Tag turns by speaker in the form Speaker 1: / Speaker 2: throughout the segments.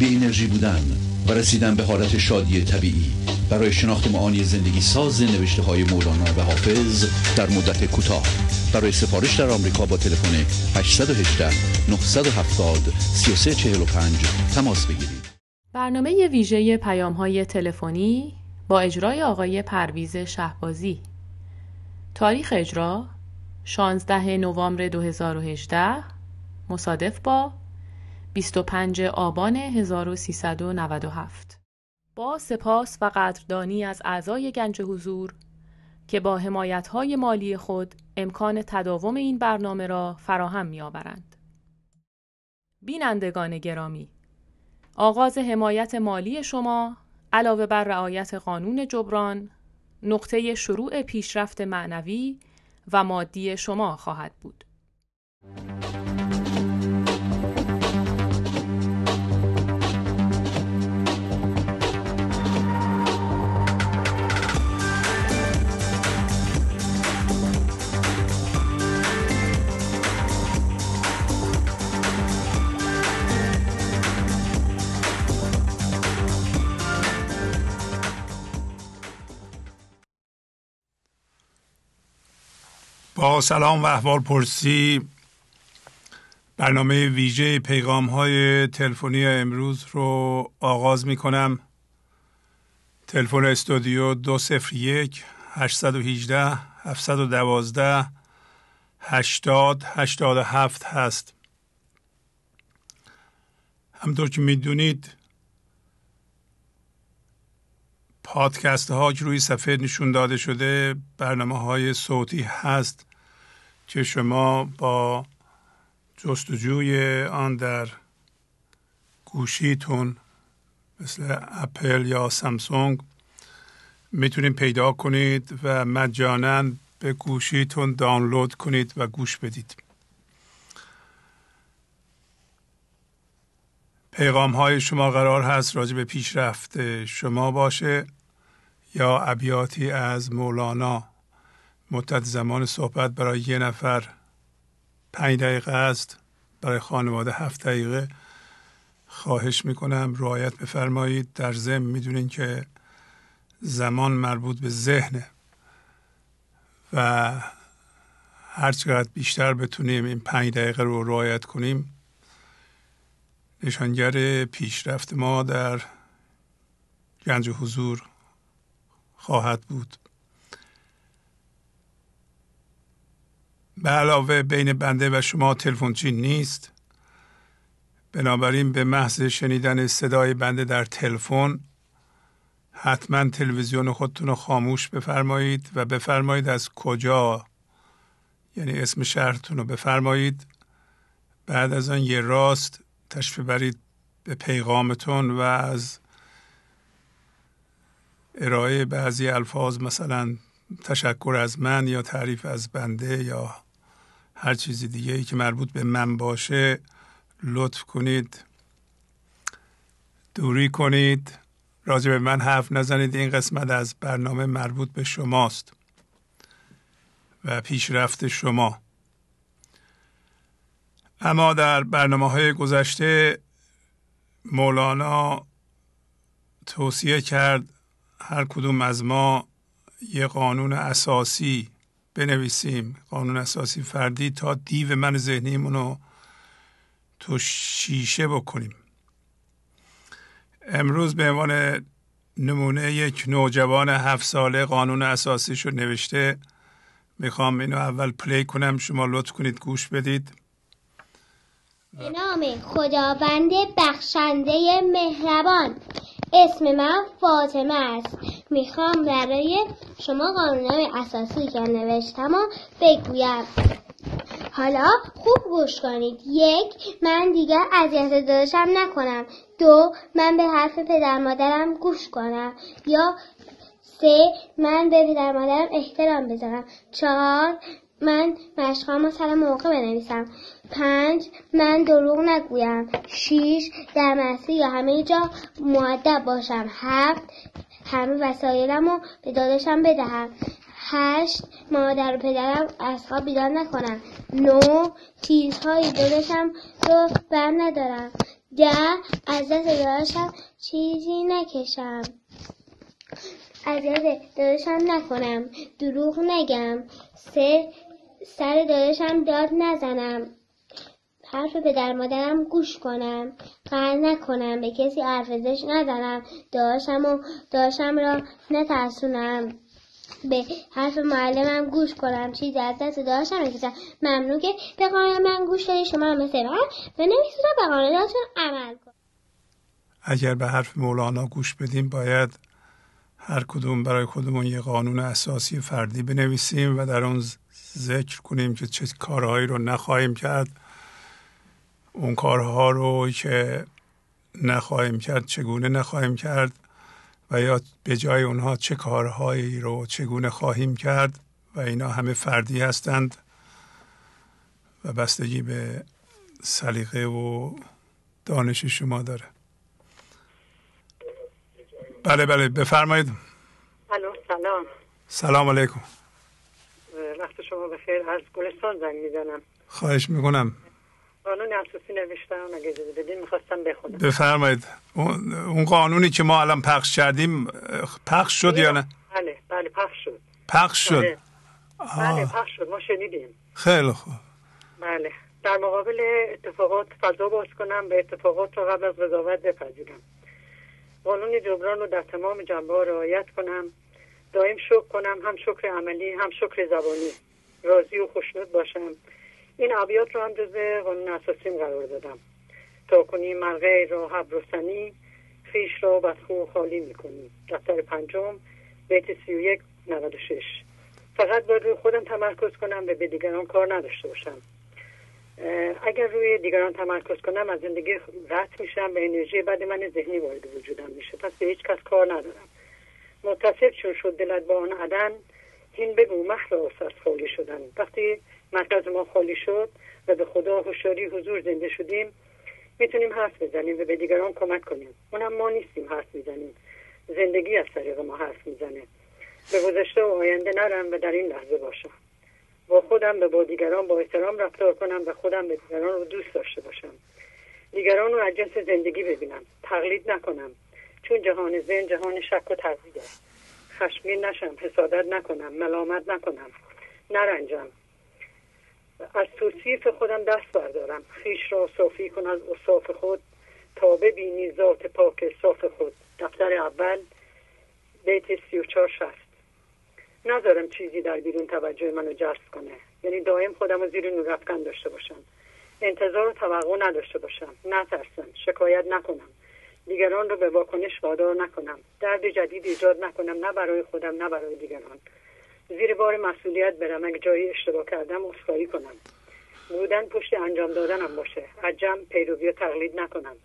Speaker 1: بی انرژی بودن و رسیدن به حالت شادی طبیعی. برای شناخت معانی زندگی ساز نوشته های مولانا و حافظ در مدت کوتاه. برای سفارش در آمریکا با تلفن 818 970 3345 تماس بگیرید.
Speaker 2: برنامه ویژه پیام های تلفنی با اجرای آقای پرویز شهبازی. تاریخ اجرا 16 نوامبر 2018 مصادف با 25 آبان 1397 با سپاس و قدردانی از اعضای گنج حضور که با حمایت‌های مالی خود امکان تداوم این برنامه را فراهم می‌آورند. بینندگان گرامی آغاز حمایت مالی شما علاوه بر رعایت قانون جبران نقطه شروع پیشرفت معنوی و مادی شما خواهد بود.
Speaker 3: با سلام و احوال پرسی برنامه ویژه پیغام های تلفنی امروز رو آغاز می کنم تلفن استودیو دو سفر یک هشتصد و هیجده هفتصد و دوازده هشتاد هشتاد و هفت هست. همطور که می‌دونید پادکست ها که روی صفحه نشون داده شده برنامه های صوتی هست. که شما با جستجوی آن در گوشیتون مثل اپل یا سامسونگ می‌تونید پیدا کنید و مجانا به گوشیتون دانلود کنید و گوش بدید. پیغام های شما قرار هست راجع به پیشرفت شما باشه یا ابیاتی از مولانا. مدت زمان صحبت برای یه نفر پنج دقیقه است برای خانواده هفت دقیقه. خواهش می‌کنم رعایت بفرمایید. در ضمن می‌دونین که زمان مربوط به ذهنه و هر چقدر بیشتر بتونیم این پنج دقیقه رو رعایت کنیم نشانگر پیشرفت ما در گنج حضور خواهد بود. به علاوه بین بنده و شما تلفنچی نیست. بنابراین به محض شنیدن صدای بنده در تلفن حتما تلویزیون خودتون رو خاموش بفرمایید و بفرمایید از کجا یعنی اسم شهرتون رو بفرمایید. بعد از آن یه راست تشریف برید به پیغامتون و از ارائه بعضی الفاظ مثلا تشکر از من یا تعریف از بنده یا هر چیزی دیگه ای که مربوط به من باشه لطف کنید دوری کنید. راجع به من حرف نزنید. این قسمت از برنامه مربوط به شماست و پیشرفت شما. اما در برنامه های گذشته مولانا توصیه کرد هر کدوم از ما یه قانون اساسی بنویسیم. قانون اساسی فردی تا دیو من ذهنیمون رو تو شیشه بکنیم. امروز به عنوان نمونه یک نوجوان هفت ساله قانون اساسیش رو نوشته. می‌خوام اینو اول پلی کنم. شما لطف کنید گوش بدید.
Speaker 4: به نام خداوند بخشنده مهربان. اسم من فاطمه است. می‌خوام برای شما قانونهای اساسی که نوشتم و بگویم. حالا خوب گوش کنید. یک من دیگر اذیت داداشم نکنم. دو من به حرف پدر مادرم گوش کنم. یا سه من به پدر مادرم احترام بذارم. چهار من مشقام سر موقع بنویسم. پنج من دروغ نگویم. شیش در مسیر یا همه جا معدب باشم. هفت همه وسایلم رو به داداشم بدهم. هشت مادر و پدرم از خواب بیدار نکنم نو چیزهایی داداشم رو بر ندارم ده از دست داداشم چیزی نکشم. اذیت داداشم نکنم. دروغ نگم. سه سر داداشم داد نزنم. حرف پدر مادرم گوش کنم. قهر نکنم به کسی حرف زش نزنم. داشتم و داشتم را نترسونم. به حرف معلمم گوش کنم. چیزی از دست داشتم. نکشم ممنون که به قانون من گوش داری شما مثل من به نمی‌تونم به قانوناتون عمل کنم
Speaker 3: اگر به حرف مولانا گوش بدیم باید هر کدوم برای خودمون یه قانون اساسی فردی بنویسیم و در اون ذکر کنیم که چه کارهایی رو نخواهیم کرد. اون کارها رو که نخواهیم کرد چگونه نخواهیم کرد و یا به جای اونها چه کارهایی رو چگونه خواهیم کرد و اینا همه فردی هستند و بستگی به سلیقه و دانش شما داره. بله بله بفرمایید.
Speaker 5: سلام.
Speaker 3: سلام علیکم.
Speaker 5: وقت شما بخیر. از گلستان زنگ می‌زنم.
Speaker 3: خواهش می‌کنم.
Speaker 5: قانون اساسی نوشتم اگه اجازه بدین؟ می‌خواستم بخونم.
Speaker 3: بفرمایید. اون قانونی که ما الان پخش کردیم پخش شد یا نه؟
Speaker 5: بله بله پخش شد.
Speaker 3: پخش شد.
Speaker 5: بله, بله پخش شد. ما شنیدیم.
Speaker 3: خیلی خوب.
Speaker 5: بله. در مقابل اتفاقات فضا باز کنم به اتفاقات رو قبل از قضاوت بپذیرم. قانون جبران رو در تمام جنبه ها رعایت کنم. دائم شکر کنم. هم شکر عملی هم شکر زبانی. راضی و خوشنود باشم. این ابیات رو هم جز قانون اساسیم قرار دادم. تا کنی مرغه را حبرسنی خیش را بدخو خالی می‌کنی. دفتر پنجم بیت سی و یک نود و شش. فقط باید روی خودم تمرکز کنم و به دیگران کار نداشته باشم. اگر روی دیگران تمرکز کنم از زندگی رد میشم به انرژی بعد من ذهنی وارد وجودم میشه. پس به هیچ کس کار ندارم. متصف چون شد دلت با آن عدن این بگو مخلاص از خالی شدن. وقتی مرکز ما خالی شد و به خدا هوشیاری حضور زنده شدیم. می‌تونیم حرف بزنیم و به دیگران کمک کنیم. اونم ما نیستیم حرف می‌زنیم. زندگی از طریق ما حرف می‌زنه. به گذشته و آینده نرم و در این لحظه باشم. با خودم به با دیگران با احترام رفتار کنم و خودم به دیگران رو دوست داشته باشم. دیگران رو از جنس زندگی ببینم. تقلید نکنم. چون جهان ذهن جهان شک و تردیده خشمگین نشم. حسادت نکنم. ملامت نکنم. نرنجم. از توصیف خودم دست بردارم. خیش را صافی کن از اصاف خود تا ببینی ذات پاک صاف خود. دفتر اول بیت سی و چار شست نذارم چیزی در بیرون توجه منو جذب کنه. یعنی دائم خودم رو زیر نور افکن داشته باشم. انتظار و توقع نداشته باشم. نترسم. شکایت نکنم. دیگران رو به واکنش وادار نکنم. درد جدید ایجاد نکنم. نه برای خودم نه برای دیگران. زیر بار مسئولیت برم اگه جایی اشتباه کردم اصخایی کنم. بودن پشت انجام دادنم باشه. عجم پیروی و تقلید نکنم.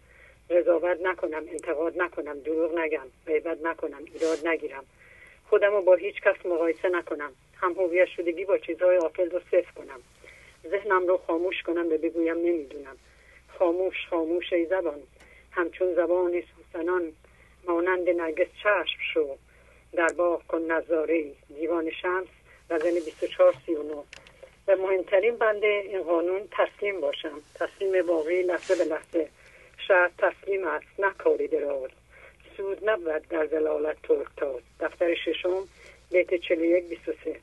Speaker 5: قضاوت نکنم انتقاد نکنم دروغ نگم غیبت نکنم ایراد نگیرم. خودم رو با هیچ کس مقایسه نکنم. هم هویت شدگی با چیزهای آفل رو صفر کنم. ذهنم رو خاموش کنم و بگویم نمی‌دونم. خاموش خاموش ای زبان. همچون زبان سوسنان مانند نرگس چشم شو. در باغ کن نظاره دیوان شمس وزن 24 39 و مهمترین بنده این قانون تسلیم باشم. تسلیم باقی لحظه به لحظه. شاید تسلیم است نه کاری دراز. سود نبود در زلالت ترک دفتر ششم بیت 41 23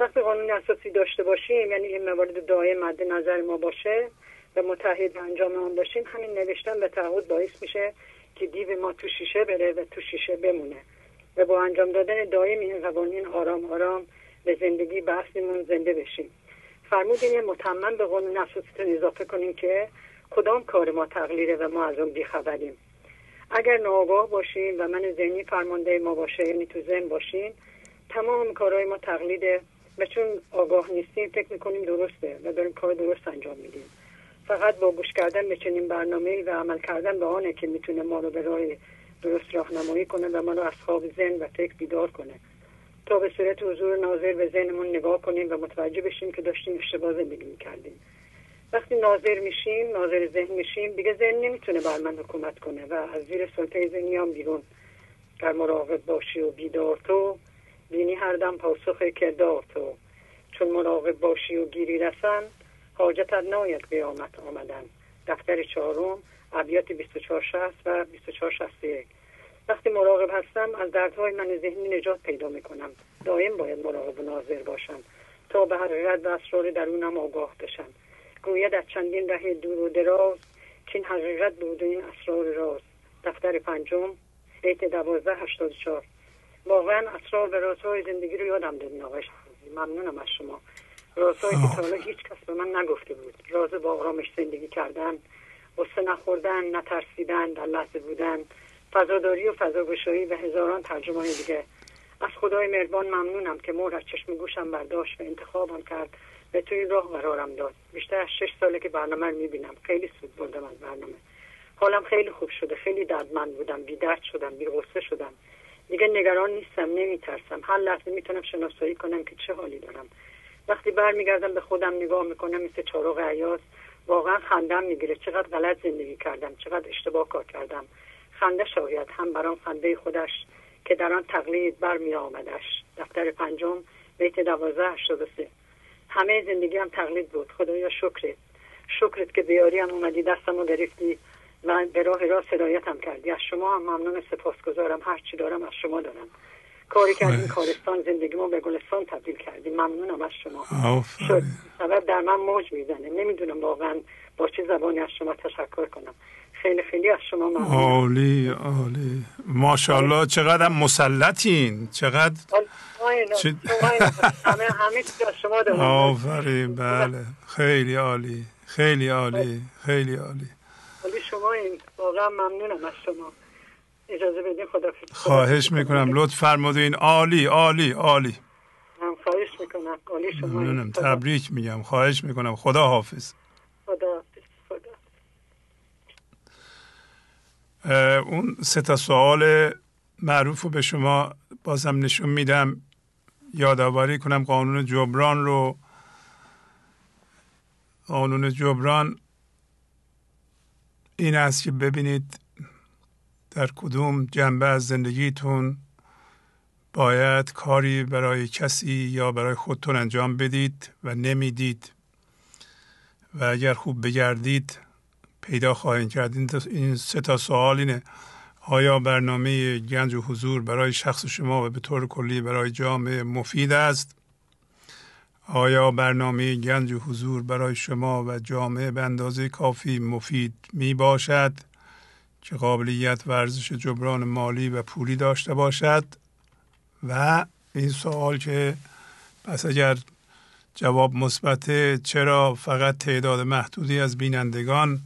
Speaker 5: وقتی قانون اساسی داشته باشیم یعنی این موارد دائم مد نظر ما باشه و متحد انجام آن باشیم همین نوشتن به تعهد باعث میشه که دیو ما تو شیشه بره و تو شیشه بمونه. و با انجام دادن دائم این قوانین آرام آرام به زندگی بحثیمون زنده بشیم. فرمودین متمم به قانون اساسیتون اضافه کنیم که کدام کار ما تقلیره و ما از اون بیخبریم. اگر ناآگاه باشیم و من ذهنی فرمانده ما باشه یعنی تو ذهن باشیم تمام کارهای ما تقلید و چون آگاه نیستیم فکر می‌کنیم درسته و داریم کار درست انجام میدیم. فقط با گوش کردن به چنین برنامه و عمل کردن به آنه که می‌تونه ما رو به راه درست راهنمایی کنه و ما رو از خواب ذهن و فکر بیدار کنه. تا به صورت حضور ناظر به ذهنمون نگاه کنیم و متوجه بشیم که داشتیم اشتباه زندگی می‌کردیم. وقتی ناظر میشیم ناظر ذهن میشیم دیگه ذهن نمی‌تونه بر من حکومت کنه و از زیر سلطه ذهنیام بیرون. در مراقب باشی و بیدار تو بینی هر دم پاسخ کردار تو. چون مراقب باشی و گیری رسن حاجت ناید قیامت آمدن. دفتر چهارم ابیات 2460 و 2461 وقتی مراقب هستم از دردهای من ذهنی نجات پیدا می‌کنم. دائم باید مراقب و ناظر باشم تا به حقیقت و اسرار درونم آگاه بشم. گوید از چندین ره دور و دراز که این حقیقت بود این اسرار راز دفتر پنجم بیت دوازده هشتاد چار واقعا اسرار و رازهای زندگی رو یادم دادین آقای ممنونم از شما. رازهایی که تا هیچ کس به من نگفته بود. راز با آرامش زندگی کردن غصه نخوردن نترسیدن در لحظه بودن. فضاداری و فضاگشایی و هزاران ترجمه دیگه. از خدای مهربان ممنونم که مور از چشم گوشم برداشت و انتخابم کرد. به توی راه قرارم داد. بیشتر از شش ساله که برنامه رو می‌بینم. خیلی سود بردم از برنامه. حالم خیلی خوب شده. خیلی دردمند بودم. بی درد شدم. بی غصه شدم. دیگه نگران نیستم. نمیترسم. هر لحظه می‌تونم شناسایی کنم که چه حالی دارم. وقتی برمیگردم به خودم نگاه می‌کنم مثل چارق عیاز واقعا خندم می‌گیره. چقدر غلط زندگی کردم چقدر اشتباه کار کردم. خنده شاید هم برام خنده خودش که در آن تقلید برمی آمدش دفتر پنجم بیت دوازده هشتاد سه. همه زندگی هم تقلید بود. خدایا شکرت. شکرت که بیاری هم اومدی دستم رو گرفتی و به راه را صدایتم کردی. از شما هم ممنون سپاسگزارم. هر چی دارم از شما دارم. کاری کردیم کارستان زندگی ما به گلستان تبدیل کردیم. ممنونم از شما. شد. سبب در من موج می‌زنه. نمی‌دونم واقعا با چه زبانی از شما تشکر کنم. خیلی خیلی از شما ممنونم
Speaker 3: عالی عالی. ماشاءالله چقدر مسلطین. چقدر
Speaker 5: همه شما دارم
Speaker 3: آفرین بله. خیلی عالی. خیلی عالی. خیلی عالی.
Speaker 5: ولی شما این واقعا ممنونم از شما. اجازه بدین خدا
Speaker 3: خواهش می‌کنم. لطف فرمودین. عالی عالی عالی.
Speaker 5: خواهش می‌کنم. عالی شما.
Speaker 3: تبریک میگم. خواهش می‌کنم. خدا حافظ
Speaker 5: خدا. حافظ
Speaker 3: اون سه تا سوال معروف رو به شما بازم نشون میدم. یادآوری کنم قانون جبران رو. قانون جبران این است که ببینید در کدوم جنبه از زندگیتون باید کاری برای کسی یا برای خودتون انجام بدید و نمی‌دید؟ و اگر خوب بگردید پیدا خواهید کرد. این سه تا سوال اینه. آیا برنامه گنج و حضور برای شخص شما و به طور کلی برای جامعه مفید است؟ آیا برنامه گنج و حضور برای شما و جامعه به اندازه کافی مفید می باشد که قابلیت ورزش جبران مالی و پولی داشته باشد. و این سوال که پس اگر جواب مثبت چرا فقط تعداد محدودی از بینندگان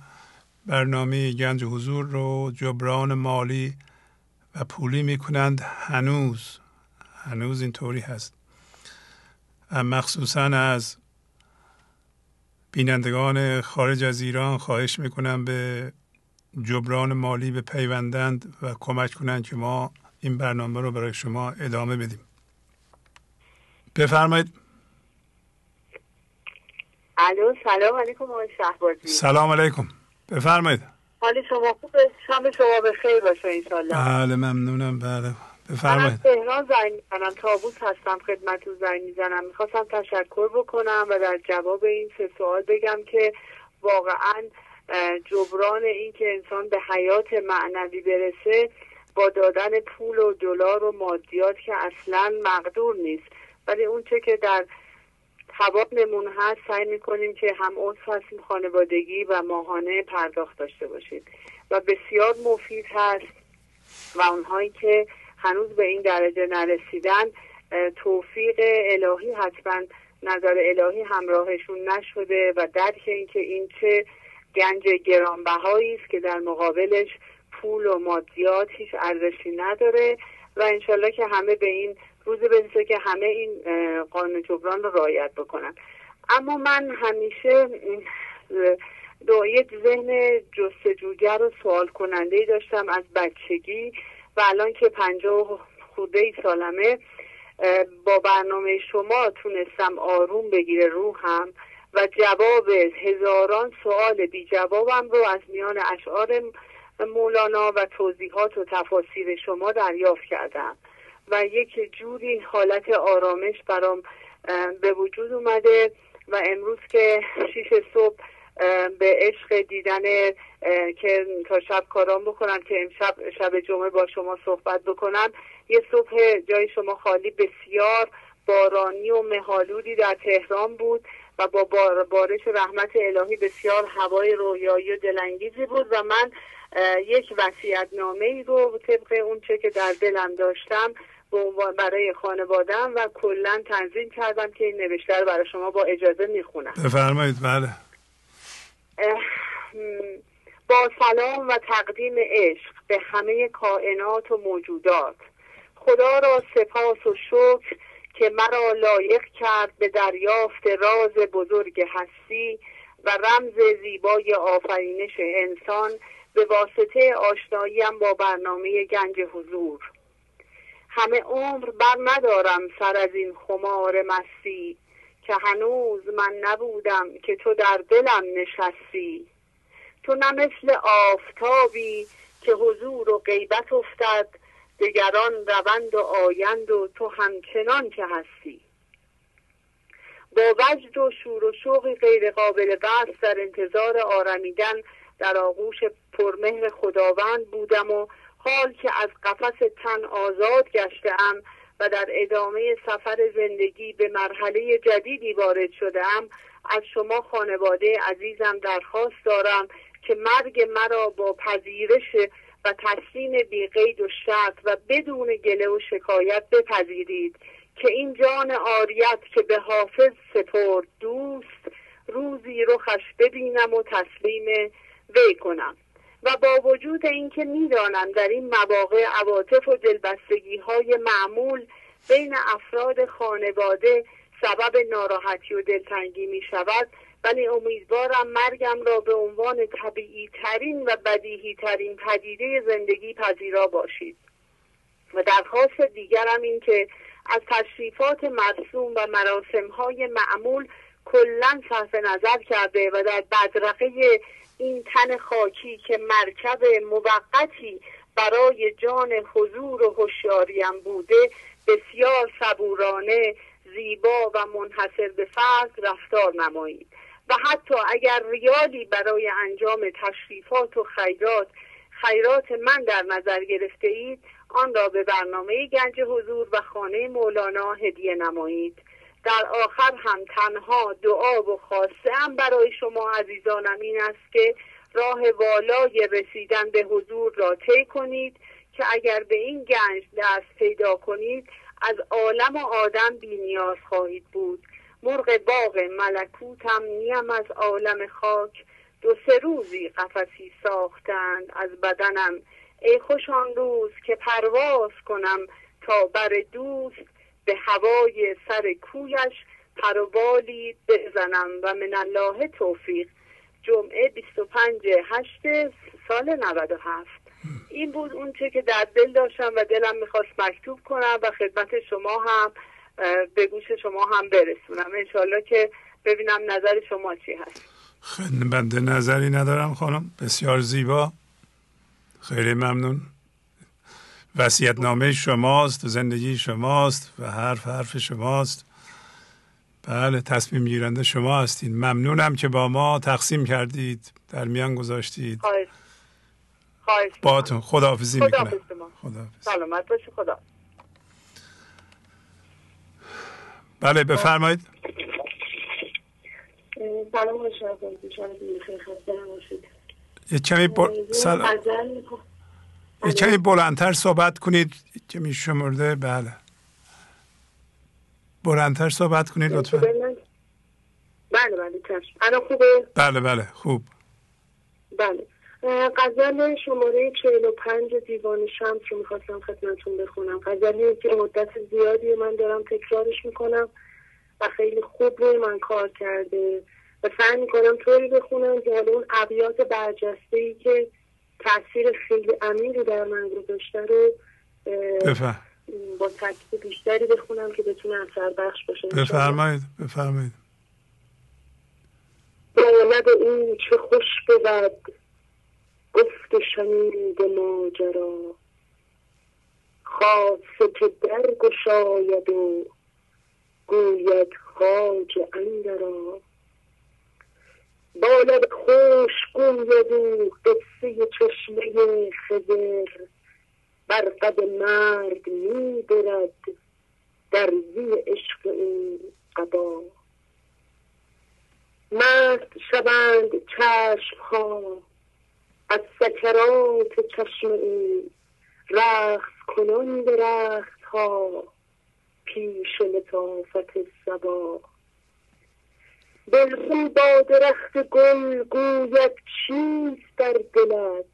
Speaker 3: برنامه گنج حضور رو جبران مالی و پولی می کنند هنوز هنوز اینطوری هست. مخصوصا از بینندگان خارج از ایران خواهش می‌کنم به جبران مالی به پیوندند و کمک کنند که ما این برنامه رو برای شما ادامه بدیم. بفرمایید.
Speaker 6: الو سلام علیکم آقای شهبازی.
Speaker 3: سلام علیکم. بفرمایید.
Speaker 6: حال شما خوبه شام شما به خیر باشه انشالله
Speaker 3: بله ممنونم. بله. بفرمایید.
Speaker 6: من تهران زنگ می‌زنم. تابوت هستم خدمتتون زنگ می‌زنم. می‌خواستم تشکر بکنم و در جواب این سه سوال بگم که واقعا جبران این که انسان به حیات معنوی برسه با دادن پول و دلار و مادیات که اصلا مقدور نیست. ولی اون چه که در توانمون هست سعی می‌کنیم که هم عضو هستیم خانوادگی و ماهانه پرداخت داشته باشید و بسیار مفید هست و اونهایی که هنوز به این درجه نرسیدن توفیق الهی حتما نظر الهی همراهشون نشده و درک اینکه این چه گنج گرانبهایی است که در مقابلش پول و مادیات هیچ ارزشی نداره و انشالله که همه به این روزی برسه که همه این قانون جبران رو رعایت بکنن. اما من همیشه دو ذهن جستجوگر و سوال کننده ای داشتم از بچگی و الان که پنجاه خوده ای سالمه با برنامه شما تونستم آروم بگیره روحم. و جواب هزاران سوال بی جوابم رو از میان اشعار مولانا و توضیحات و تفاسیر شما دریافت کردم. و یک جوری حالت آرامش برام به وجود اومده و امروز که شیش صبح به عشق دیدن که تا شب کارام بکنم که امشب شب جمعه با شما صحبت بکنم یه صبح جای شما خالی بسیار بارانی و مهالودی در تهران بود. و با بارش رحمت الهی بسیار هوای رویایی و دلانگیزی بود و من یک وسیعت نامه ای رو طبق اون چه که در دلم داشتم برای خانوادم و کلا تنظیم کردم که این نوشته رو برای شما با اجازه می‌خونم.
Speaker 3: بفرمایید بله.
Speaker 6: با سلام و تقدیم عشق به همه کائنات و موجودات. خدا را سپاس و شکر که مرا لایق کرد به دریافت راز بزرگ هستی و رمز زیبای آفرینش انسان به واسطه آشناییم با برنامه گنج حضور. همه عمر بر ندارم سر از این خمار مستی که هنوز من نبودم که تو در دلم نشستی. تو نه مثل آفتابی که حضور و غیبت افتد دگران روند و آیند و تو همچنان که هستی. با وجد و شور و شوق غیر قابل بحث در انتظار آرمیدن در آغوش پرمهر خداوند بودم و حال که از قفس تن آزاد گشتم و در ادامه سفر زندگی به مرحله جدیدی وارد شدم از شما خانواده عزیزم درخواست دارم که مرگ مرا با پذیرش و تسلیم بیقید و شرط و بدون گله و شکایت بپذیرید که این جان آریت که به حافظ سپرد دوست روزی رخش ببینم و تسلیم وی کنم. و با وجود اینکه می‌دانم در این مواقع عواطف و دلبستگی های معمول بین افراد خانواده سبب ناراحتی و دلتنگی می شود ولی امیدوارم مرگم را به عنوان طبیعی ترین و بدیهی ترین پدیده زندگی پذیرا باشید. و درخواست دیگرم این که از تشریفات مرسوم و مراسم های معمول کلا صرف نظر کرده و در بدرقه این تن خاکی که مرکب موقتی برای جان حضور و هوشیاریم بوده بسیار صبورانه زیبا و منحصر به فرد رفتار نمایید. و حتی اگر ریالی برای انجام تشریفات و خیرات خیرات من در نظر گرفته اید آن را به برنامه گنج حضور و خانه مولانا هدیه نمایید. در آخر هم تنها دعا و خواسته هم برای شما عزیزانم این است که راه والای رسیدن به حضور را طی کنید که اگر به این گنج دست پیدا کنید از عالم و آدم بینیاز خواهید بود. مرغ باغ ملکوتم نیم از عالم خاک. دو سه روزی قفسی ساختند از بدنم. ای خوش آن روز که پرواز کنم تا بر دوست به هوای سر کویش پروبالی بزنم و من الله توفیق. جمعه 25 هشت سال 97 این بود اون چه که در دل داشتم و دلم می‌خواست مکتوب کنم و خدمت شما هم به گوش شما هم برسونم. انشالله که ببینم نظر شما چی هست.
Speaker 3: خیلی بنده نظری ندارم خانم. بسیار زیبا. خیلی ممنون. وسیعت نامه شماست زندگی شماست و حرف حرف شماست. بله تصمیم گیرنده شما هستید ممنونم که با ما تقسیم کردید در میان گذاشتید.
Speaker 6: خواهش.
Speaker 3: باتون. خداحافظی
Speaker 6: می‌کنم.
Speaker 3: خدا
Speaker 6: سلامت باشی. خدا
Speaker 3: بله بفرمایید.
Speaker 6: سلام
Speaker 3: یه کمی بل... سلام. یه کمی بلندتر صحبت کنید. که می شمرده بله. بلندتر صحبت کنید لطفا.
Speaker 6: بله بله چشم. الان خوبه؟
Speaker 3: بله بله خوب.
Speaker 6: بله.
Speaker 7: غزل شماره 45 دیوان شمس رو می‌خواستم خدمتون بخونم. غزلی که مدت زیادی من دارم تکرارش می‌کنم و خیلی خوب روی من کار کرده. و سعی می‌کنم طوری بخونم که حالا اون ابیات برجسته ای که تاثیر خیلی عمیقی در من گذاشته رو. با تاکید بیشتری بخونم که بتونه اثر بخش باشه.
Speaker 3: بفرمایید بفرمایید.
Speaker 7: باید این چه خوش بود. گفت شنید ماجرا. خاصه که در گشاید و گوید خاج اندرا. با خوش گوید و قصه چشمه خضر. بر قد مرگ می برد در زی عشق او قبا. مرد شوند چشم ها از سکرات چشم او رخص کنان به رخت ها پیش لطافت سبا با درخت گل گوید چیست در دلت؟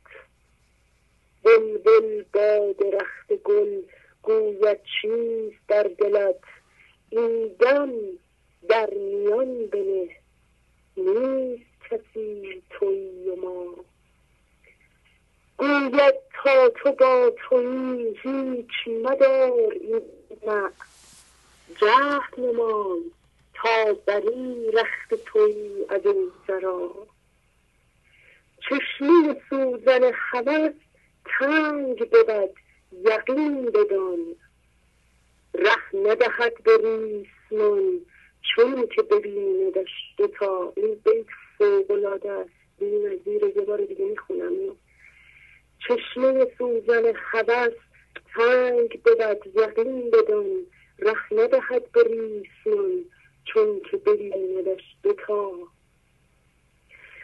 Speaker 7: بلبل با درخت گل گوید چیست در دلت؟ این دم در میان بنه نیست کسی توی ما. گوید تا تو با توی هیچ مدار این نه. جهد نمان تا بری رخت توی از این سرا. چشمی سوزن حوث تنگ بود یقین بدان. ره ندهد به ریسمان چون که ببیندش دوتا این بیت فوقلاده است. این نظیر یه بار دیگه می‌خونم. چشمه سوزن حوث تنگ بود یقین بدان. ره ندهد به ریسمان چون که ببیندش دوتا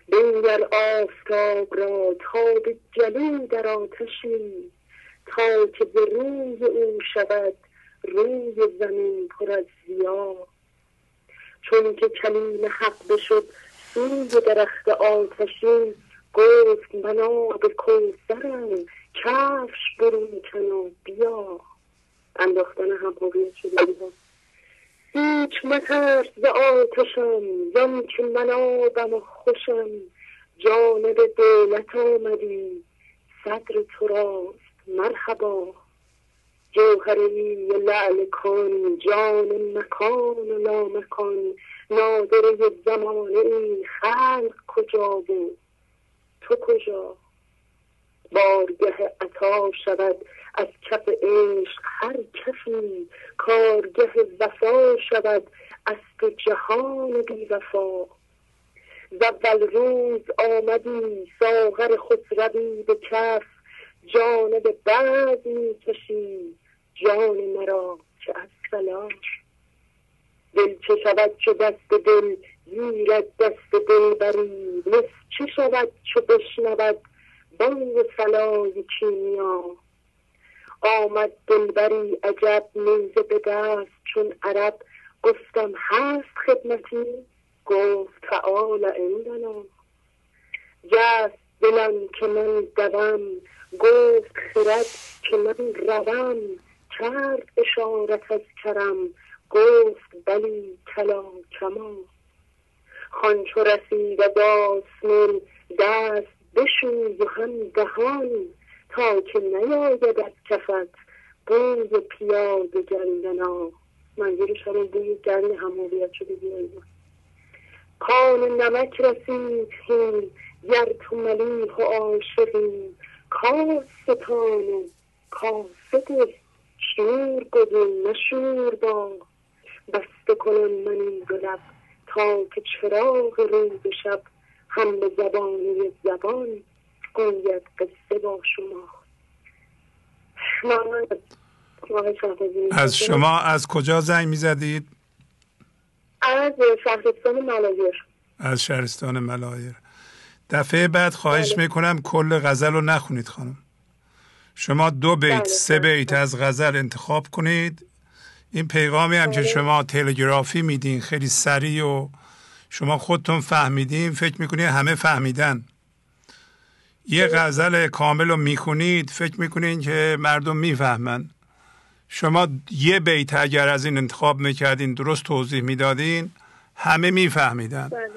Speaker 7: بنگر آفتاب را تا به جلو در آتشی تا که به روی او شود روی زمین پر از زیا چون که کلیم حق بشد سوی درخت آتشین گفت منا به کوسرم کفش برون کن بیا. انداختن هم هویت شده هیچ مترس ز آتشم زن که من آبم و خوشم. جانب دولت آمدی صدر تو راست مرحبا. جوهری لعل کن جان مکان و لامکان. نادره زمانه ای خلق کجا بود؟ تو کجا؟ بارگه عطا شود از کف عشق هر کفی. کارگه وفا شود از تو جهان بی وفا. روز آمدی ساغر خسروی به کف. جانب بعد می کشی جان مرا چه از دل چه شود چو دست دل گیرد دست دل بری نصف چه شود چو بشنود؟ بانگ فلای کیمیا. آمد دلبری عجب نیزه به دست چون عرب گفتم هست خدمتی؟ گفت تعال عندنا. جست دلم که من دوم گفت خرد که من روم. کرد اشارت از کرم گفت بلی کلا کما خان چو رسید آسمان دست بشوی و هم دهان تا که نیاید از کفت بوی پیاز گندنا. منظورش همون بوی گند هموریت شده بیاید کان نمک رسید هین گر تو ملیح و عاشقی. کاستان کاسد شور گدون نشور با. بسته کنن من این لب تا که چراغ روز شب هم به زبانی زبان گوید قصه با شما.
Speaker 3: از شما از کجا زنگ می زدید؟
Speaker 7: از شهرستان ملایر.
Speaker 3: از شهرستان ملایر. دفعه بعد خواهش بله. می‌کنم کل غزل رو نخونید خانم. شما دو بیت بله. سه بیت از غزل انتخاب کنید. این پیغامی هم که بله. شما تلگرافی میدین خیلی سریع و شما خودتون فهمیدین فکر می‌کنید همه فهمیدن. یه غزل کامل رو می‌خونید فکر می‌کنین که مردم می‌فهمن. شما یه بیت اگر از این انتخاب می‌کردین درست توضیح می‌دادین همه میفهمیدن.
Speaker 6: بله.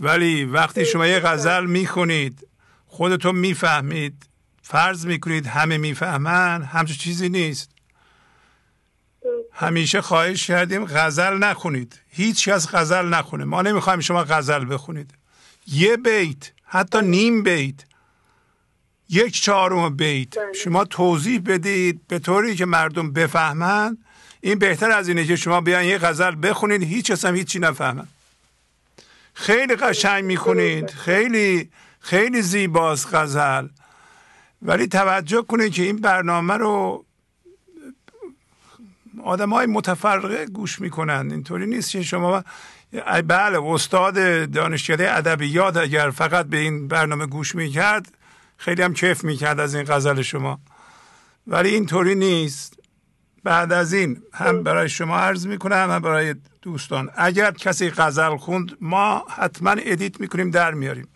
Speaker 3: ولی وقتی شما یه غزل می‌خونید خودتون می‌فهمید فرض می‌کنید همه می‌فهمن همچون چیزی نیست. همیشه خواهش کردیم غزل نخونید. هیچ کس غزل نخونه. ما نمی‌خوایم شما غزل بخونید. یه بیت حتی نیم بیت. یک چهارم بیت.
Speaker 6: بله.
Speaker 3: شما توضیح بدید به طوری که مردم بفهمن. این بهتر از اینه که شما بیان یه غزل بخونید. هیچ کس هم هیچی نفهمن. خیلی قشنگ می‌خونید. خیلی خیلی زیباست غزل. ولی توجه کنید که این برنامه رو آدم های متفرقه گوش می‌کنن اینطوری نیست که شما بله استاد دانشکده ادبیات اگر فقط به این برنامه گوش می‌کرد خیلی هم کیف می‌کرد از این غزل شما. ولی اینطوری نیست. بعد از این هم برای شما عرض می‌کنم هم برای دوستان. اگر کسی غزل خوند ما حتما ادیت می‌کنیم در میاریم.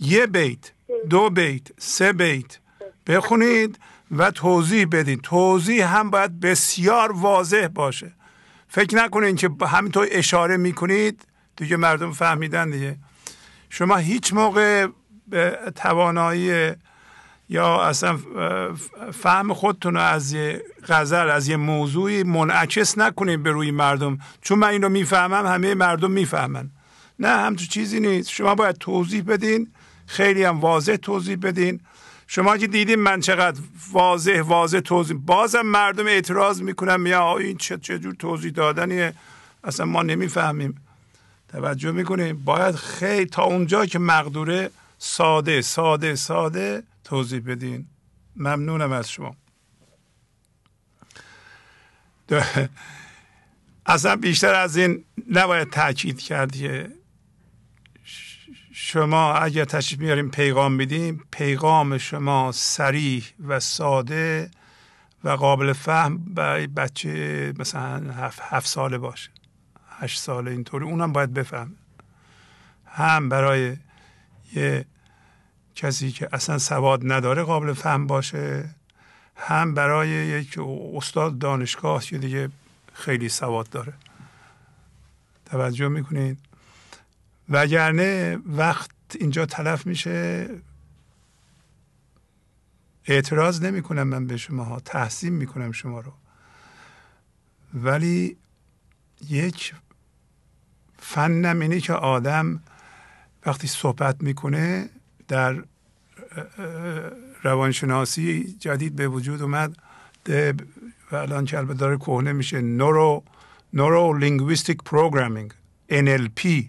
Speaker 3: یه بیت دو بیت سه بیت. بخونید. و توضیح بدین. توضیح هم باید بسیار واضح باشه. فکر نکنین که همینطور اشاره می‌کنید دیگه مردم فهمیدن دیگه. شما هیچ موقع به توانایی یا اصلا فهم خودتون از یه غزل از یه موضوعی منعکس نکنید به روی مردم. چون من این رو می‌فهمم همه مردم می‌فهمن. نه همچون چیزی نیست. شما باید توضیح بدین. خیلی هم واضح توضیح بدین. شما که دیدین من چقدر واضح واضح توضیح بازم مردم اعتراض می‌کنن یا این چه چجور توضیح دادنیه؟ اصلا ما نمی‌فهمیم. توجه می‌کنیم باید خیلی تا اونجا که مقدوره ساده ساده ساده توضیح بدین. ممنونم از شما. اصلا بیشتر از این نباید تاکید کرد که شما اگر تشریف میاریم پیغام میدیم پیغام شما سریح و ساده و قابل فهم برای بچه مثلا هفت, هفت ساله باشه. هشت ساله اینطوری. اونم باید بفهم هم برای یه کسی که اصلا سواد نداره قابل فهم باشه. هم برای یک استاد دانشگاه که دیگه خیلی سواد داره. توجه می‌کنید؟ وگرنه وقت اینجا تلف میشه. اعتراض نمی کنم من به شما ها تحسین می‌کنم شما رو. ولی یک فنم اینه که آدم وقتی صحبت می‌کنه در روانشناسی جدید به وجود اومد و الان که البته داره کهنه میشه neuro neuro linguistic programming NLP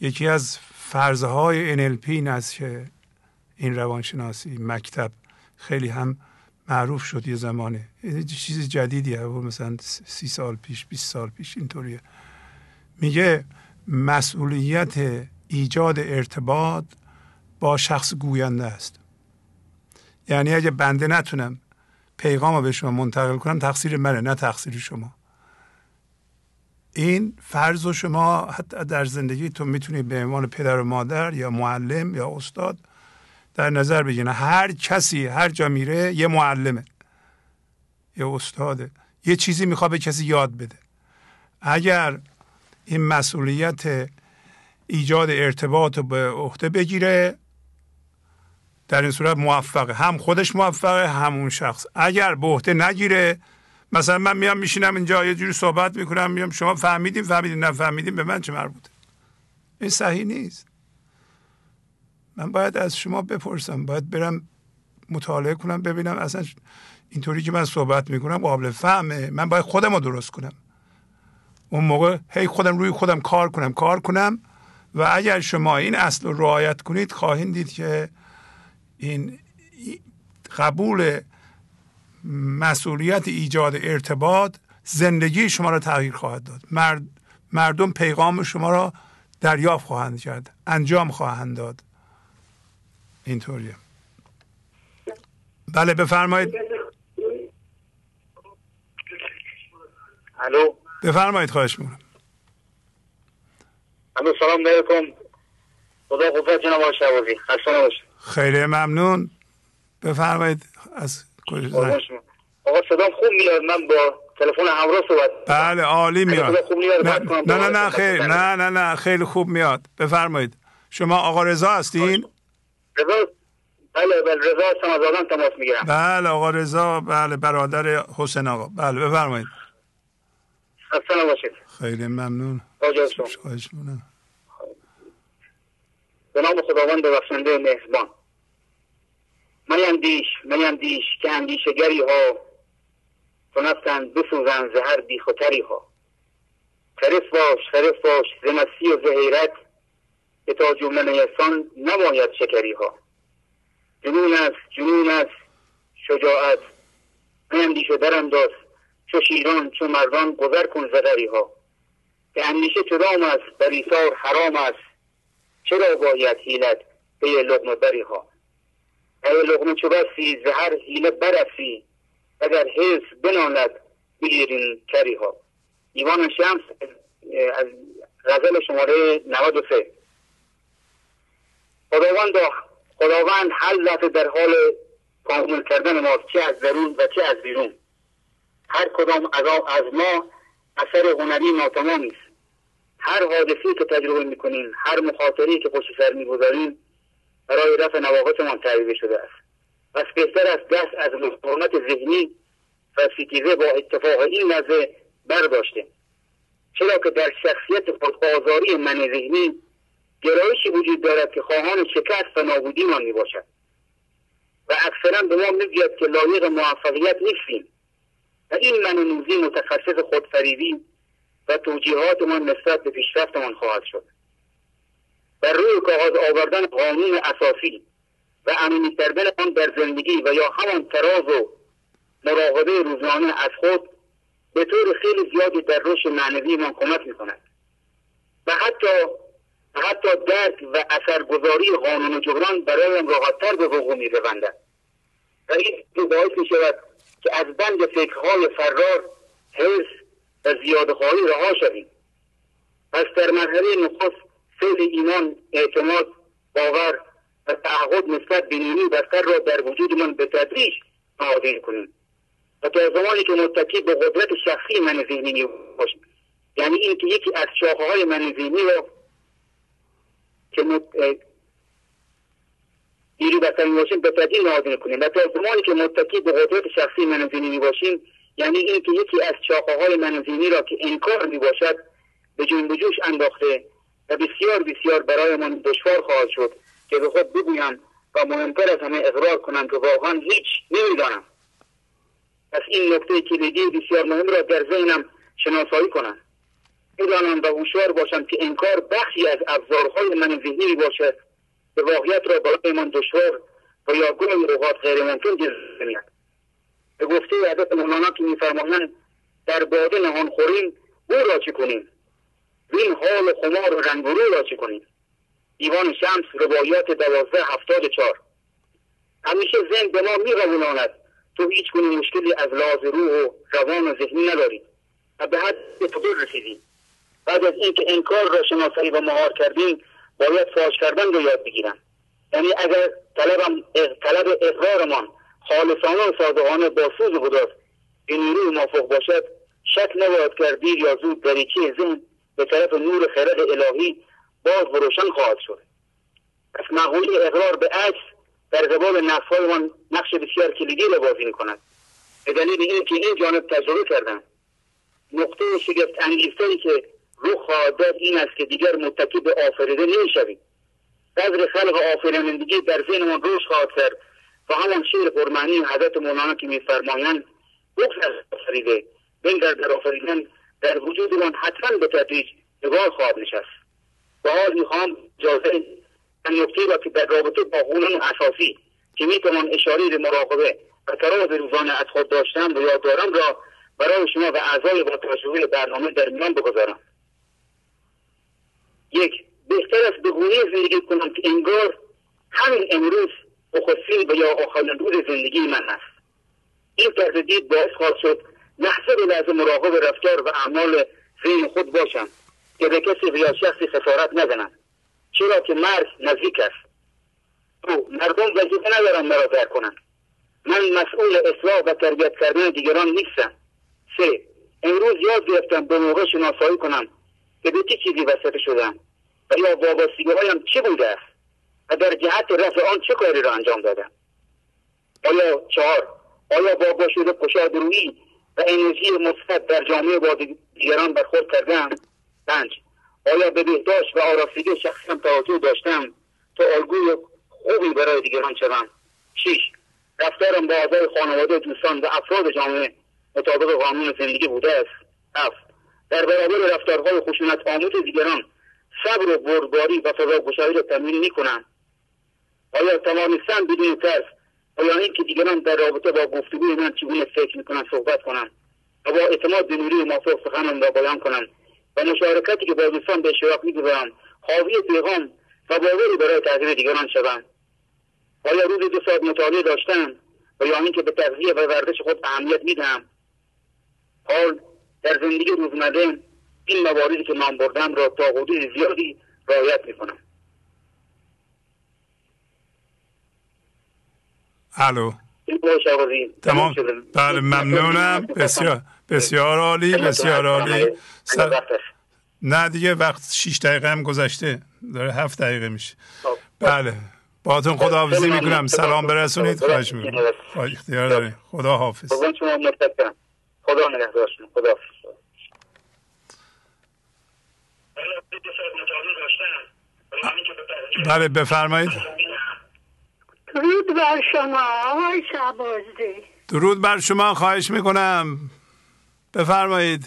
Speaker 3: یکی از فرضهای NLP این است که این روانشناسی مکتب خیلی هم معروف شد یه زمانه. چیز جدیدیه. مثلا سی سال پیش 20 سال پیش اینطوریه. میگه مسئولیت ایجاد ارتباط با شخص گوینده است. یعنی اگه بنده نتونم پیغام رو به شما منتقل کنم تقصیر منه نه تقصیر شما. این فرض و شما حتی در زندگیتون می‌تونید به عنوان پدر و مادر یا معلم یا استاد در نظر بگیرید هر کسی هر جا میره یه معلمه یه استاده. یه چیزی می‌خواد به کسی یاد بده. اگر این مسئولیت ایجاد ارتباط به عهده بگیره در این صورت موفقه. هم خودش موفقه همون شخص. اگر به عهده نگیره مثلا من میام میشینم اینجا یه جوری صحبت می‌کنم میام شما فهمیدیم فهمیدیم نفهمیدیم به من چه مربوطه؟ این صحیح نیست. من باید از شما بپرسم باید برم مطالعه کنم ببینم اصلا اینطوری که من صحبت می‌کنم قابل فهمه. من باید خودم رو درست کنم. اون موقع هی خودم روی خودم کار کنم کار کنم و اگر شما این اصل رو رعایت کنید خواهید دید که این قبول مسئولیت ایجاد ارتباط زندگی شما را تغییر خواهد داد. مرد مردم پیغام شما را دریافت خواهند کرد. انجام خواهند داد. اینطوریه. بله بفرمایید.
Speaker 8: الو.
Speaker 3: بفرمایید خواهش می‌کنم.
Speaker 8: الو سلام علیکم. خدا قوت جناب آقای خسته نباشید.
Speaker 3: خیلی ممنون. بفرمایید از
Speaker 8: آقا صدام خوب میاد. من با تلفن همراه صحبت
Speaker 3: بله عالی میاد. نه نه نه, نه خیلی نه نه نه خیلی خوب میاد. بفرمایید. شما آقا رضا هستین؟
Speaker 8: رضا بله بله رضا هستم از آدم تماس می‌گیرم.
Speaker 3: بله آقا رضا بله برادر حسین آقا. بله بفرمایید.
Speaker 8: خسته باشید
Speaker 3: خیلی ممنون.
Speaker 8: خواهش مونم به نام خداوند بخشنده مهربان. میندیش میندیش که اندیشگری ها کنستند بسوزن زهر بیخوتری ها خرف باش خرف باش زمسی و زهیرت که تا جمله نیستان نماید شکری ها جنون است جنون است شجاعت. میندیش و دست چو شیران چو مردان گذر کن زدری ها که اندیشه چدام است بر ایثار حرام است. چرا باید حیلت به لغم بری ها ای لغم چو بسی زهر حیله برسی. اگر حس بناند بیرین کری ها ایوان شمس از غزل شماره 93 خداوند خداوند هر لحظه در حال کامل کردن ماست چه از درون و چه از بیرون. هر کدام از ما اثر هنری ناتمامی است. هر حادثی که تجربه می‌کنیم هر مخاطری که پشت سر می‌گذاریم برای رفع نواقصمان تعریف شده است. پس بهتر است دست از مقاومت ذهنی و ستیزه با اتفاق این نزه برداشته چرا که در شخصیت خودآزاری من ذهنی گرایشی وجود دارد که خواهان شکست و نابودیمان می باشد و اکثرا به ما می‌گوید که لایق موفقیت نیستیم. و این من نوزی متخصص خودفریبی و توجیهاتمان نسبت به پیشرفتمان خواهد شد. بر روی کاغذ آوردن قانون اساسی و امنی کردن آن در زندگی و یا همان تراز و مراقبه روزانه از خود به طور خیلی زیادی در رشد معنوی من کمک می‌کند. و حتی حتی درک و اثرگذاری قانون جبران برایم راحتتر به وقوع میپیوندد و این باعث می شود که از بند فکرهای فرار حس و زیاده خواهی رها شویم. پس در مرحله نخست فعل ایمان اعتماد باور و تعهد نسبت به نیمی بستر را در وجودمان به تدریج نهادین کنیم و تا زمانی که متکی به قدرت شخصی من ذهنی باشیم یعنی این که یکی از شاخه های من ذهنی را که نیروی بستری باشیم به تدریج نهادین کنیم. و تا زمانی که متکی به قدرت شخصی من ذهنی باشیم یعنی این که یکی از شاخه های من ذهنی را که انکار می باشد به جنب جوش انداخته و بسیار بسیار برایمان دشوار خواهد شد که به خود بگویم و مهمتر از همه اقرار کنم که واقعا هیچ نمی‌دانم. پس این نکته کلیدی بسیار مهم را در ذهنم شناسایی کنم. بدانم و هوشیار باشم که انکار بخشی از ابزارهای من ذهنی باشد به واقعیت را برایمان دشوار و یا گاهی اوقات غیر ممکن جلوه به گفته حضرت مولانا که میفرمایند در باده نهان خوریم او را چه کنیم؟ این حال خمار و رنگرو را چه کنیم؟ دیوان شمس روایات دوازده هفتاد چار همیشه ذهن به ما میقبولاند تو هیچ گونه مشکلی از لحاظ روح و روان و ذهنی نداری. و به حد فضول رسیدیم بعد از اینکه انکار را شناسایی و مهار کردیم باید فاش کردن رو یاد بگیرم. یعنی اگر طلبم طلب اقرارمان خالصانه و صادقانه با سوز خداست به نیروی باشد شک نباید کرد یا زود دریچه ذهن به طرف نور خرد الهی باز و روشن خواهد شد. پس مقوله اقرار به عکس در قبال نفسهایمان نقش بسیار کلیدی را بازی می‌کند. به دلیل اینکه این جانب تجربه کردن نقطه شگفت انگیزتری که روح خواهد داد این است که دیگر متکی به آفریده نمی‌شویم. قدر خلق آفرینندگی در ذهنمان رشد خواهد کرد و همان شعر پرمعنی حضرت مولانا که میفرمایند بغض از آفریده بنگر در آفریدن در وجودمان حتما به تدریج نگاه خواهد نشست. و حال می‌خواهم اجازه نکته را که در رابطه با قانون اساسی که می‌توان اشاره به مراقبه و تراز روزانه از خود داشتم و یاد دارم را برای شما و اعضای با تجربه برنامه در میان بگذارم. یک بهتر است به گونه زندگی کنم که انگار همین امروز نخستین و یا آخرین روز زندگی من هست. این طرز دید باعث خواهد شد لحظه لحظه مراقب رفتار و اعمال ذهن خود باشم که به کسی یا شخصی خسارت نزنم چرا که مرگ نزدیک است. دو مردم وظیفه ندارن مرا در کنن من مسئول اصلاح و تربیت کردن دیگران نیستم. سه امروز یاد گرفتم به موقع شناسایی کنم که به چه چیزی وسط شدم و یا وابستگی هایم چه بوده است و در جهت رفع آن چه کاری را انجام دادم. آیا چهار آیا با باشد روی و انرژی مثبت در جامعه با دیگران برخورد کردم. پنج آیا به بهداشت و آراسیگی شخصیم توجه داشتم تا الگوی خوبی برای دیگران شوم؟ شش رفتارم با اعضای خانواده دوستان و افراد جامعه مطابق قانون زندگی بوده است. هفت در برابر رفتارهای خشونت آموز دیگران صبر و بردباری و فضاگشایی را تمرین می‌کنم. آیا توانستم بدون ترس آیا اینکه دیگران در رابطه با گفتگوی من چگونه فکر می‌کنن صحبت کنم و با اعتماد به نوری موافق سخنم را بیان کنم و مشارکتی که با دوستان به اشتراک می‌گذارم حاوی پیغام و باوری برای تغییر دیگران شوم آیا روز دو ساعت مطالعه داشتم و یا اینکه به تغذیه و ورزش خود اهمیت می‌دهم. حال در زندگی روزمره این مواردی که من بردم را تا حدود زیادی رعایت می‌کنم.
Speaker 3: الو. تمام. بله ممنونم. بسیار بسیار عالی بسیار عالی. نه دیگه وقت 6 دقیقه هم گذشته. داره هفت دقیقه میشه. خب. بله. باهاتون خدا حافظی می‌کنم. سلام برسونید. خواهش می‌کنم. اختیار داریم خدا حافظ
Speaker 8: خدا نگهدار خدا
Speaker 3: بله بفرمایید.
Speaker 9: درود بر شما آقای شبازی
Speaker 3: درود بر شما خواهش می‌کنم. بفرمایید.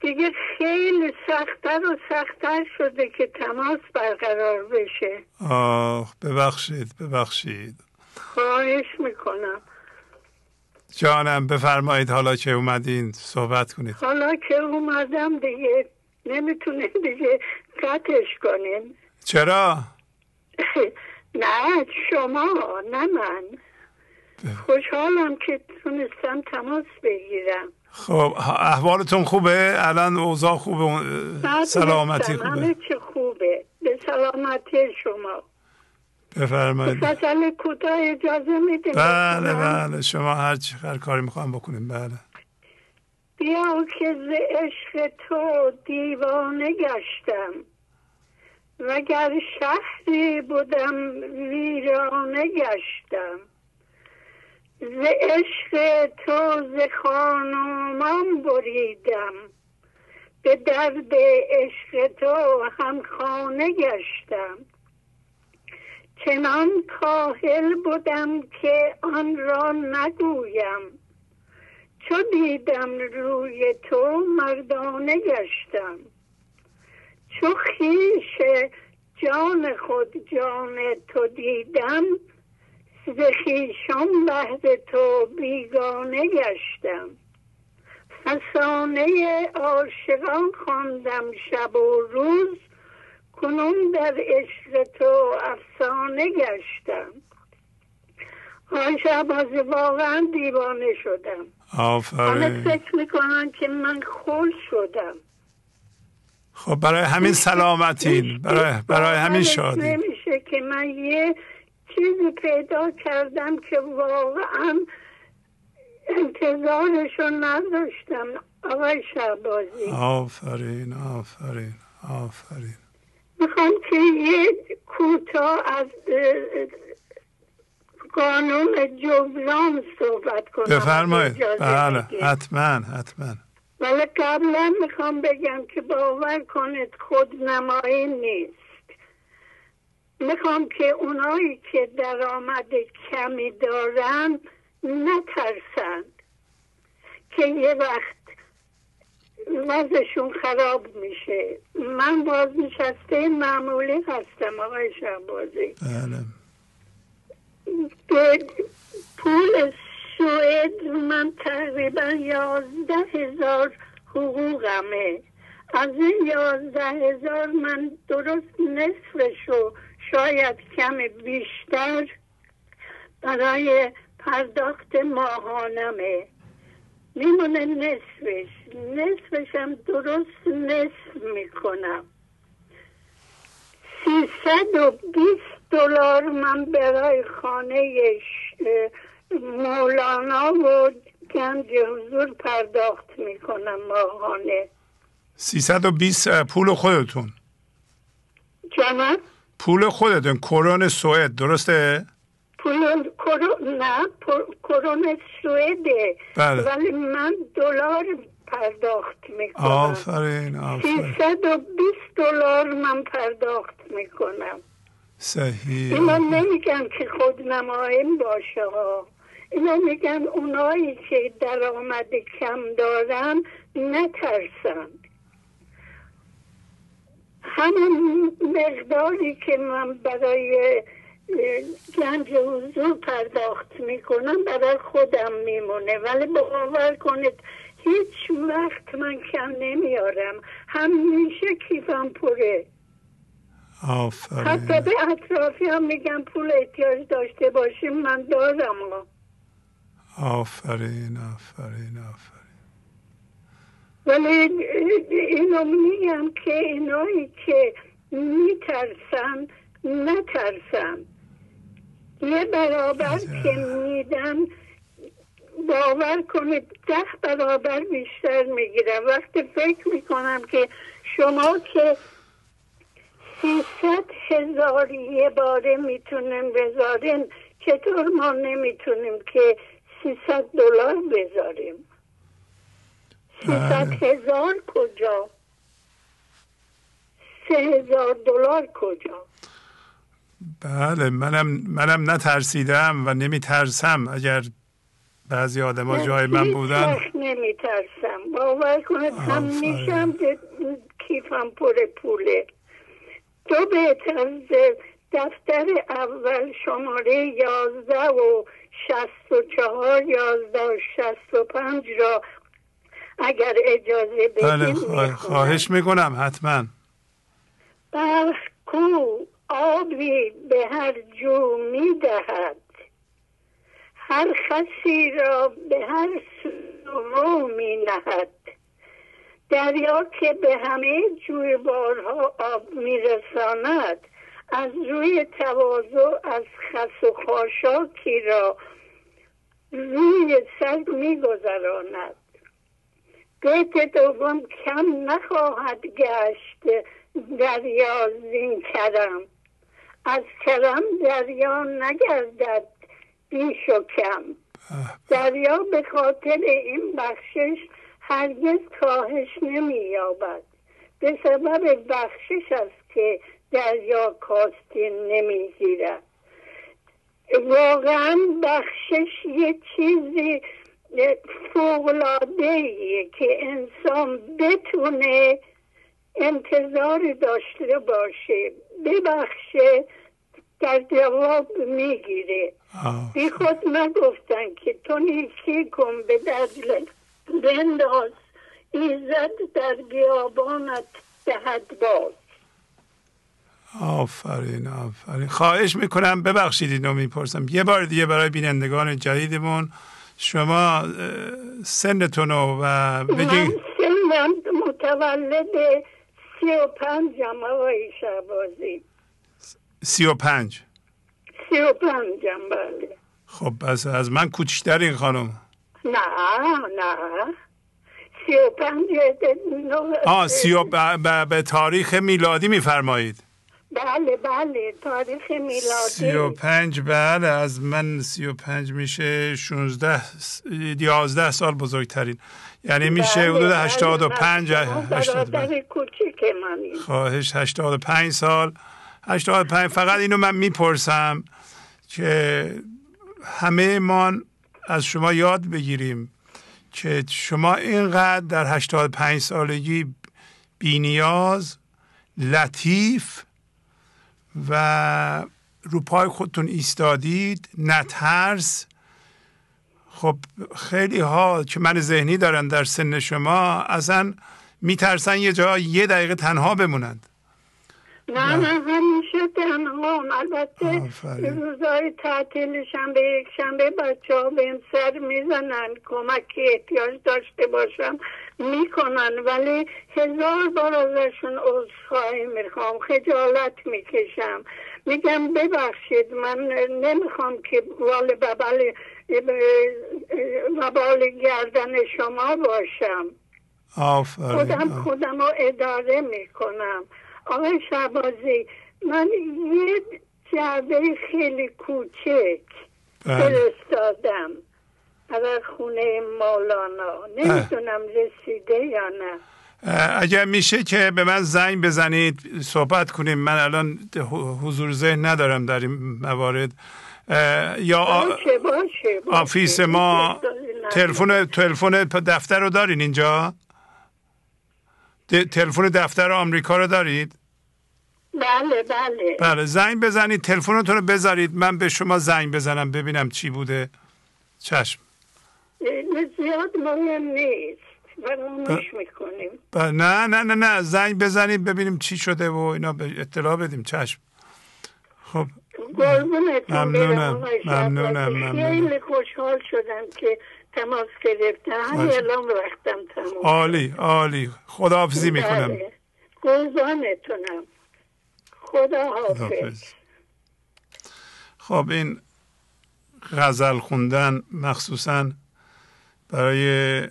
Speaker 9: دیگه خیلی سختتر و سختتر شده که تماس برقرار بشه.
Speaker 3: آه ببخشید ببخشید.
Speaker 9: خواهش می‌کنم.
Speaker 3: جانم بفرمایید حالا که اومدین صحبت کنید.
Speaker 9: حالا که اومدم دیگه نمی‌تونه دیگه قطعش کنیم.
Speaker 3: چرا؟
Speaker 9: نه شما نه من. خوشحالم که تونستم تماس بگیرم.
Speaker 3: خب احوالتون خوبه؟ الان اوضاع خوبه؟ سلامتی خوبه؟
Speaker 9: همه چه خوبه. به سلامتی شما.
Speaker 3: بفرمایید.
Speaker 9: فصل کوتاه اجازه میدیم
Speaker 3: بله بله. شما هر چی هر کاری می‌خوام بکنیم. بله.
Speaker 9: بیا که ز عشق تو دیوانه گشتم. وگر شهری بودم ویرانه گشتم. ز عشق تو ز خانومان بریدم. به درد عشق تو هم خانه گشتم. چنان کاهل بودم که آن را نگویم. چو دیدم روی تو مردانه گشتم. چو خیش جان خود جان تو دیدم. ز خیشان بهر تو بیگانه گشتم. فسانه عاشقان خواندم شب و روز. کنون در عشق تو افسانه گشتم. آن شب واقعا دیوانه شدم.
Speaker 3: آفرین.
Speaker 9: فکر می‌کنن که من خول شدم.
Speaker 3: خب برای همین سلامتین. برای, برای همین شادی.
Speaker 9: نمیشه که من یه چیزی پیدا کردم که واقعا انتظارشو نداشتم. آقای شعبازی
Speaker 3: آفرین آفرین آفرین.
Speaker 9: می‌خوام که یه کوتاه از قانون جبران صحبت کنم.
Speaker 3: بفرمایید. بله حتما حتما.
Speaker 9: ولی قبلا می‌خوام بگم که باور کنید خود نمایی نیست. می‌خوام که اونایی که درآمد کمی دارن نترسند که یه وقت وضعشون خراب میشه. من بازنشسته معمولی هستم آقای شهبازی.
Speaker 3: بله.
Speaker 9: به پول سوئد من تقریبا یازده هزار حقوقمه. از این یازده هزار من درست نصفشو شاید کم بیشتر برای پرداخت ماهانمه. میمونه نصفش. نصفشم درست نصف می‌کنم. سیصد و بیست دلار من برای خانه مولانا و گنج حضور پرداخت می‌کنم ماهانه
Speaker 3: 320 پول خودتون.
Speaker 9: جناب؟
Speaker 3: پول خودتون کرون سوئد درسته؟
Speaker 9: پول کرون نه کرون سوئده.
Speaker 3: بله.
Speaker 9: ولی من دلار پرداخت می‌کنم.
Speaker 3: آفرین آفرین.
Speaker 9: 320 دلار من پرداخت می‌کنم.
Speaker 3: صحیح.
Speaker 9: اینا نمیگن که خود نمایم باشه ها. اینا میگن اونایی که درآمد کم دارن نترسن. همون مقداری که من برای گنج حضور پرداخت می‌کنم برای خودم میمونه. ولی باور کنید هیچ وقت من کم نمیارم. همیشه کیفم پره
Speaker 3: آفرین.
Speaker 9: حتی به اطرافی هم میگم پول احتیاج داشته باشیم من دارم.
Speaker 3: آفرین آفرین آفرین.
Speaker 9: ولی اینو میگم که اینایی که میترسن نترسن. یه برابر که میدن باور کنید ده برابر بیشتر می‌گیرم وقتی فکر می‌کنم که شما که سیصد هزار یه باره می‌تونیم بذاریم چطور ما نمی‌تونیم که سیصد دلار بذاریم. سیصد هزار کجا؟ سه هزار دلار کجا؟
Speaker 3: بله منم منم نترسیدم و نمیترسم اگر بعضی آدم ها جای من بودن.
Speaker 9: نمی ترسم باور کنید همیشه کیفم پر پوله. تو بهتر دفتر اول شماره یازده و شست و چهار یازده شست و پنج را اگر اجازه بدین
Speaker 3: بله خواهش می‌کنم حتما.
Speaker 9: برخ کو آبی به هر جو می‌دهد هر خسی را به هر سو می نهد دریا که به همه جوی بارها آب میرساند از روی تواضع از خس و خاشاکی را روی سگ میگذراند. بیت دوم کم نخواهد گشت دریا زین کرم. از کرم دریا نگردد بیش و کم. دریا به خاطر این بخشش هرگز کاهش نمییابد. به سبب بخشش است که دریا کاستین نمی‌گیرد واقعا بخشش یه چیزی فوقلاده که انسان بتونه انتظار داشته باشه ببخشه در جواب می‌گیره. بی خود نگفتن که تو نیکی کن به دجل بنداز ایزد در بیابانت دهد باز.
Speaker 3: آفرین آفرین. خواهش می‌کنم ببخشید اینو می‌پرسم. یه بار دیگه برای بینندگان جدیدمون شما سنتون و بگی.
Speaker 9: من سنم متولد سی و پنجم آقای شعبازی
Speaker 3: سی و پنج.
Speaker 9: سی و پنجم بله.
Speaker 3: خب پس از من کوچکتر این خانم.
Speaker 9: نه نه. سی و پنج
Speaker 3: آه سی و به تاریخ میلادی میفرمایید.
Speaker 9: بله بله تاریخ میلادی. سی
Speaker 3: و پنج بله از من سی و پنج میشه شونزده یازده سال بزرگترین. یعنی میشه
Speaker 9: بله
Speaker 3: حدود
Speaker 9: بله.
Speaker 3: هشتاد و پنج.
Speaker 9: هشتاد منی
Speaker 3: خواهش هشتاد و پنج سال. هشتاد و پنج فقط اینو من می‌پرسم که همه ما از شما یاد بگیریم که شما اینقدر در هشتاد پنج سالگی بینیاز لطیف و رو پای خودتون ایستادید نترس. خب خیلی ها که من ذهنی دارن در سن شما اصلا میترسن یه جا یه دقیقه تنها بمونند.
Speaker 9: نه نه همیشه تنها البته روزهای تعطیل شنبه یک شنبه بچه ها بهم سر می‌زنن کمکی احتیاج داشته باشم می‌کنن ولی هزار بار ازشون عذرخواهی می‌خوام خجالت می‌کشم. میگم ببخشید من نمی‌خوام که وال ببل وبال گردن شما باشم.
Speaker 3: آفرین.
Speaker 9: خودم خودم رو اداره می‌کنم. آقای شبازی من یه جعبه خیلی کوچک
Speaker 3: بله.
Speaker 9: فرستادم از خونه مولانا. نمی‌دونم رسیده یا نه.
Speaker 3: اگر میشه که به من زنگ بزنید صحبت کنیم. من الان حضور ذهن ندارم در این موارد. یا
Speaker 9: باشه باشه
Speaker 3: آفیس ما تلفن تلفن دفتر رو دارین اینجا؟ تلفن دفتر آمریکا رو دارید؟
Speaker 9: بله بله.
Speaker 3: بله زنگ بزنید تلفنتون رو بذارید. من به شما زنگ بزنم ببینم چی بوده. چشم.
Speaker 9: زیاد مهم نیست. فراموش می‌کنیم.
Speaker 3: نه نه نه نه. زنگ بزنید ببینیم چی شده و اینا. به اطلاع بدیم. چشم. خب.
Speaker 9: ممنونم ممنونم. خیلی خوشحال شدم که تماس گرفتم همین الان وقتم تماس.
Speaker 3: عالی عالی. خداحافظی می‌کنم.
Speaker 9: بله. قربانتونم خدا حافظ
Speaker 3: خب این غزل خوندن مخصوصا برای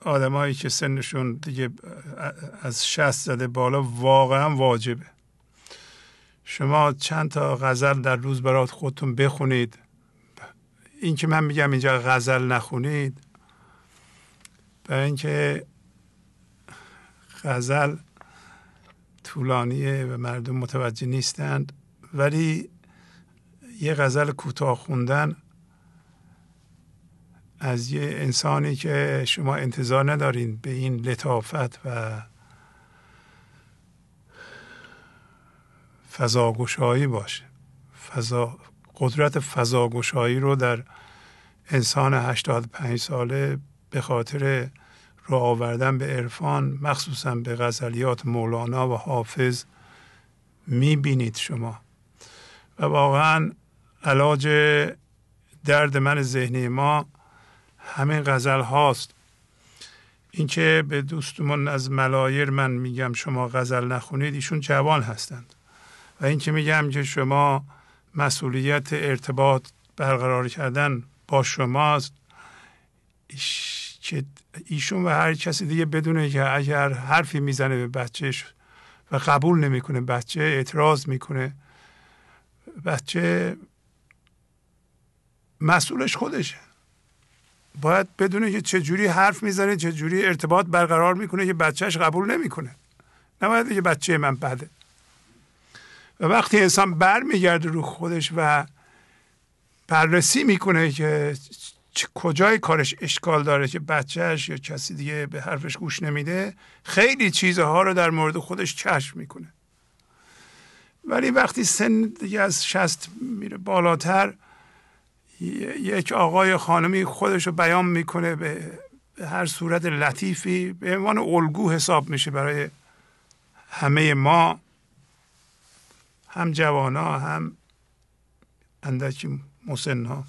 Speaker 3: آدمایی که سنشون دیگه از شست زده بالا واقعا واجبه. شما چند تا غزل در روز برات خودتون بخونید. این که من میگم اینجا غزل نخونید برای اینکه غزل طولانیه و مردم متوجه نیستند ولی یه غزل کوتاه خوندن از یه انسانی که شما انتظار ندارین به این لطافت و فضاگشایی باشه. فضا قدرت فضاگشایی رو در انسان 85 ساله به خاطر رو آوردن به عرفان مخصوصا به غزلیات مولانا و حافظ می‌بینید شما. و واقعا علاج درد من ذهنی ما همین غزل هاست. اینکه به دوستمون از ملایر من میگم شما غزل نخونید ایشون جوان هستند. و اینکه میگم که شما مسئولیت ارتباط برقرار کردن با شماست. که ایشون و هر کسی دیگه بدونه که اگر حرفی می‌زنه به بچهش و قبول نمی‌کنه بچه اعتراض می‌کنه. بچه مسئولش خودشه. باید بدونه که چجوری حرف می‌زنه چجوری ارتباط برقرار می‌کنه که بچهش قبول نمی‌کنه. نباید که بچه من بده. و وقتی انسان بر میگرده رو خودش و بررسی می‌کنه که کجای کارش اشکال داره که بچهش یا کسی دیگه به حرفش گوش نمیده خیلی چیزها رو در مورد خودش کشف می‌کنه. ولی وقتی سن دیگه از شست میره بالاتر یک آقای خانمی خودش رو بیان می‌کنه به هر صورت لطیفی به عنوان الگو حساب میشه برای همه ما. هم جوان ها هم اندکی مسن ها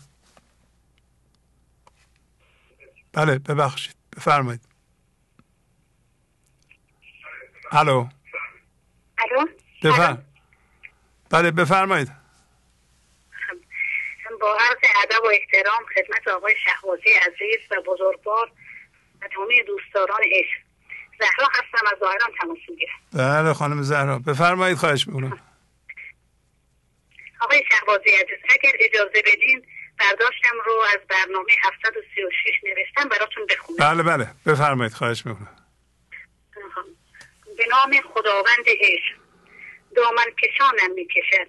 Speaker 3: بله ببخشید بفرمایید. الو.
Speaker 10: الو.
Speaker 3: بفرم بله بفرمایید.
Speaker 10: با عرض ادب و احترام خدمت آقای شهبازی عزیز و بزرگوار و تمام دوستداران عشق. زهرا هستم از ظاهران تماس می‌گیرم.
Speaker 3: بله خانم زهرا. بفرمایید خواهش می‌کنم.
Speaker 10: آقای شهبازی عزیز اگر اجازه بدین برداشتم رو از برنامه 736 نوشتم براتون بخونم.
Speaker 3: بله بله. بفرمایید خواهش می‌کنم.
Speaker 10: به نام خداوند عشق. دامن کشانم می‌کشد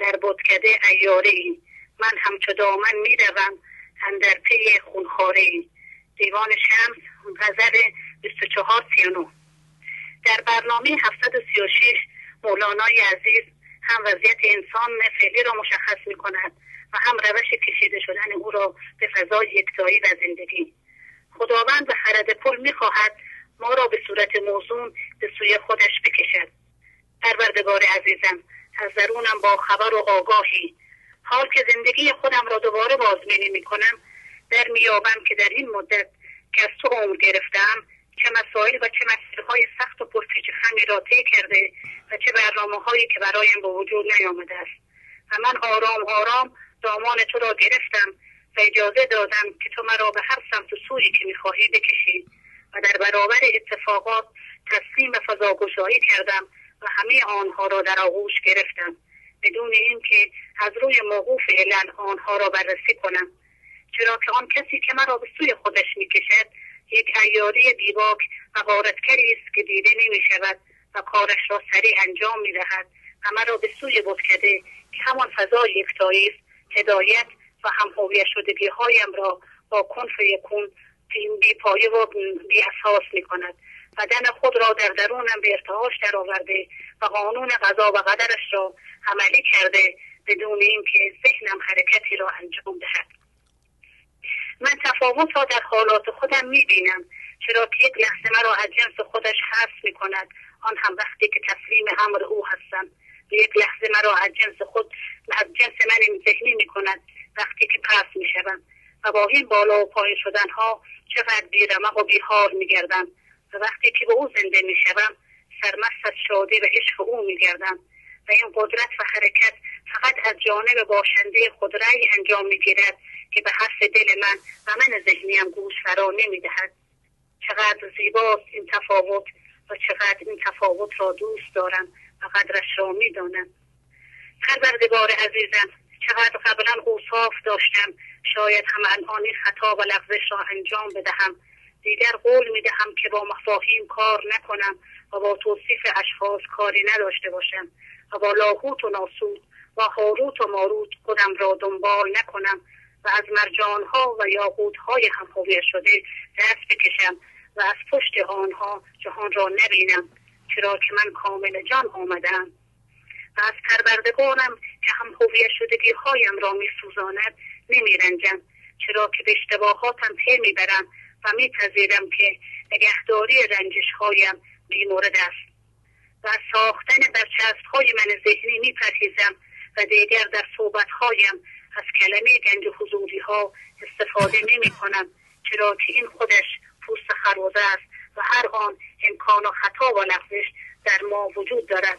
Speaker 10: در بودکده ایاره ای من همچو دامن میدوم اندر پی خونخاره ای دیوان شمس غزل 24 39 در برنامه 736 مولانای عزیز هم وضعیت انسان فعلی را مشخص می کند و هم روش کشیده شدن او را به فضای یکتایی و زندگی. خداوند به خرد پل می خواهد ما را به صورت موزون به سوی خودش بکشد. پروردگار عزیزم از درونم با خبر و آگاهی. حال که زندگی خودم را دوباره بازبینی می کنم در میابم که در این مدت که از تو عمر گرفتم چه مسائل و چه مسئله سخت و پرپیچ خمی را طی کرده و چه برنامه هایی که برایم به وجود نیامده است. و من آرام آرام دامان تو را گرفتم و اجازه دادم که تو مرا به هر سمت و سویی که می‌خواهی بکشی. و در برابر اتفاقات تسلیم فضاگشایی کردم و همه آنها را در آغوش گرفتم. بدون اینکه از روی موقوف علل آنها را بررسی کنم. چرا که آن کسی که مرا به سوی خودش می‌کشد یک ایاری بیباک و غارتکری است که دیده نمی شود و کارش را سریع انجام می دهد و مرا به سوی بتکده که همان فضای یکتایی است. هدایت و همهویت شدگی هایم را با کنف یکون بی پایه و بی اساس می کند بدن خود را در درونم به ارتعاش درآورده و قانون قضا و قدرش را عملی کرده بدون اینکه ذهنم حرکتی را انجام دهد. من تفاوت را در حالات خودم می بینم چرا که یک لحظه مرا از جنس خودش حس می کند آن هم وقتی که تسلیم امر او هستم. یک لحظه مرا از جنس خود از جنس من ذهنی می کند وقتی که پس می شوم و با این بالا و پایین شدن ها چقدر بیرمق و بیحار می گردم و وقتی که به او زنده می شوم سرمست از شادی و عشق او می گردم و این قدرت و حرکت فقط از جانب باشنده خود رأی انجام می گیرد که به حرف دل من و من ذهنیم گوش فرا نمی دهد چقدر زیباست این تفاوت و چقدر این تفاوت را دوست دارم و قدرش را می دانم پروردگار عزیزم چقدر قبلا اوصاف داشتم. شاید هم الان خطا و لغزش را انجام بدهم. دیگر قول می دهم که با مفاهیم کار نکنم و با توصیف اشخاص کاری نداشته باشم و با لاهوت و ناسود و هاروت و ماروت خودم را دنبال نکنم. و از مرجانها و یاقوتهای هم هویت شده دست بکشم و از پشت آنها جهان را نبینم چرا که من کامل جان آمدم. و از پروردگارم که هم هویت شدگی هایم را می سوزاند نمی رنجم چرا که به اشتباهاتم پی می‌برم و میپذیرم که نگهداری رنجش هایم بیمورد است. و ساختن برچسب های من ذهنی میپرهیزم و دیگر در صحبت هایم از کلمه گنج حضوری ها استفاده نمی کنم چرا که این خودش پوست خروزه است و هر آن امکان و خطا و لغزش در ما وجود دارد.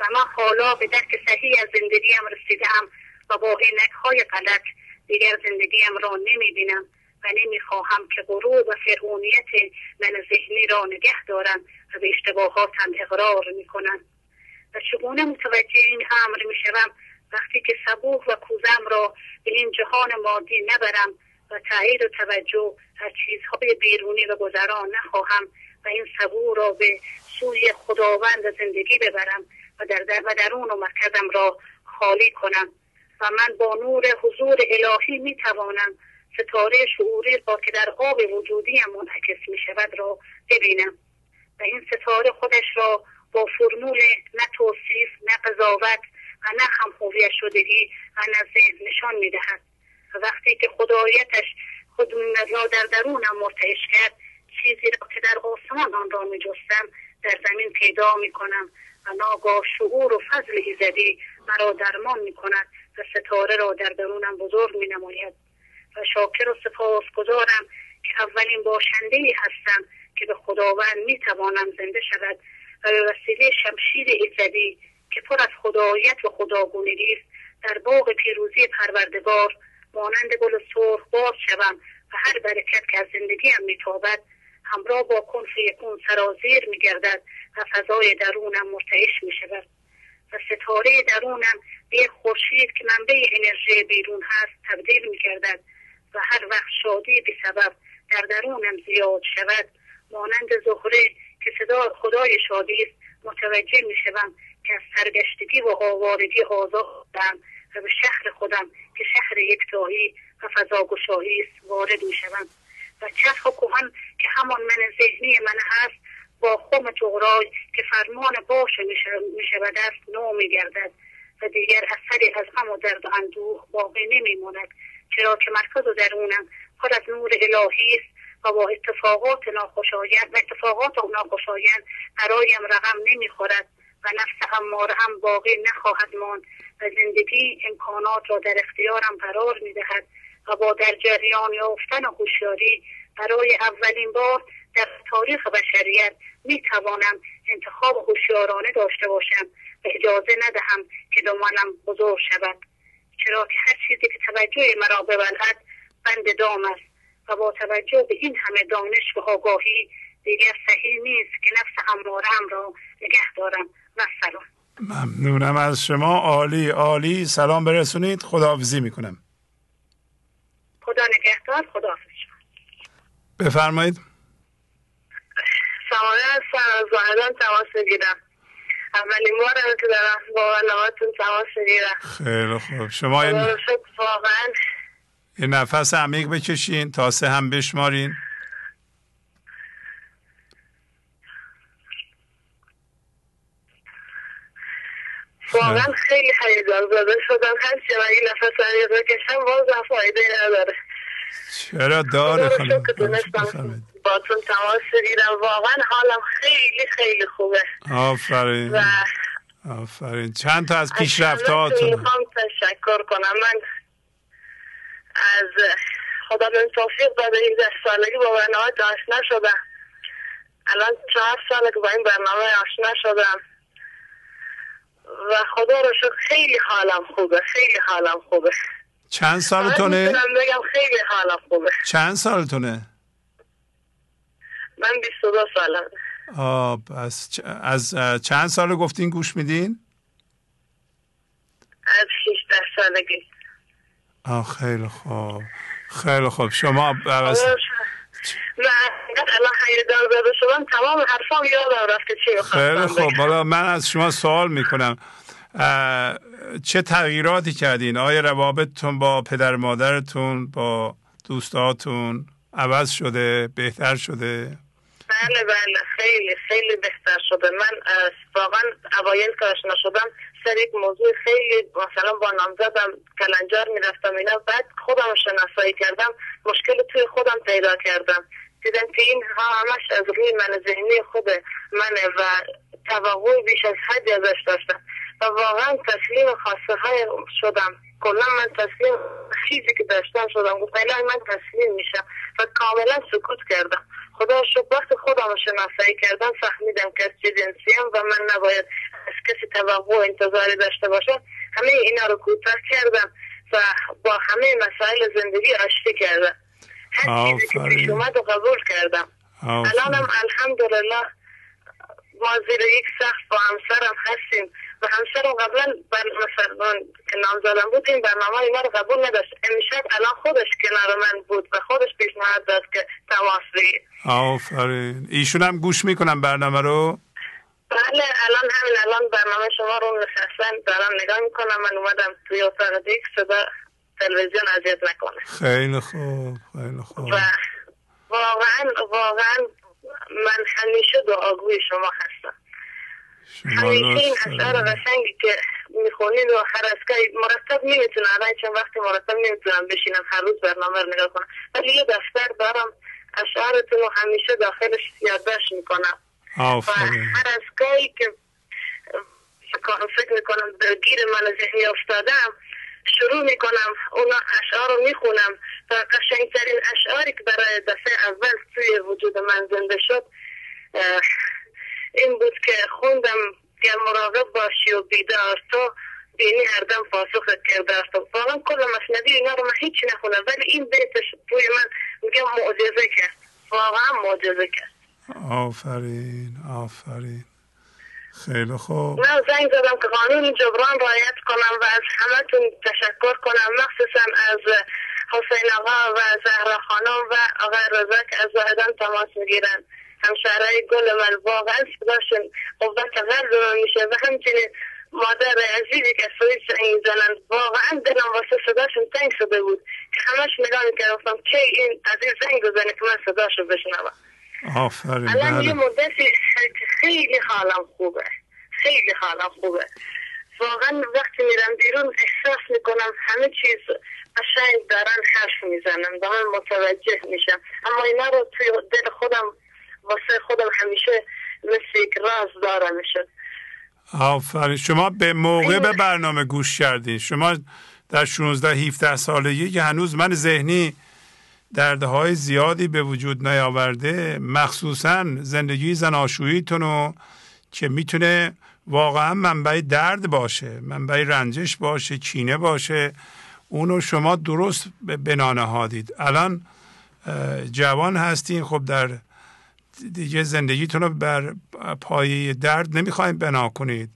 Speaker 10: و من حالا به درک صحیح از زندگیم رسیدم و با عینک های غلط دیگر زندگیم را نمی بینم و نمی‌خواهم که غرور و فرعونیت من ذهنی را نگه دارم و به اشتباهاتم اقرار می‌کنم. و چگونه متوجه این امر می‌شوم؟ وقتی که صبوح و کوزم را به این جهان مادی نبرم و تایید و توجه از چیزهای بیرونی و گذران نخواهم و این صبور را به سوی خداوند زندگی ببرم و در, در و درون و مرکزم را خالی کنم و من با نور حضور الهی می توانم ستاره شعوری را که در آب وجودی منعکس می شود را ببینم و این ستاره خودش را با فرمول نه توصیف نه قضاوت و نه هویت شدگی نه ذهن نشان می دهد و وقتی که خدایتش خود را در درونم مرتعش کرد چیزی را که در آسمان آن را می جستم در زمین پیدا می کنم و ناگاه شعور و فضل ایزدی مرا درمان می کند و ستاره را در درونم بزرگ می نماید و شاکر و سپاس گذارم که اولین باشنده هستم که به خداوند می توانم زنده شود و به وسیله شمشیر ایزدی که پر از خدایت و خداگونگی است در باغ پیروزی پروردگار مانند گل سرخ باز شوم و هر برکت که از زندگیم میتابد همراه با کنف یکون سرازیر میگردد و فضای درونم مرتعش می‌شود. و ستاره درونم به یک خورشید که منبع انرژی بیرون هست تبدیل میگردد و هر وقت شادی به سبب در درونم زیاد شود مانند زهره که صدا خدای شادی است متوجه می شوم که از سرگشتگی و آوارگی آزادم و به شهر خودم که شهر یکتایی و فضاگشایی است وارد می شوم و چرخ کهن که همان من ذهنی من هست با خم جغرای که فرمان باش می شود است نو می گردد و دیگر اثری از غم و درد و اندوه باقی نمی ماند چرا که مرکز و درونم پر از نور الهی است و با اتفاقات ناخوشایند و اتفاقات ناخوشایند برایم رقم نمی‌خورد. و نفس اماره هم باقی نخواهد ماند و زندگی امکانات را در اختیارم قرار می‌دهد و با در جریان یافتن هوشیاری برای اولین بار در تاریخ بشریت می توانم انتخاب هوشیارانه داشته باشم و اجازه ندهم که دامنم بزرگ شود. چرا که هر چیزی که توجه مرا ببلد بند دام است و با توجه به این همه دانش و آگاهی دیگر صحیح نیست که نفس امارم را نگه دارم.
Speaker 3: ممنونم از شما. عالی عالی. سلام برسونید. خداحافظی می‌کنم.
Speaker 10: خدا نگهدار خداحافظ.
Speaker 3: بفرمایید.
Speaker 11: سوانه هستم از واحدان تماس بگیرم اولین بار که دارم با برنامهتون تماس بگیرم
Speaker 3: خیلی خوب. شما
Speaker 11: شکر واقعا.
Speaker 3: یه نفس عمیق بکشین تا سه هم بشمارین.
Speaker 11: واقعا خیلی هیجان زده شدم. هر چه من این نفس عمیق بکشم بازم فایده نداره.
Speaker 3: چرا داره خانم.
Speaker 11: باتون تماس بگیرم. واقعا حالم خیلی خیلی خوبه.
Speaker 3: آفرین.
Speaker 11: و
Speaker 3: آفرین. چند تا از
Speaker 11: همتون
Speaker 3: پیشرفتهاتون
Speaker 11: می‌خوام تشکر کنم. من از خدا بهم توفیق داده 18 سالگی با برنامه آشنا شدم. الان چهار ساله که با این برنامه آشنا شدم. و خدا رو شکر خیلی حالم خوبه خیلی حالم خوبه.
Speaker 3: چند سالتونه؟
Speaker 11: می‌تونم بگم خیلی حالم خوبه.
Speaker 3: چند سالتونه؟
Speaker 11: من 22 سالم.
Speaker 3: آه پس چ- از چند سال گفتین گوش میدین؟
Speaker 11: از 18 سالگی.
Speaker 3: آه خیلی خوب خیلی خوب. شما بس...
Speaker 11: شکر. من الان هیجان زده شدم تمام حرفام یادم رفته چی
Speaker 3: خیلی
Speaker 11: بگم.
Speaker 3: حالا من از شما سوال می‌کنم. چه تغییراتی کردین؟ آیا روابطتون با پدر مادرتون با دوستاتون عوض شده بهتر شده؟
Speaker 11: بله بله. خیلی خیلی بهتر شده. من واقعا اوایل که آشنا شدم سر یک موضوع خیلی مثلا با نامزدم کلنجار می‌رفتم اینا. بعد خودم شناسایی کردم مشکل توی خودم پیدا کردم. دیدم که این ها همش از روی من ذهنی خود منه و توقع بیش از حدی ازش داشتم. و واقعا تسلیم خواسته های شدم. کلا من تسلیم چیزی که داشتم شدم. گفت من تسلیم میشم. و کاملا سکوت کردم. خدا شکر وقتی خودم رو شناسایی کردم فهمیدم که از چه جنسیم و من نباید از کسی توقع و انتظاری داشته باشم همه اینا رو کوتاه کردم و با همه مسائل زندگی آشتی کردم هر چیزی که. پیش اومد رو قبول کردم الانم. الحمدلله ما زیر یک سقف با همسرم هستیم و همسرم قبلا بر مثلا که نامزدم بود این برنامه اینا رو قبول نداشت. امشب الان خودش کنار من بود و خودش پیشنهاد داد که تماس بگیر
Speaker 3: آفرین. ایشون هم گوش می‌کنن برنامه رو؟
Speaker 11: بله الان همین الان برنامه شما رو نشستن دارم نگاه می‌کنم من اومدم توی اتاق دیگه صدا تلویزیون اذیت نکنه.
Speaker 3: خیلی خوب خیلی خوب.
Speaker 11: و واقعا واقعا من همیشه دعاگوی شما هستم. اشعار
Speaker 3: دارید.
Speaker 11: قشنگی که می‌خونید و هر از مرتب نمی‌تونم الان چند وقتی مرتب نمی‌تونم بشینم هر روز برنامه رو نگاه کنم ولی یه دفتر دارم اشعارتون رو همیشه داخلش یادداشت می‌کنم و هر از گاهی که اه، فکر می‌کنم درگیر من ذهنی افتادم شروع می‌کنم اون اشعار رو می‌خونم و قشنگترین اشعاری که برای دفعه اول توی وجود من زنده شد این بود که خوندم گر مراقب باشی و بیدار تو بینی هر دم پاسخت کرده است. واقعا کل مصنوی اینا رو من هیچی نخونم ولی این بیتش توی من میگم معجزه کرد. واقعا معجزه کرد.
Speaker 3: آفرین آفرین. خیلی خوب.
Speaker 11: من زنگ زدم که قانون جبران رعایت کنم و از همتون تشکر کنم. مخصوصا از حسین آقا و زهرا خانم و آقای رضا که از واحدان تماس می‌گیرن. همشهرهای گل من واقعا صداشون قوت قلب من میشه و همچنین مادر عزیزی که سوی زنگ زنن واقعا دلم واسه صداشون تنگ شده بود که همش نگاه می‌کردم کی این عزیز زنگ بزنه که من صداشو بشنوم.
Speaker 3: آفرین
Speaker 11: الان یه
Speaker 3: بله
Speaker 11: مدتی خیلی حالم خوبه خیلی حالم خوبه. واقعا وقتی میرم بیرون احساس می‌کنم همه چیز قشنگ دارن حرف می‌زنن و من متوجه میشم. اما اینا رو توی دل خودم واسه خودم همیشه مثل یک راز دارمشون
Speaker 3: آفرین. شما به موقع به برنامه گوش کردین. شما در 16 17 سالگی که هنوز من ذهنی دردهای زیادی به وجود نیاورده مخصوصا زندگی زناشوییتون رو که می‌تونه واقعا منبع درد باشه منبع رنجش باشه چینه باشه اونو شما درست به بنا نهادید الان جوان هستین. خب در دیگه زندگیتون رو بر پایه درد نمی‌خواین بنا کنید.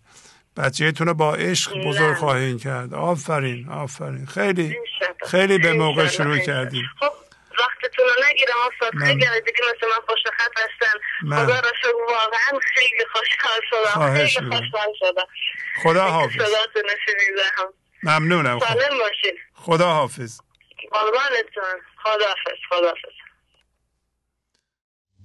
Speaker 3: بچهتون رو با عشق بزرگ خواهید کرد. آفرین آفرین. خیلی خیلی به موقع شروع کردیم.
Speaker 12: خب وقتتون رو نگیرم استاد. خیلی از دیگه مثل من خوش خط هستن. خدا را شکر. واقعا خیلی خوشحال شدم. خیلی خوشحال شدم.
Speaker 3: خدا حافظ. ممنونم. خدا حافظ.
Speaker 12: قربانتون. خدا حافظ خدا حافظ.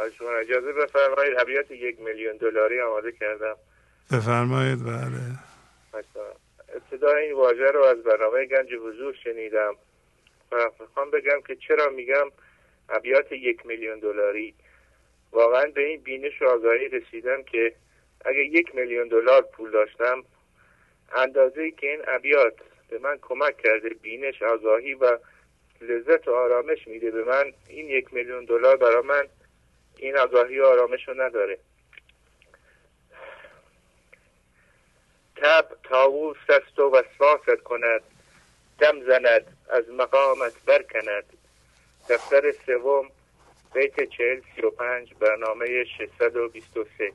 Speaker 13: خواهش اجازه بفرمایید. ابیات یک میلیون دلاری آماده کردم.
Speaker 3: بفرمایید بله.
Speaker 13: ابتدا این واژه رو از برنامه گنج حضور شنیدم و می‌خوام بگم که چرا میگم ابیات یک میلیون دلاری. واقعا به این بینش و آگاهی رسیدم که اگه یک میلیون دلار پول داشتم اندازه که این ابیات به من کمک کرده بینش آگاهی و لذت و آرامش میده به من این یک میلیون دلار برای من این آگاهی و آرامش رو نداره. تب تاووس است و وسواست کند. دم زند از مقامت برکند. دفتر سوم بیت چهل سی و پنج برنامه 623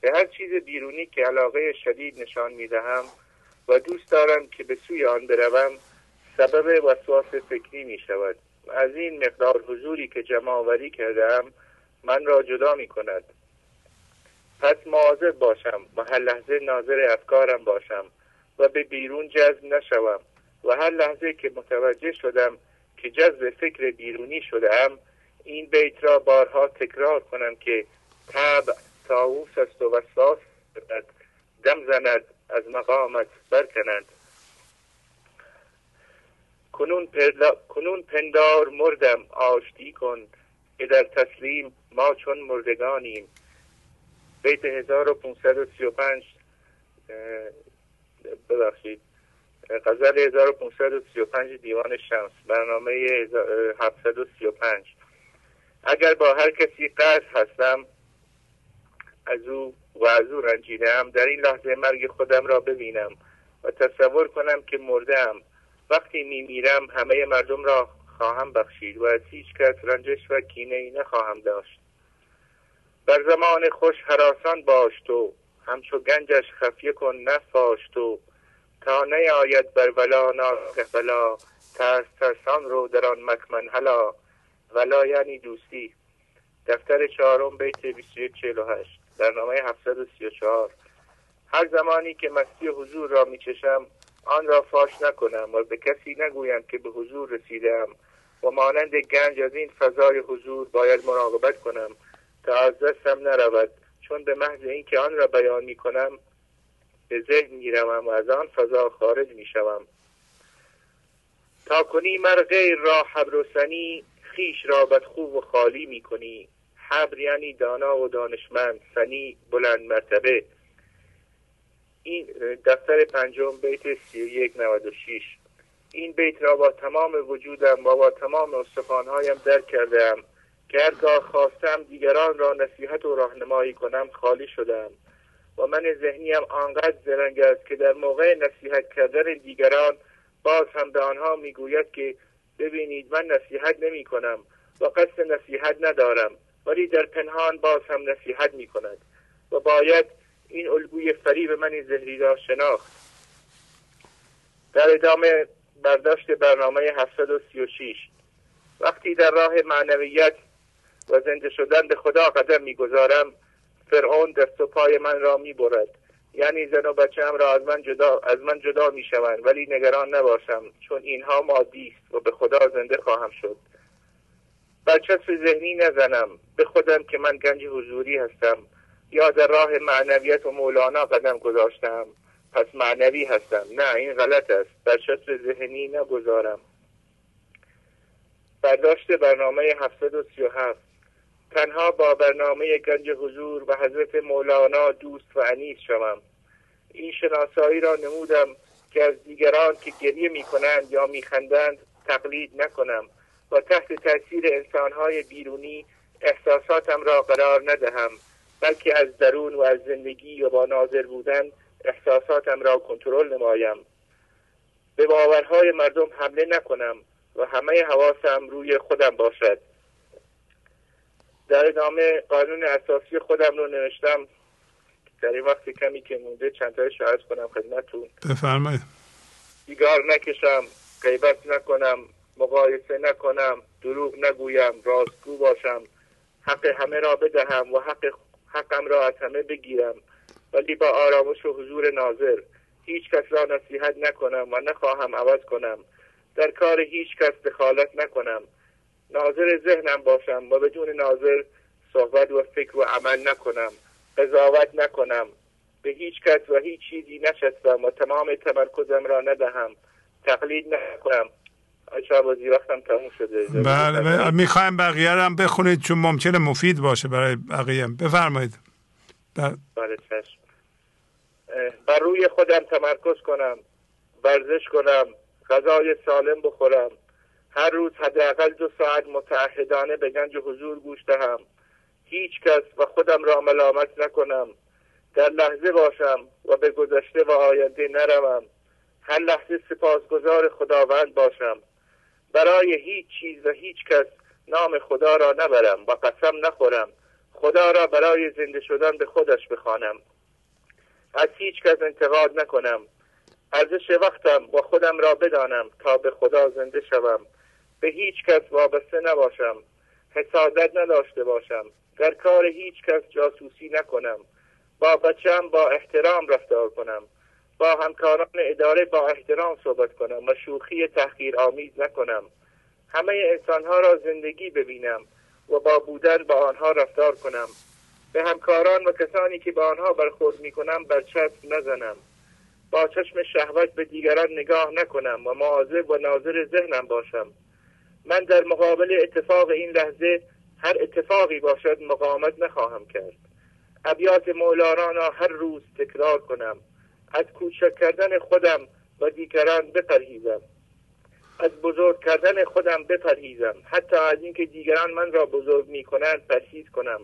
Speaker 13: به هر چیز بیرونی که علاقه شدید نشان می دهم و دوست دارم که به سوی آن بروم سبب وسواس فکری می شود از این مقدار حضوری که جمع آوری کردم من را جدا می کند پس مواظب باشم و هر لحظه ناظر افکارم باشم و به بیرون جذب نشوم و هر لحظه که متوجه شدم که جذب فکر بیرونی شدم این بیت را بارها تکرار کنم که تب تاووس است و وسواس دم زند از مقامت برکند کنون, کنون پندار مردم آشتی کن که در تسلیم ما چون مردگانیم. بیت 1535 ببخشید. غزل 1535 دیوان شمس برنامه 735 اگر با هر کسی قصد هستم از او و از او رنجیدم در این لحظه مرگ خودم را ببینم و تصور کنم که مردم وقتی میمیرم همه مردم را خواهم بخشید و از هیچ کس رنجش و کینه ای نخواهم داشت. در زمان خوش حراسان باش تو همچو گنجش خفیه کن نفاش تو. تا آید بر ولا ناکه بلا ترس ترسان رو در آن مکمن هلا. ولا یعنی دوستی. دفتر چهارم بیت 2148 در نامه 734 هر زمانی که مستی حضور را میچشم آن را فاش نکنم و به کسی نگویم که به حضور رسیدم و مانند گنج از این فضای حضور باید مراقبت کنم تا از دستم نرود. چون به محض اینکه آن را بیان می کنم به ذهن می و از آن فضا خارج می شوم تا کنی مر غیر را حبر و سنی خیش را بدخو و خالی می کنی حبر یعنی دانا و دانشمند سنی بلند مرتبه. این دفتر پنجم بیت سی و یک نود شیش. این بیت را با تمام وجودم و با تمام استخوانهایم درک کردم که هرگاه خواستم دیگران را نصیحت و راهنمایی کنم خالی شدم. و من ذهنیم آنقدر زرنگ است که در موقع نصیحت کردن دیگران باز هم به آنها می‌گوید که ببینید من نصیحت نمی کنم و قصد نصیحت ندارم ولی در پنهان باز هم نصیحت می کند و باید این الگوی فریب من زهری را شناخت. در ادامه برداشت برنامه 736 وقتی در راه معنویت و زنده شدن به خدا قدم می‌گذارم فرعون دست و پای من را می‌برد. یعنی زن و بچه هم را از من جدا از من جدا می‌شوند ولی نگران نباشم چون اینها مادی است و به خدا زنده خواهم شد. برچسب ذهنی نزنم. به خودم که من گنج حضوری هستم. یا در راه معنویت و مولانا قدم گذاشتم. پس معنوی هستم. نه این غلط است. برچسب ذهنی نگذارم. برداشت برنامه 737 تنها با برنامه گنج حضور و حضرت مولانا دوست و انیس شوم. این شناسایی را نمودم که از دیگران که گریه می کنند یا می خندند تقلید نکنم و تحت تاثیر انسانهای بیرونی احساساتم را قرار ندهم. بلکه از درون و از زندگی و با ناظر بودن احساساتم را کنترل نمایم. به باورهای مردم حمله نکنم و همه حواسم روی خودم باشد. در ادامه قانون اساسی خودم رو نوشتم. در این وقت کمی که مونده چند تایش عرض کنم خدمتتون.
Speaker 3: بفرمایید.
Speaker 13: سیگار نکشم غیبت نکنم مقایسه نکنم دروغ نگویم راستگو باشم. حق همه را بدهم و حق حقم را از همه بگیرم ولی با آرامش و حضور ناظر هیچ کس را نصیحت نکنم و نخواهم عوض کنم. در کار هیچ کس دخالت نکنم. ناظر ذهنم باشم و بدون ناظر صحبت و فکر و عمل نکنم. قضاوت نکنم. به هیچ کس و هیچ چیزی نشستم و تمام تمرکزم را ندهم. تقلید نکنم. بازی وقتم تموم شده.
Speaker 3: بله می‌خوایم بقیه هم بخونید چون ممکنه مفید باشه برای بقیه. بفرمایید.
Speaker 13: بله, بله، چشم. بر روی خودم تمرکز کنم ورزش کنم غذای سالم بخورم. هر روز حداقل دو ساعت متعهدانه به گنج حضور گوش دهم. هیچ کس و خودم را ملامت نکنم. در لحظه باشم و به گذشته و آینده نروم. هر لحظه سپاسگزار خداوند باشم. برای هیچ چیز و هیچ کس نام خدا را نبرم و قسم نخورم. خدا را برای زنده شدن به خودش بخوانم. از هیچ کس انتقاد نکنم. ارزش وقتم و خودم را بدانم تا به خدا زنده شوم. به هیچ کس وابسته نباشم. حسادت نداشته باشم. در کار هیچ کس جاسوسی نکنم. با بچم با احترام رفتار کنم. با همکاران اداره با احترام صحبت کنم و شوخی تحقیر آمیز نکنم. همه انسانها را زندگی ببینم و با بودن با آنها رفتار کنم. به همکاران و کسانی که با آنها برخورد می کنم برچسب نزنم. با چشم شهوت به دیگران نگاه نکنم و مواظب و ناظر ذهنم باشم. من در مقابل اتفاق این لحظه هر اتفاقی باشد مقاومت نخواهم کرد. ابیات مولانا را هر روز تکرار کنم. از کوچک کردن خودم و دیگران بپرهیزم. از بزرگ کردن خودم بپرهیزم. حتی از اینکه دیگران من را بزرگ می کنند پرهیز کنم.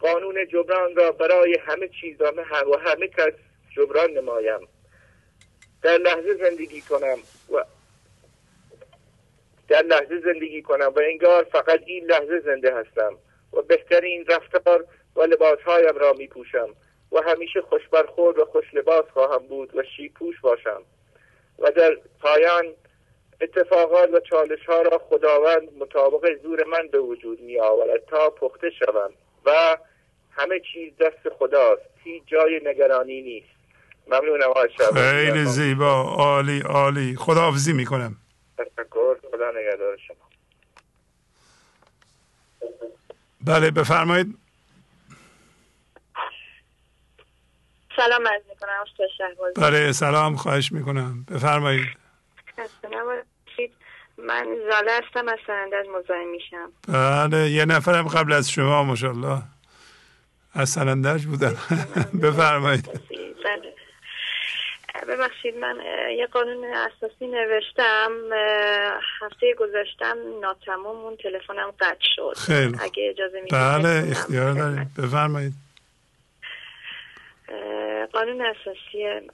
Speaker 13: قانون جبران را برای همه چیز و همه کس جبران نمایم. در لحظه زندگی کنم و در لحظه زندگی کنم و انگار فقط این لحظه زنده هستم و بهترین رفتار و لباسهایم را می پوشم و همیشه خوش برخورد و خوش لباس خواهم بود و شیپوش باشم. و در پایان اتفاقات و چالش ها را خداوند مطابق زور من به وجود می آورد تا پخته شوم و همه چیز دست خداست. هیچ جای نگرانی نیست. ممنونم
Speaker 3: خیلی زیبا. عالی عالی. خداحافظی می‌کنم.
Speaker 13: تشکر. خدا نگهدار شما.
Speaker 3: بله بفرمایید.
Speaker 14: سلام عرض می‌کنم
Speaker 3: بله سلام خواهش می‌کنم. بفرمایید.
Speaker 14: من زاله هستم از سرندج مزاحم میشم.
Speaker 3: بله یه نفرم قبل از شما ماشاءالله. از سرندج بودن بفرمایید.
Speaker 14: بله. ببخشید من یه قانون اساسی نوشتم. هفته گذاشتم ناتمام اون تلفنم قطع شد.
Speaker 3: خیلی
Speaker 14: اگه اجازه
Speaker 3: بله اختیار داریم. بفرمایید.
Speaker 15: قانون اساسی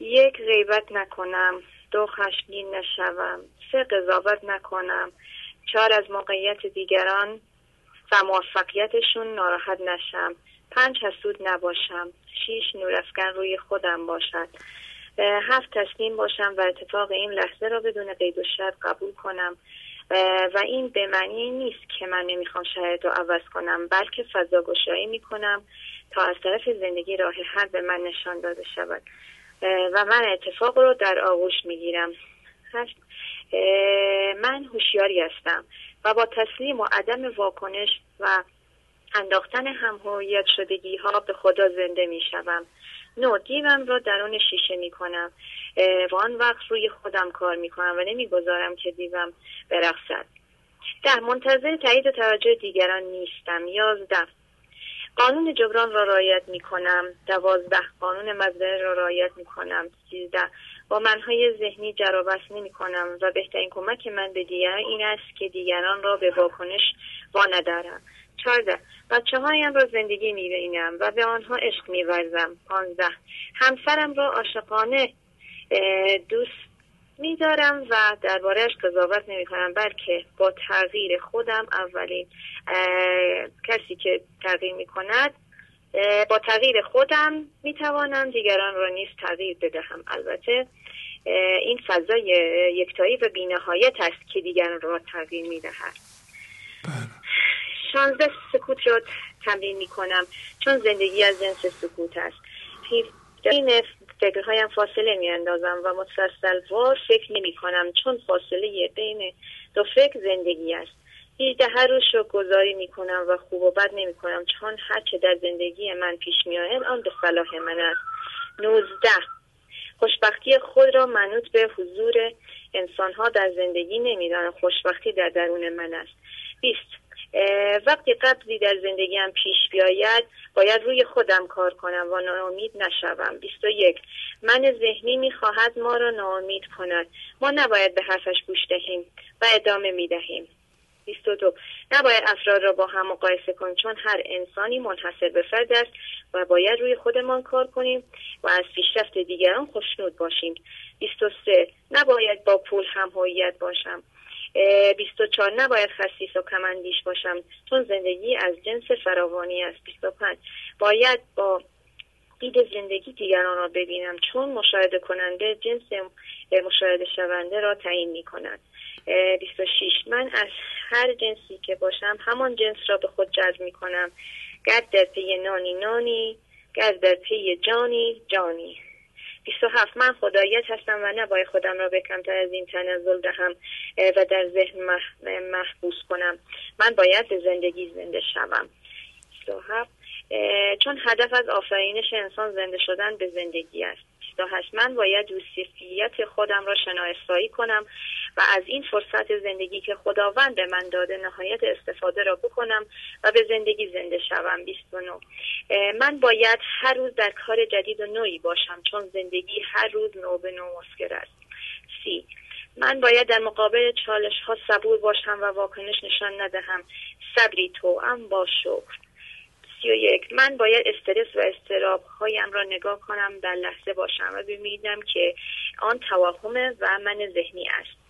Speaker 15: یک غیبت نکنم دو خشمگین نشوم سه قضاوت نکنم. چهار از موقعیت دیگران و موفقیتشون ناراحت نشم. پنج حسود نباشم. شیش نورافکن روی خودم باشد. هفت تسلیم باشم و اتفاق این لحظه را بدون قید و شرط قبول کنم. و این به معنی نیست که من نمی‌خوام شرایط رو عوض کنم بلکه فضا گشایی می‌کنم. تا از طرف زندگی راه حل به من نشان داده شود. و من اتفاق رو در آغوش می‌گیرم. من هوشیاری هستم و با تسلیم و عدم واکنش و انداختن همهویت شدگی ها به خدا زنده می شوم. نو دیوم را درون شیشه می کنم و آن وقت روی خودم کار می کنم و نمی‌گذارم که دیوم برقصد. ده منتظر تایید و توجه دیگران نیستم. یازده قانون جبران را رایت می کنم دوازده قانون مزرعه را رایت می کنم سیزده. با منهای ذهنی جرابست نمی کنم و بهترین کمک من به دیگران این است که دیگران را به واکنش واندارم چهارده. بچه هایم را زندگی می بینم و به آنها عشق می ورزم پانزده. همسرم را عاشقانه دوست میدارم و دربارهش قضاوت نمی کنم بلکه با تغییر خودم اولین کسی که تغییر می کند با تغییر خودم می توانم دیگران را نیز تغییر بدهم. البته این فضای یکتایی و بینهایت است که دیگران را تغییر می دهد شانزده سکوت را تمرین می کنم چون زندگی از جنس سکوت است. این فکرهایم فاصله می اندازم و وار فکر نمی کنم چون فاصله بین دو فکر زندگی است. هیچده هر رو گذاری می کنم و خوب و بد نمی کنم چون هرچه در زندگی من پیش می آید آن به صلاح من است. نوزده. خوشبختی خود را منوط به حضور انسانها در زندگی نمی‌دانم خوشبختی در درون من است. بیست. وقتی قبضی در زندگیم پیش بیاید باید روی خودم کار کنم و ناامید نشوم. 21 من ذهنی می‌خواهد ما را ناامید کند. ما نباید به حرفش گوش دهیم و ادامه می‌دهیم. 22 نباید افراد را با هم مقایسه کنیم چون هر انسانی منحصر به فرد است و باید روی خودمان کار کنیم و از پیشرفت دیگران خوشنود باشیم. 23 نباید با پول هم هویت باشم. 24 نباید خصیص و کمندیش باشم. چون زندگی از جنس فراوانی است. 25 باید با دید زندگی دیگران را ببینم. چون مشاهده کننده جنس مشاهده شونده را تعیین می کند. 26 من از هر جنسی که باشم همان جنس را به خود جذب می کنم. گرد در پی نانی نانی گرد در پی جانی جانی. 27 من خدایت هستم و نباید خودم را به کمتر از این تنزل دهم و در ذهن محبوس کنم. من باید به زندگی زنده شوم. 27 چون هدف از آفرینش انسان زنده شدن به زندگی است. 28 من باید یوسفیت خودم را شناسایی کنم و از این فرصت زندگی که خداوند به من داده نهایت استفاده را بکنم و به زندگی زنده شوم. 29 من باید هر روز در کار جدید و نوعی باشم چون زندگی هر روز نو به نو مسکر است. سی. من باید در مقابل چالش ها صبور باشم و واکنش نشان ندهم. صبری تو ام با شکر. سی و یک. من باید استرس و استراب هایم را نگاه کنم در لحظه باشم و ببینم که آن توهمه و من ذهنی است.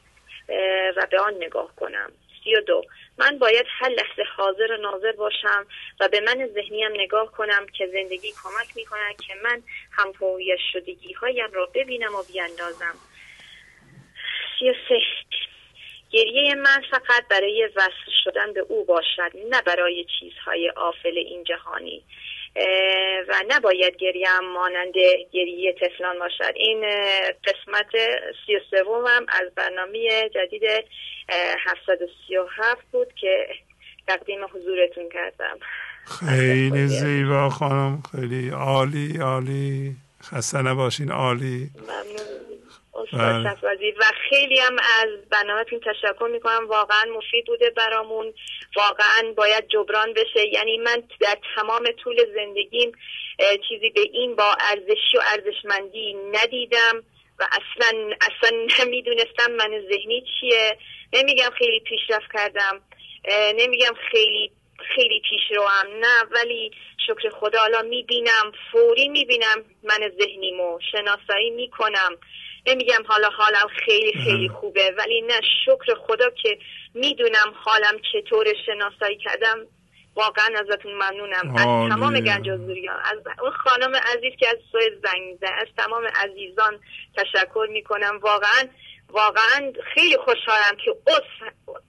Speaker 15: و به آن نگاه کنم. سی و دو. من باید هر لحظه حاضر و ناظر باشم و به من ذهنیم نگاه کنم که زندگی کمک می کند که من هم شدگی هایم را ببینم و بیاندازم. سی و سه. گریه من فقط برای وصل شدن به او باشد نه برای چیزهای آفل این جهانی. و نباید گریه مانند گریه تفلان باشد. این قسمت سی و سوم از برنامه جدید 737 بود که تقدیم حضورتون کردم.
Speaker 3: خیلی. زیبا خانم خیلی عالی عالی. خسته نباشین عالی.
Speaker 15: ممنون. بله. و خیلی هم از برنامهتون تشکر می‌کنم. واقعا مفید بوده برامون. واقعا باید جبران بشه. یعنی من در تمام طول زندگیم چیزی به این با ارزشی و ارزشمندی ندیدم و اصلا اصلا نمی‌دونستم من ذهنی چیه. نمیگم خیلی پیشرفت کردم. نمیگم خیلی
Speaker 14: خیلی پیش رو هم نه ولی شکر خدا حالا می‌بینم فوری می‌بینم من ذهنیمو شناسایی می‌کنم. نمیگم حالا حالم خیلی خیلی خوبه ولی نه شکر خدا که می‌دونم حالم چطور شناسایی کردم. واقعا ازتون ممنونم. از تمام گنجازوریان از اون خانم عزیز که از سوی زنگ زده از تمام عزیزان تشکر می‌کنم. واقعا واقعا خیلی خوشحالم که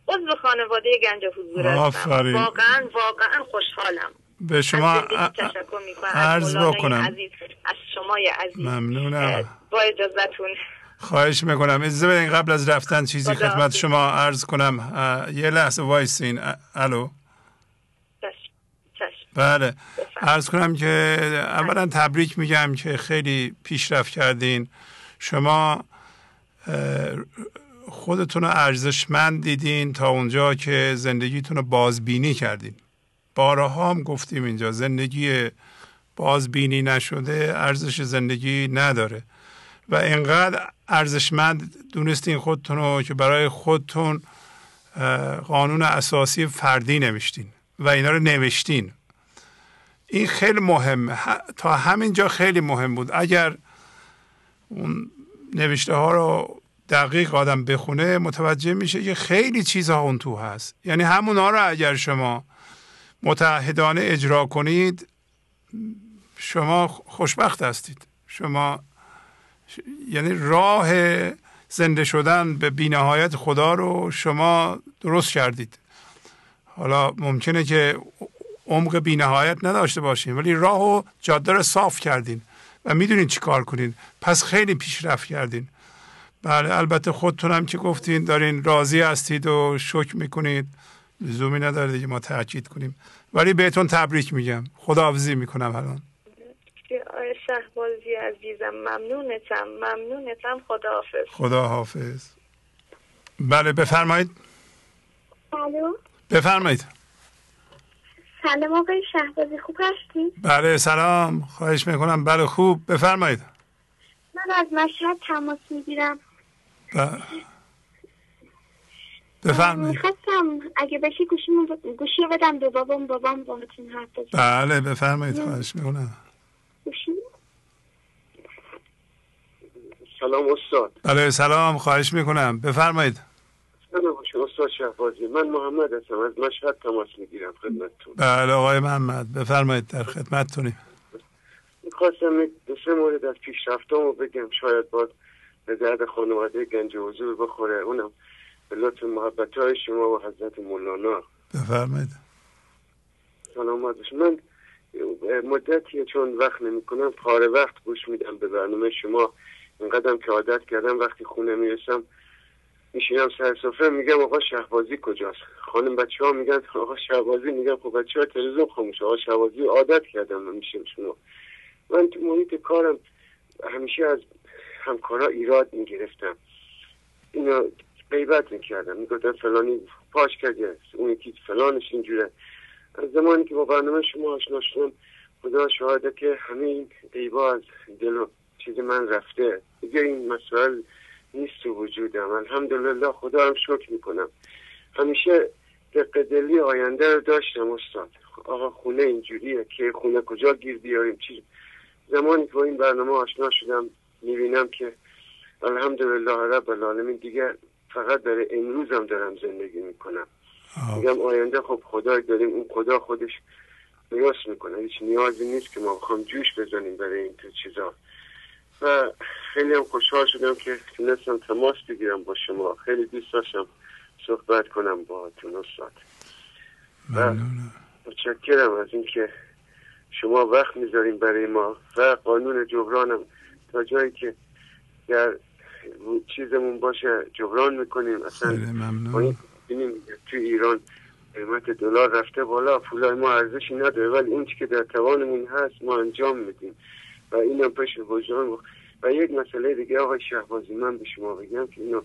Speaker 14: عضو خانواده گنج حضور هستم. واقعا واقعا خوشحالم.
Speaker 3: به شما
Speaker 14: تشکر
Speaker 3: عرض بکنم.
Speaker 14: عزیز از شما عزیز.
Speaker 3: ممنونم.
Speaker 14: با اجازتون.
Speaker 3: خواهش می‌کنم. اجازه بدین قبل از رفتن چیزی خدمت شما عرض کنم. یه لحظه وایسین. الو. بله. عرض کنم که اولا تبریک میگم که خیلی پیشرفت کردین. شما خودتون رو ارزشمند دیدین تا اونجا که زندگیتون رو بازبینی کردین. بارها هم گفتیم اینجا زندگی بازبینی نشده ارزش زندگی نداره. و اینقدر ارزشمند دونستین خودتون رو که برای خودتون قانون اساسی فردی نوشتین و اینا رو نوشتین. این خیلی مهمه تا همینجا خیلی مهم بود. اگر اون نوشته ها رو دقیق آدم بخونه متوجه میشه که خیلی چیزها اون تو هست. یعنی همونا رو اگر شما متحدانه اجرا کنید شما خوشبخت هستید. شما یعنی راه زنده شدن به بینهایت خدا رو شما درست کردید. حالا ممکنه که عمق بینهایت نداشته باشین ولی راه و جاده رو صاف کردین و می‌دونین چی کار کنین. پس خیلی پیشرفت کردین. بله البته خودتونم که گفتین دارین راضی هستید و شکر می‌کنید. لزومی نداره دیگه ما تاکید کنیم. ولی بهتون تبریک میگم. خداحافظی می‌کنم الان
Speaker 14: شهبازی عزیزم ممنونتم ممنونتم. خداحافظ.
Speaker 3: خداحافظ. بله بفرمایید. بفرمایید.
Speaker 4: سلام آقای شهبازی خوب هستی؟
Speaker 3: بله سلام. خواهش می‌کنم. بله خوب. بفرمایید.
Speaker 4: من از مشهد تماس می‌گیرم.
Speaker 3: بله. بفرمایید.
Speaker 4: می‌خواستم اگه بشه گوشی, گوشی بدم به بابام بابام با حرف
Speaker 3: بله بفرمایید خواهش می‌کنم.
Speaker 4: گوشی
Speaker 16: سلام استاد.
Speaker 3: بله سلام خواهش می‌کنم. بفرمایید.
Speaker 16: استاد شهبازی. من محمد هستم از مشهد تماس می‌گیرم خدمتتون.
Speaker 3: بله آقای محمد بفرمایید در خدمتتونیم.
Speaker 16: می‌خواستم دو سه مورد از پیشرفتامو بگم. شاید باز به درد خانواده گنج حضور بخوره. اونم به لطف محبت های شما و حضرت مولانا.
Speaker 3: بفرمایید.
Speaker 16: سلامت من مدتی چون وقت نمی کنم پاره وقت گوش میدم به برنامه شما. اینقدرم که عادت کردم وقتی خونه می‌رسم میشینم سر سفره میگم آقا شهبازی کجاست؟ خانم بچه ها میگن آقا شهبازی میگم خب بچه ها تلویزیون خاموش آقا شهبازی عادت کردم میشه شما. من تو محیط کارم همیشه از همکارا ایراد می‌گرفتم. اینو غیبت می‌کردم می‌گفتم فلانی پاش کرده. اون یکی فلانش اینجوره. از زمانی که با برنامه شما آشنا شدم خدا شاهده که همه این غیبا از دل و چیز من رفته. دیگه این مسائل نیست تو وجودم. الحمدلله خدا هم شکر می‌کنم. همیشه دقدلی آینده رو داشتم استاد. آقا خونه اینجوریه که خونه کجا گیر بیاریم؟ چی؟ زمانی که با این برنامه آشنا شدم می‌بینم که الحمدلله رب العالمین دیگه فقط برای امروزم دارم زندگی می‌کنم. میگم آینده خب خدا داریم اون خدا خودش درست می‌کنه. هیچ نیازی نیست که ما بخوام جوش بزنیم برای این تو چیزا. و خیلی هم خوشحال شدم که تونستم تماس بگیرم با شما. خیلی دوست داشتم صحبت کنم با تون استاد. و متشکرم از اینکه شما وقت می‌ذاریم برای ما. و قانون جبرانم. تا جایی که در چیزمون باشه جبران می‌کنیم. اصلا بینیم توی ایران قیمت دلار رفته بالا پولای ما ارزشی نداره ولی اون که در توانمون هست ما انجام میدیم. و اینم پشت وجدان و یک مسئله دیگه آقای شهبازی من به شما بگم که اینو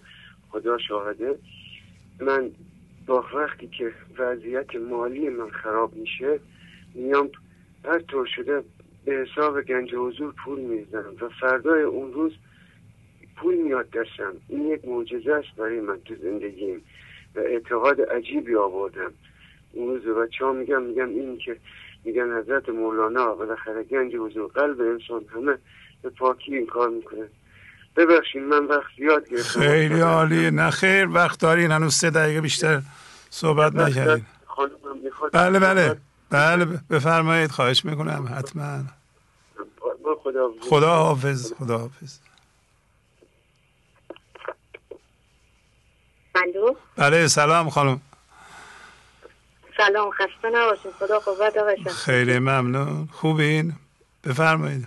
Speaker 16: خدا شاهده. من با وقتی که وضعیت مالی من خراب میشه میام هر طور شده به حساب گنج حضور پول می‌زنم و فردای اون روز پول میاد دستم. این یک معجزه است برای من تو زندگیم. و اعتقاد عجیبی آوردم. اون روز بچه ها میگم میگم این که میگن حضرت مولانا بالاخره گنج حضور قلب انسان همه به پاکی این کار می‌کنه. ببخشید من وقت زیاد گرفتم.
Speaker 3: خیلی عالیه نه خیر وقت دارین. هنوز سه دقیقه بیشتر صحبت نکردین. بله بله. بله بفرمایید. خواهش می‌کنم. حتما.
Speaker 16: خدا
Speaker 3: خدا حافظ خدا حافظ بله سلام خانم.
Speaker 14: سلام خسته نباشید خدا قوت آقای
Speaker 3: خیلی ممنون. خوبین؟ بفرمایید.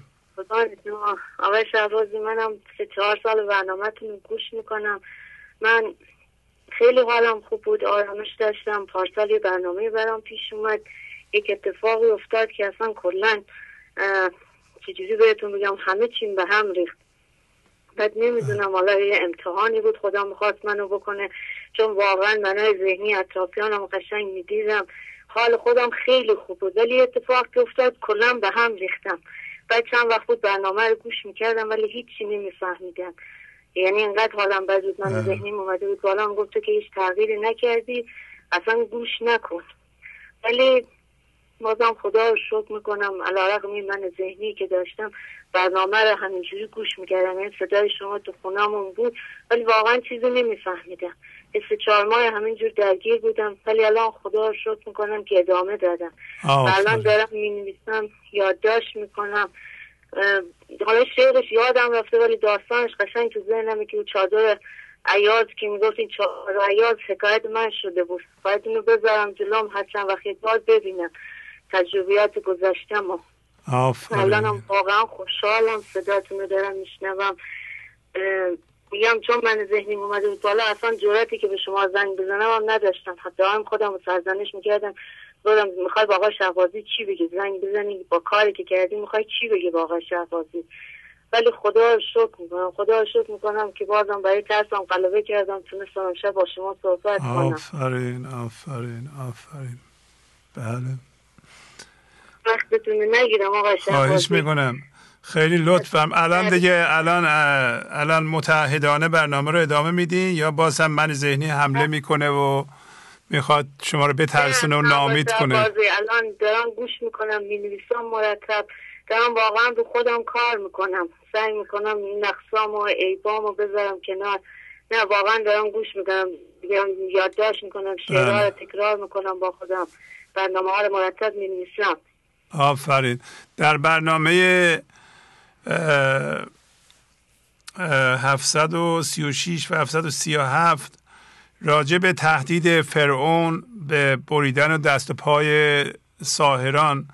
Speaker 14: آقای شهبازی منم سه چهار سال برنامه گوش می‌کنم. من خیلی حالم خوب بود. آرامش داشتم. پارسال یه برنامه برام پیش اومد. یک اتفاقی افتاد که اصلا کلا چجوری بهتون بگم همه چیم به هم ریخت. بعد نمی‌دونم حالا یه امتحانی بود خدا می‌خواست منو بکنه. چون واقعا منای ذهنی اطرافیانم قشنگ می‌دیدم. حال خودم خیلی خوب بود. ولی اتفاق که افتاد کلا به هم ریختم. بعد چند وقت بود برنامه رو گوش می‌کردم ولی هیچی نمیفهمیدم. یعنی اینقدر حالم بد بود من ذهنیم اومده بود بالا. گفت که هیچ تغییری نکردی اصلا گوش نکن. ولی بازم خدا رو شکر می‌کنم. علیرغم من ذهنی که داشتم برنامه رو همینجوری گوش می‌کردم. این صدای شما تو خونامون بود ولی واقعا چیزی نمیفهمیدم. سه چهار ماه همینجور درگیر بودم ولی الان خدا رو شکر می‌کنم که ادامه دادم. الان دارم می‌نویسم یادداشت می‌کنم. حالا شعرش یادم رفته ولی داستانش قشنگ تو ذهنمه که چادر عیاز که می‌گفت این چادر عیاز حکایت من شده بود. باید اینو بذارم جلوم حتما وقتی یک ببینم. تجربیات گذشتم و الانم واقعا خوشحالم صداتون رو دارم میشنوم. میگم چون من ذهنی اومده بود بالا اصلا جورتی که به شما زنگ بزنم هم نداشتم. حتی هم خودم سرزنش می‌کردم. بودم می‌خوای با آقای شهبازی چی بگی؟ زنگ بزنی با کاری که کردی می‌خوای چی بگی با آقای شهبازی؟ ولی خدا شکر می‌کنم خدا شکر می‌کنم که بازم برای ترسم قلبه کردم تونستم امشب با شما صحبت کنم.
Speaker 3: آفرین آفرین آفرین. بله.
Speaker 14: وقتتون نگیرم آقای
Speaker 3: خواهش می‌کنم خیلی لطفم الان دیگه الان الان متحدانه برنامه رو ادامه میدین یا باز هم من ذهنی حمله می‌کنه و می‌خواد شما رو بترسونه و نامید کنه؟
Speaker 14: الان دارم گوش می‌کنم می‌نویسم مرتب. دارم واقعا رو خودم کار می‌کنم. سعی می‌کنم نقصام و عیبام رو بذارم کنار. نه واقعا دارم گوش می‌کنم یادداشت می‌کنم شعرها رو بله. تکرار می‌کنم با خودم. برنامه ها رو مرتب می‌نویسم.
Speaker 3: آفرین. در برنامه 736 و 737 راجع به تهدید فرعون به بریدن دست و پای ساهران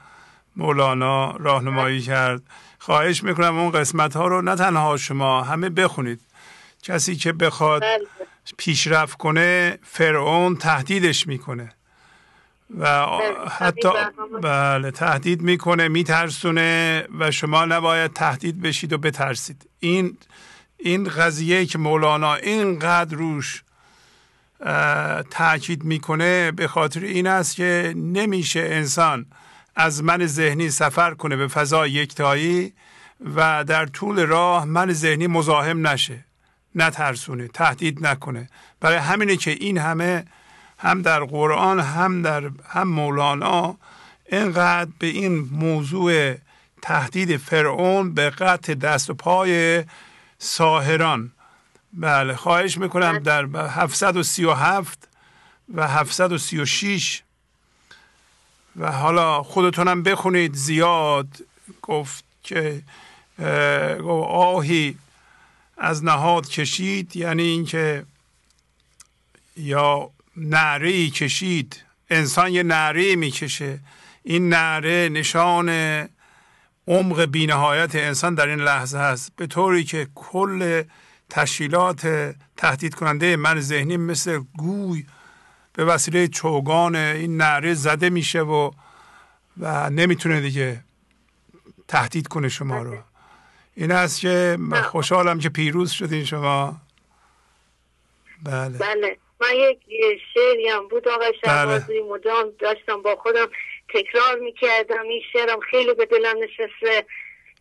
Speaker 3: مولانا راهنمایی کرد. خواهش می‌کنم اون قسمت ها رو نه تنها شما همه بخونید. کسی که بخواد بله. پیشرفت کنه فرعون تهدیدش می‌کنه. و بله، حتی بله تهدید می‌کنه میترسونه و شما نباید تهدید بشید و بترسید. این این قضیه که مولانا اینقدر روش تاکید می‌کنه به خاطر این است که نمیشه انسان از من ذهنی سفر کنه به فضا یکتایی و در طول راه من ذهنی مزاحم نشه نترسونه تهدید نکنه. برای همینه که این همه هم در قرآن هم در هم مولانا اینقدر به این موضوع تهدید فرعون به قطع دست و پای ساهران. بله خواهش می‌کنم در 737 و 736 و حالا خودتونم بخونید. زیاد گفت که آهی از نهاد کشید یعنی اینکه یا نعره کشید. انسان یه نعره می‌کشه. این نعره نشان عمق بینهایت انسان در این لحظه هست به طوری که کل تشکیلات تهدید کننده من ذهنی مثل گوی به وسیله چوگان این نعره زده میشه و و نمی‌تونه دیگه تهدید کنه شما رو. این است که خوشحالم که پیروز شدین شما.
Speaker 14: بله. بله. من یک شعری هم بود آقای شهبازی بله. مدام داشتم با خودم تکرار می‌کردم. این شعرم خیلی به دلم نشسته.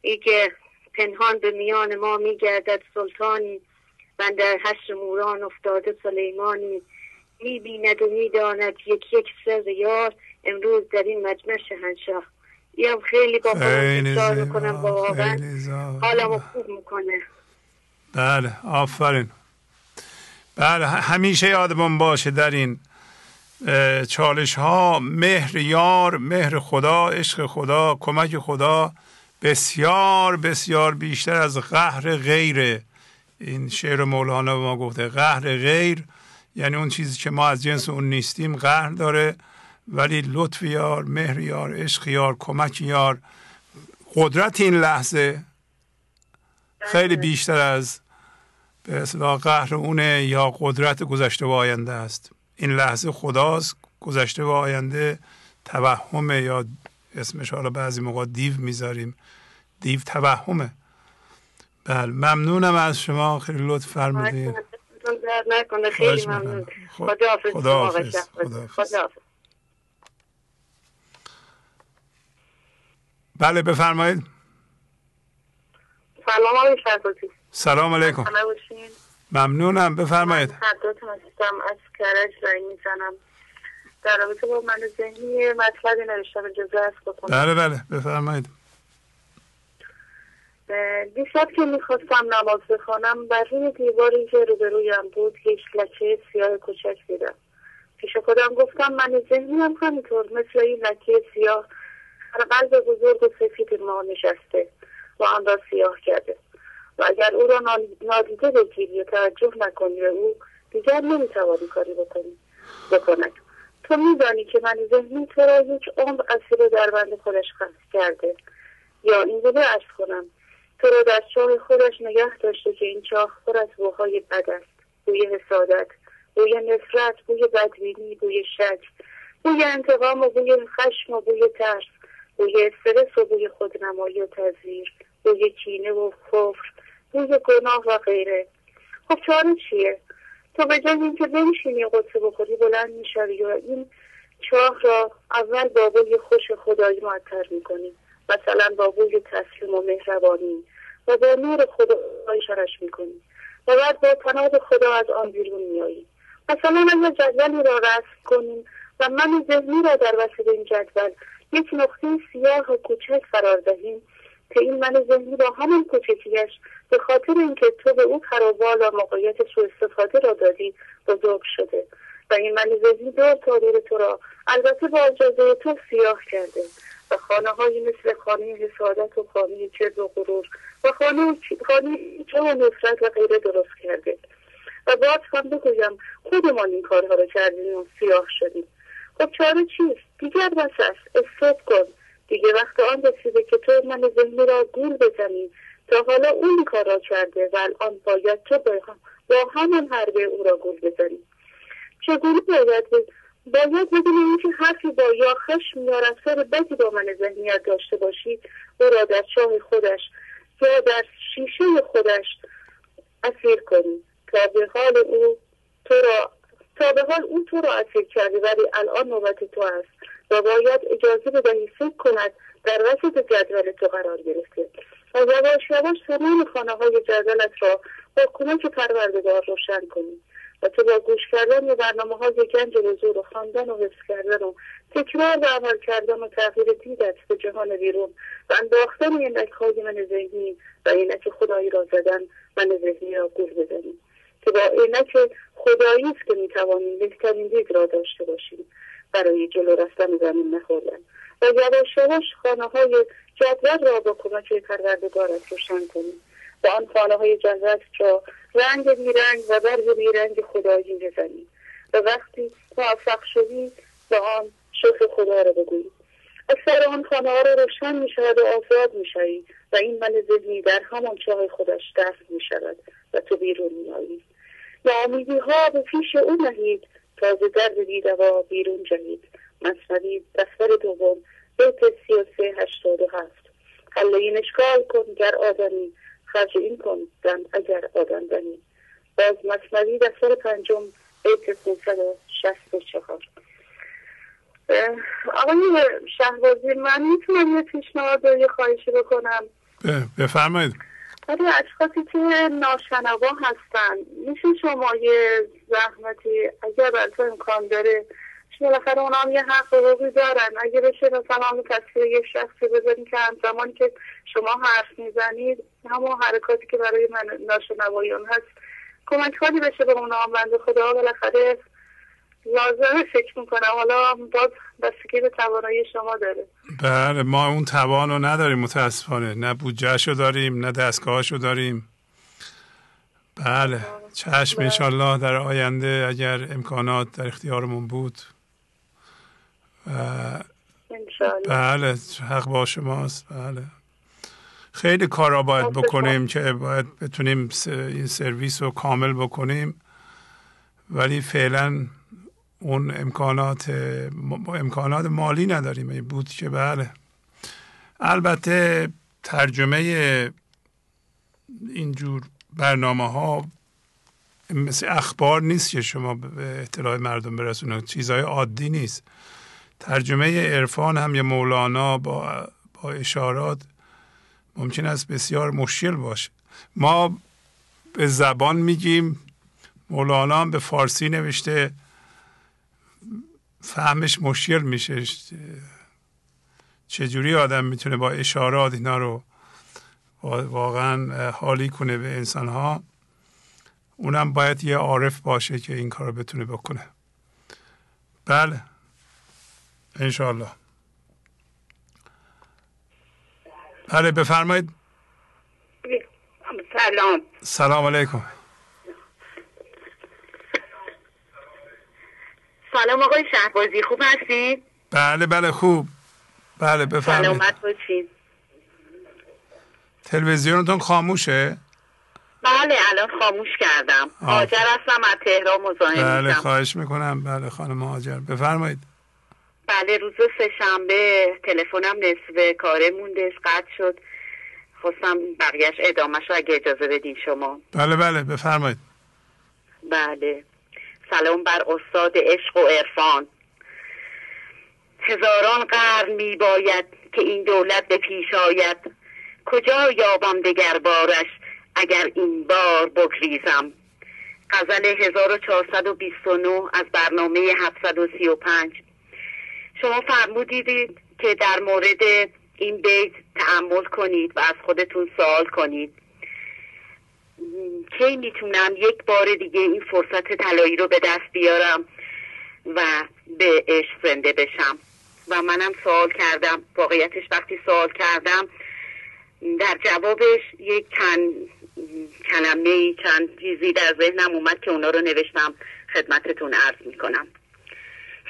Speaker 14: ای که پنهان به میان ما میگردد سلطانی. من در هشت موران افتاده سلیمانی.
Speaker 17: می‌بیند و می‌داند یک یک سر یار. امروز در این مجمع شهنشاه. هم خیلی با خودم می‌کنم با حالمو خوب می‌کنه.
Speaker 3: بله آفرین. بله همیشه یادمون باشه در این چالش ها مهر یار مهر خدا عشق خدا کمک خدا بسیار بسیار بیشتر از قهر غیر. این شعر مولانا به ما گفته قهر غیر یعنی اون چیزی که ما از جنس اون نیستیم قهر داره. ولی لطف یار مهر یار عشق یار کمک یار قدرت این لحظه خیلی بیشتر از به اصلاح قهر اونه یا قدرت گذشته و آینده است. این لحظه خداست گذشته و آینده توهمه یا اسمش حالا بعضی موقع دیو می‌ذاریم. دیو توهمه. بله ممنونم از شما. خیلی لطف فرمودید.
Speaker 17: خیلی ممنون. خدا حافظ خدا
Speaker 3: بله بفرمایید.
Speaker 17: سلام آقای
Speaker 3: سلام علیکم. ممنونم. بفرمایید.
Speaker 17: هستم. از کرج رای می‌زنم. در رابطه با من ذهنی مطلبی نوشتم. اجازه است بکنم
Speaker 3: بله بله. بفرمایید.
Speaker 17: دیشب که می‌خواستم نماز بخوانم بر روی دیواری که روبرویم بود یک لکه سیاه کوچک دیدم. پیش خودم گفتم من ذهنی هم همینطور مثل این لکه سیاه هر قلب بزرگ و سفید ما نشسته و آن را سیاه کرده. و اگر او را نادیده بگیری و توجه نکنی به او دیگر نمی‌توانی کاری بکنی بکند. تو میدانی که من ذهنی تو را یک عمر اسیر در بند خودش کرده. یا این رو ارز کنم. تو را در چاه خودش نگه داشته که این چاه پر از بوهای بد است. بوی حسادت بوی نفرت بوی بدبینی بوی شک بوی انتقام و بوی خشم و بوی ترس بوی استرس و بوی خودنمایی و تزویر بوی کینه و کفر. بوی گناه و غیره. خب چاره چیه؟ تو به جای اینکه بنشینی قصه بخوری بلند می‌شوی و این چاه را اول با بوی خوش خدایی معطر می‌کنی. مثلا با بوی تسلیم و مهربانی. و با نور خدا شرش می‌کنی. و بعد با تناب خدا از آن بیرون میایی مثلا اگر جدولی را رسم کنیم و من ذهنی را در وسط این جدول یک نقطه سیاه و کوچک قرار دهیم که این من ذهنی با همان کوچکیش به خاطر اینکه تو به او خرابال و موقعیت سو استفاده را دادی بزرگ شده. و این من ذهنی دور تا دور تو را. البته با اجازه تو سیاه کرده. و خانه های مثل خانه حسادت و خانه چرد و غرور و خانه خانه و نفرت و غیره درست کرده. و باز هم بگویم خودمان این کارها رو کردیم و سیاه شدیم خب چاره چیست؟ دیگر بس است. استوب کن دیگه وقت آن رسیده که تو من ذهنی را گول بزنی. تا حالا اون کار را کرده و الان باید تو با همان حربه او را گول بزنی. چگونه باید باید بدون اینکه حرفی با یا خشم یا رفتار بدی با من ذهنیت داشته باشی. او را در چاه خودش یا در شیشه خودش اسیر کنی. تا به حال او تو را تا به حال او تو را اسیر کرده ولی الان نوبت تو است و باید اجازه بدهی فکر کند در وسط جدول تو قرار گرفته و یواش یواش تمام خانه های جدولت را با کمک پروردگار روشن کنی و تو با گوش کردن به برنامه های گنج حضور و خواندن و حفظ کردن و تکرار و عمل کردن و تغییر دیدت به جهان بیرون و انداختن عینک های من ذهنی و عینک خدایی را زدن من ذهنی را گول بزنیم که با عینک خدایی است که می‌توانیم بهترین دید را داشته باشیم برای جلو رفتن زمین نخوردن. و یواش یواش خانه های جدول را با کمک پروردگارت روشن کنیم. و آن خانه های جنت را رنگ بیرنگ و برگ بیرنگ خدایی بزنی و وقتی موفق شدی به آن شکر خدا را بگویی. اکثر آن خانه ها را روشن می شود و آزاد می شوی و این من ذهنی در همان چاه خودش دفن می شود و تو بیرون می آیی ها به پیش او نهید تازه درد دیدوا بیرون جهید مصنوی دفتر دوم بیت سی و سه هشتاد و هفت. حل این اشکال کن گر آدمی. خرج این کن دن اگر آدم دنی باز مصنوی دفتر پنجم بیت سیصد و شست و چهار. آقای شهبازی من می‌تونم یه پیشنهاد یه خواهشی بکنم؟
Speaker 3: بفرمایید.
Speaker 6: ولی اشخاصی که ناشنوا هستن. میشه شما یه زحمتی اگر برای امکان داره بالاخره اونا هم یه حق حقوقی دارن. اگه بشه مثلا همون تصویر یه شخصی بذاریم که همزمان که شما حرف می‌زنید همون حرکاتی که برای من ناشنوایان هست کمک کنی بشه به اونا بنده خدا بالاخره لازمه فکر می‌کنم. حالا باز بستگی به توانایی شما داره.
Speaker 3: بله ما اون توان رو نداریم متاسفانه. نه بودجهشو داریم نه دستگاهشو داریم. بله چشم انشالله در آینده اگر امکانات در اختیارمون بود. بله حق با شماست. بله. خیلی کارا باید بکنیم که باید بتونیم این سرویس رو کامل بکنیم. ولی فعلا اون امکانات امکانات مالی نداریم. این بود که بله. البته ترجمه اینجور برنامه ها مثل اخبار نیست که شما به اطلاع مردم برسونید. چیزهای عادی نیست. ترجمه عرفان هم یه مولانا با, با اشارات ممکن است بسیار مشکل باشه. ما به زبان میگیم مولانا هم به فارسی نوشته. فهمش مشکل میشه. چجوری آدم می‌تونه با اشارات اینا رو واقعا حالی کنه به انسان ها اونم باید یه عارف باشه که این کار رو بتونه بکنه. بله. انشالله بله بفرمایید.
Speaker 12: سلام.
Speaker 3: سلام علیکم.
Speaker 12: سلام آقای شهبازی خوب هستید؟
Speaker 3: بله بله خوب. بله بفرمایید.
Speaker 12: سلامت باشید
Speaker 3: تلویزیونتون خاموشه؟
Speaker 12: بله الان خاموش کردم. هاجر هستم از تهران مزاحم
Speaker 3: بله خواهش می‌کنم. بله خانم هاجر بفرمایید.
Speaker 12: بله روز سهشنبه تلفنم نصف کاره موندش قطع شد. خواستم بقیهش ادامهش رو اگه اجازه بدین شما.
Speaker 3: بله بله بفرمایید.
Speaker 12: بله. سلام بر استاد عشق و عرفان. هزاران قرن می باید که این دولت به پیش آید. کجا یابم دگر بارش اگر این بار بگریزم؟ غزل 1429 از برنامه 735 شما فرمودید که در مورد این بیت تعمل کنید و از خودتون سوال کنید. کی می‌تونم یک بار دیگه این فرصت طلایی رو به دست بیارم و به عشق زنده بشم. و منم سوال کردم واقعیتش وقتی سوال کردم در جوابش یک چند کلمه چند چیزی در ذهنم اومد که اونا رو نوشتم خدمتتون عرض می‌کنم.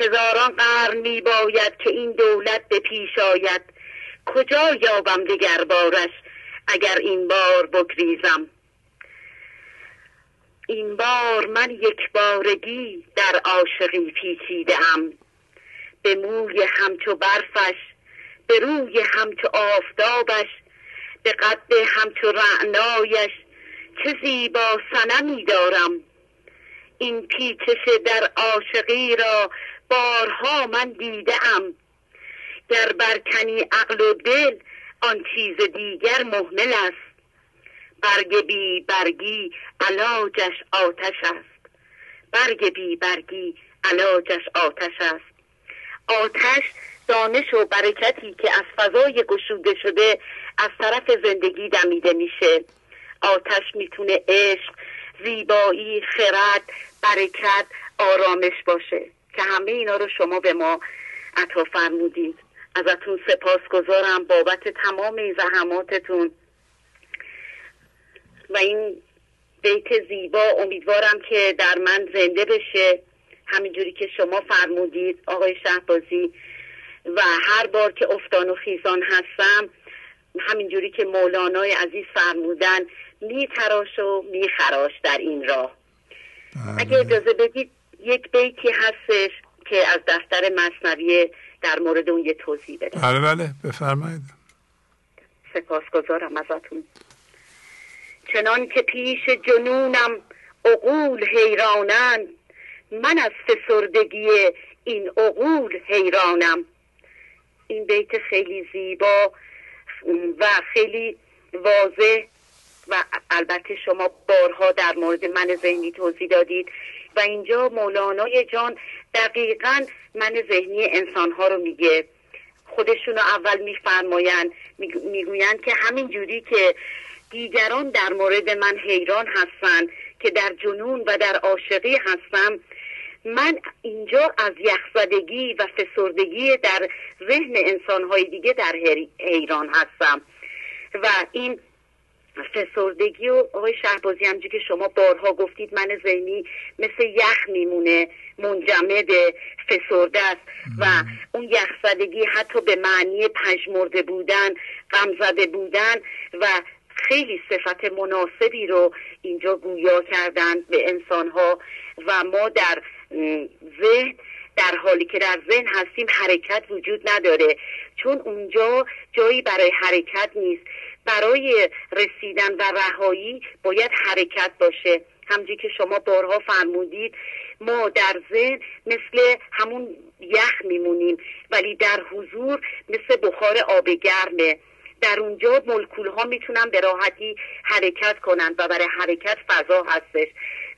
Speaker 12: هزاران قرن می باید که این دولت به پیش آید. کجا یابم دگر بارش اگر این بار بگریزم؟ این بار من یک بارگی در عاشقی پیچیده به موی همچو برفش به روی همچو آفتابش به قد همچو رعنایش چه زیبا سنمی دارم. این پیچش در عاشقی را بارها من دیده ام گر برکنی عقل و دل آن چیز دیگر محمل است. برگ بی برگی علاجش آتش است. برگ بی برگی علاجش آتش است. آتش دانش و برکتی که از فضای گشوده شده از طرف زندگی دمیده میشه. آتش می‌تونه عشق زیبایی خرد برکت آرامش باشه. که همه اینا رو شما به ما عطا فرمودید. ازتون سپاس گذارم بابت تمام این زحماتتون. و این بیت زیبا امیدوارم که در من زنده بشه. همینجوری که شما فرمودید آقای شهبازی و هر بار که افتان و خیزان هستم همینجوری که مولانای عزیز فرمودن می تراش و می خراش در این راه. بله. اگه اجازه بدید یک بیتی هستش که از دفتر مصنوی در مورد اون یه توضیح بده
Speaker 3: بله بله بفرمایید.
Speaker 12: سپاسگزارم ازتون. چنان که پیش جنونم عقول حیرانند من از فسردگی این عقول حیرانم. این بیت خیلی زیبا و خیلی واضح و البته شما بارها در مورد من ذهنی توضیح دادید. و اینجا مولانای جان دقیقا من ذهنی انسانها رو میگه. خودشون رو اول میفرمایند می‌گویند که همین جوری که دیگران در مورد من حیران هستند که در جنون و در عاشقی هستم. من اینجا از یخزدگی و فسردگی در ذهن انسانهای دیگه در حیران هستم. و این فسردگی و آقای شهبازی همجور که شما بارها گفتید من ذهنی مثل یخ میمونه منجمد فسرده است و اون یخزدگی حتی به معنی پژمرده بودن غمزده بودن و خیلی صفت مناسبی رو اینجا گویا کردن به انسانها و ما در ذهن در حالی که در ذهن هستیم حرکت وجود نداره. چون اونجا جایی برای حرکت نیست. برای رسیدن و رهایی باید حرکت باشه. همجی که شما بارها فرمودید ما در ذهن مثل همون یخ میمونیم ولی در حضور مثل بخار آب گرمه. در اونجا ملکول ها می‌تونن به راحتی حرکت کنند و برای حرکت فضا هستش.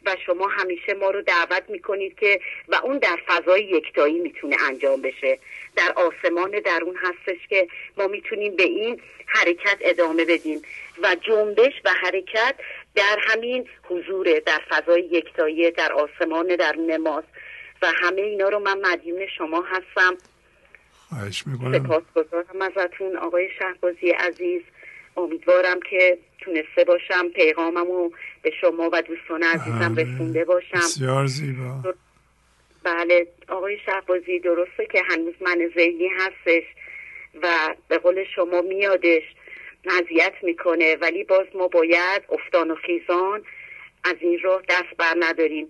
Speaker 12: و شما همیشه ما رو دعوت می‌کنید که و اون در فضای یکتایی می‌تونه انجام بشه. در آسمان درون هستش که ما می‌تونیم به این حرکت ادامه بدیم. و جنبش و حرکت در همین حضور در فضای یکتایی در آسمان درون ماست. و همه اینا رو من مدیون شما هستم.
Speaker 3: خواهش می‌کنم.
Speaker 12: سپاسگزارم ازتون آقای شهبازی عزیز. امیدوارم که تونسته باشم پیغاممو به شما و دوستان عزیزم
Speaker 3: بله.
Speaker 12: رسونده باشم.
Speaker 3: بسیار زیبا.
Speaker 12: بله آقای شهبازی درسته که هنوز من ذهنی هستش و به قول شما میادش نظیت می‌کنه ولی باز ما باید افتان و خیزان از این راه دست بر نداریم.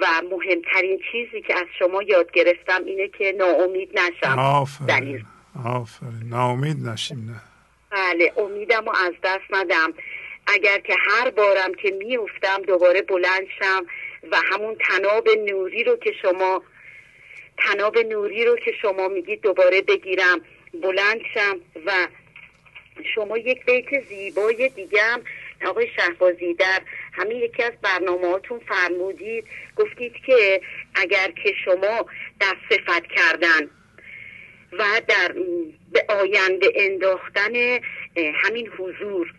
Speaker 12: و مهمترین چیزی که از شما یاد گرفتم اینه که ناامید نشم.
Speaker 3: آفرین. آفرین. ناامید نشیم نه.
Speaker 12: بله امیدم رو از دست ندم. اگر که هر بارم که میافتم دوباره بلند شم و همون تناب نوری رو که شما تناب نوری رو که شما میگید دوباره بگیرم بلند شم و شما یک بیت زیبای دیگه هم آقای شهبازی در همین یکی از برنامه هاتون فرمودید گفتید که اگر که شما در صفت کردن و در به آینده انداختن همین حضور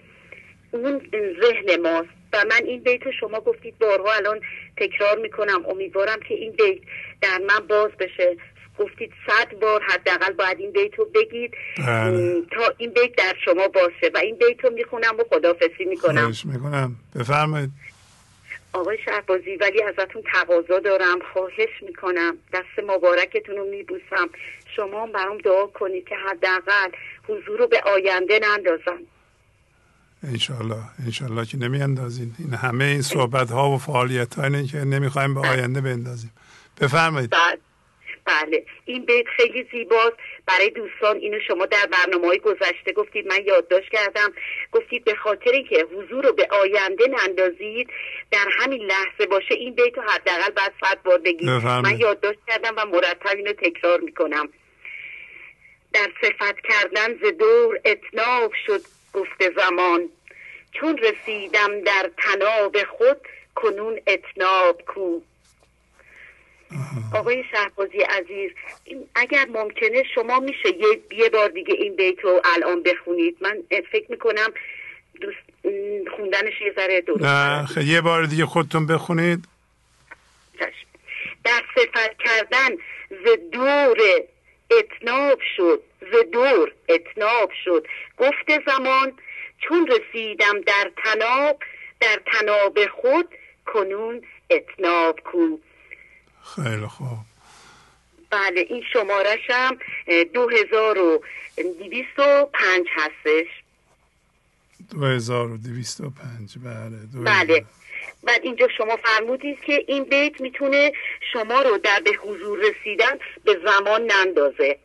Speaker 12: اون ذهن ماست. و من این بیت شما گفتید بارها الان تکرار می‌کنم. امیدوارم که این بیت در من باز بشه. گفتید صد بار حداقل باید این بیت رو بگید.
Speaker 3: بله.
Speaker 12: تا این بیت در شما باشه و این بیت رو می‌خونم و خدافسی می‌کنم.
Speaker 3: خواهش می‌کنم. بفرمایید.
Speaker 12: آقای شهبازی ولی ازتون تقاضا دارم. خواهش می‌کنم. دست مبارکتون رو میبوسم. شما هم برام دعا کنید که حداقل حضور رو به آینده نندازم.
Speaker 3: انشالله. انشالله که نمی اندازین این همه این صحبت ها و فعالیت ها اینه که نمی‌خوایم به آینده بندازیم. بفرمایید.
Speaker 12: بعد بله. این بیت خیلی زیباست. برای دوستان اینو شما در برنامه های گذشته گفتید. من یادداشت کردم. گفتید به خاطر که حضور رو به آینده نندازید در همین لحظه باشه این بیت رو حداقل بعد صد بار بگید. من یادداشت کردم و مرتب اینو تکرار می‌کنم. در صفت کردن ز دور اتناب شد گفته زمان. چون رسیدم در تناب خود کنون اتناب کو. آقای شهبازی عزیز اگر ممکنه شما میشه یه, یه بار دیگه این بیت رو الان بخونید. من فکر می‌کنم دوست خوندنش یه ذره درست
Speaker 3: یه بار دیگه خودتون بخونید.
Speaker 12: در صفت کردن ز دور اتناب شد ز دور اتناب شد. گفت زمان چون رسیدم در تناب در تناب خود کنون اتناب کو.
Speaker 3: خیلی خوب.
Speaker 12: بله این شمارش هم دو هزار و دیویست و پنج هستش.
Speaker 3: دو هزار و دیویست و پنج بله دو
Speaker 12: بله. بعد اینجا شما فرمودید که این بیت می‌تونه شما رو در به حضور رسیدن به زمان نندازه.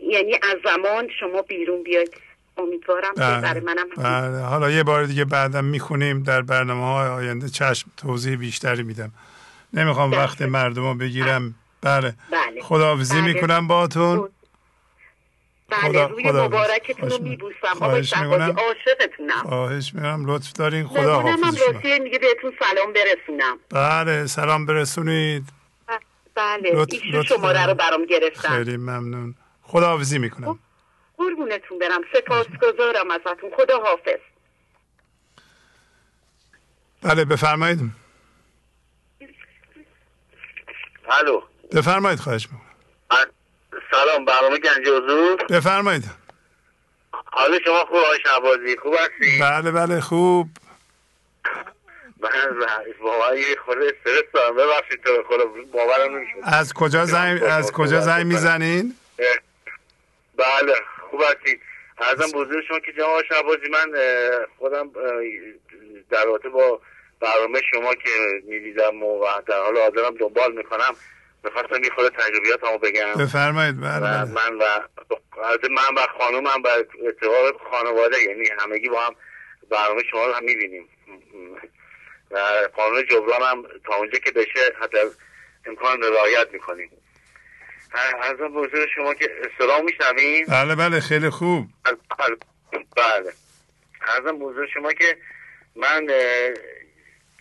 Speaker 12: یعنی از زمان شما بیرون بیاید. امیدوارم
Speaker 3: بله.
Speaker 12: که برای منم
Speaker 3: بله. حالا یه بار دیگه بعدم می‌خونیم در برنامه های آینده چشم توضیح بیشتری میدم. نمی‌خوام
Speaker 12: بله.
Speaker 3: وقت مردم رو بگیرم. بله,
Speaker 12: بله.
Speaker 3: خداحافظی
Speaker 12: بله.
Speaker 3: می‌کنم باهاتون.
Speaker 18: بله
Speaker 3: خدا-
Speaker 18: روی مبارکتون رو
Speaker 3: خواهش
Speaker 18: میبوسم.
Speaker 3: خواهش می‌کنم.
Speaker 18: عاشقتونم.
Speaker 3: خواهش می‌کنم. لطف دارین. خدا حافظ شما
Speaker 18: بهتون سلام برسونم.
Speaker 3: بله سلام برسونید.
Speaker 18: بله
Speaker 3: لطف-
Speaker 18: ایشون شماره رو. برام گرفتن.
Speaker 3: خیلی ممنون. خدا حافظی می‌کنم.
Speaker 18: قربونتون برم. سپاسگزارم ازتون. خدا حافظ.
Speaker 3: بله بفرمایید.
Speaker 19: الو.
Speaker 3: بفرمایید خواهش می‌کنم.
Speaker 19: سلام برنامه گنج حضور؟
Speaker 3: بفرمایید.
Speaker 19: حال شما خوب آقای شعبازی خوب هستی؟
Speaker 3: بله بله خوب.
Speaker 19: من واقعا یه خورده استرس دارم. ببخشید تو باورم نمیشه
Speaker 3: از کجا زنگ از کجا زنگ می‌زنین؟
Speaker 19: بله خوب هستید ارزم بزرگ شما که جناب شعبازی من خودم در رابطه با برنامه شما که می‌دیدم و در حال حاضرم دنبال می‌کنم. می‌خواستم یه خورده تجربیاتمو بگم.
Speaker 3: بفرمایید بله
Speaker 19: و
Speaker 3: بله.
Speaker 19: من و من و خانومم و اتفاق خانواده یعنی همگی با هم برنامه شما رو هم می‌بینیم. و قانون جبران هم تا اونجا که بشه حتی امکان رعایت می‌کنیم. از بزرگ شما که سلام میشنوین؟
Speaker 3: بله بله خیلی خوب.
Speaker 19: بله ارزم بزرگ شما که من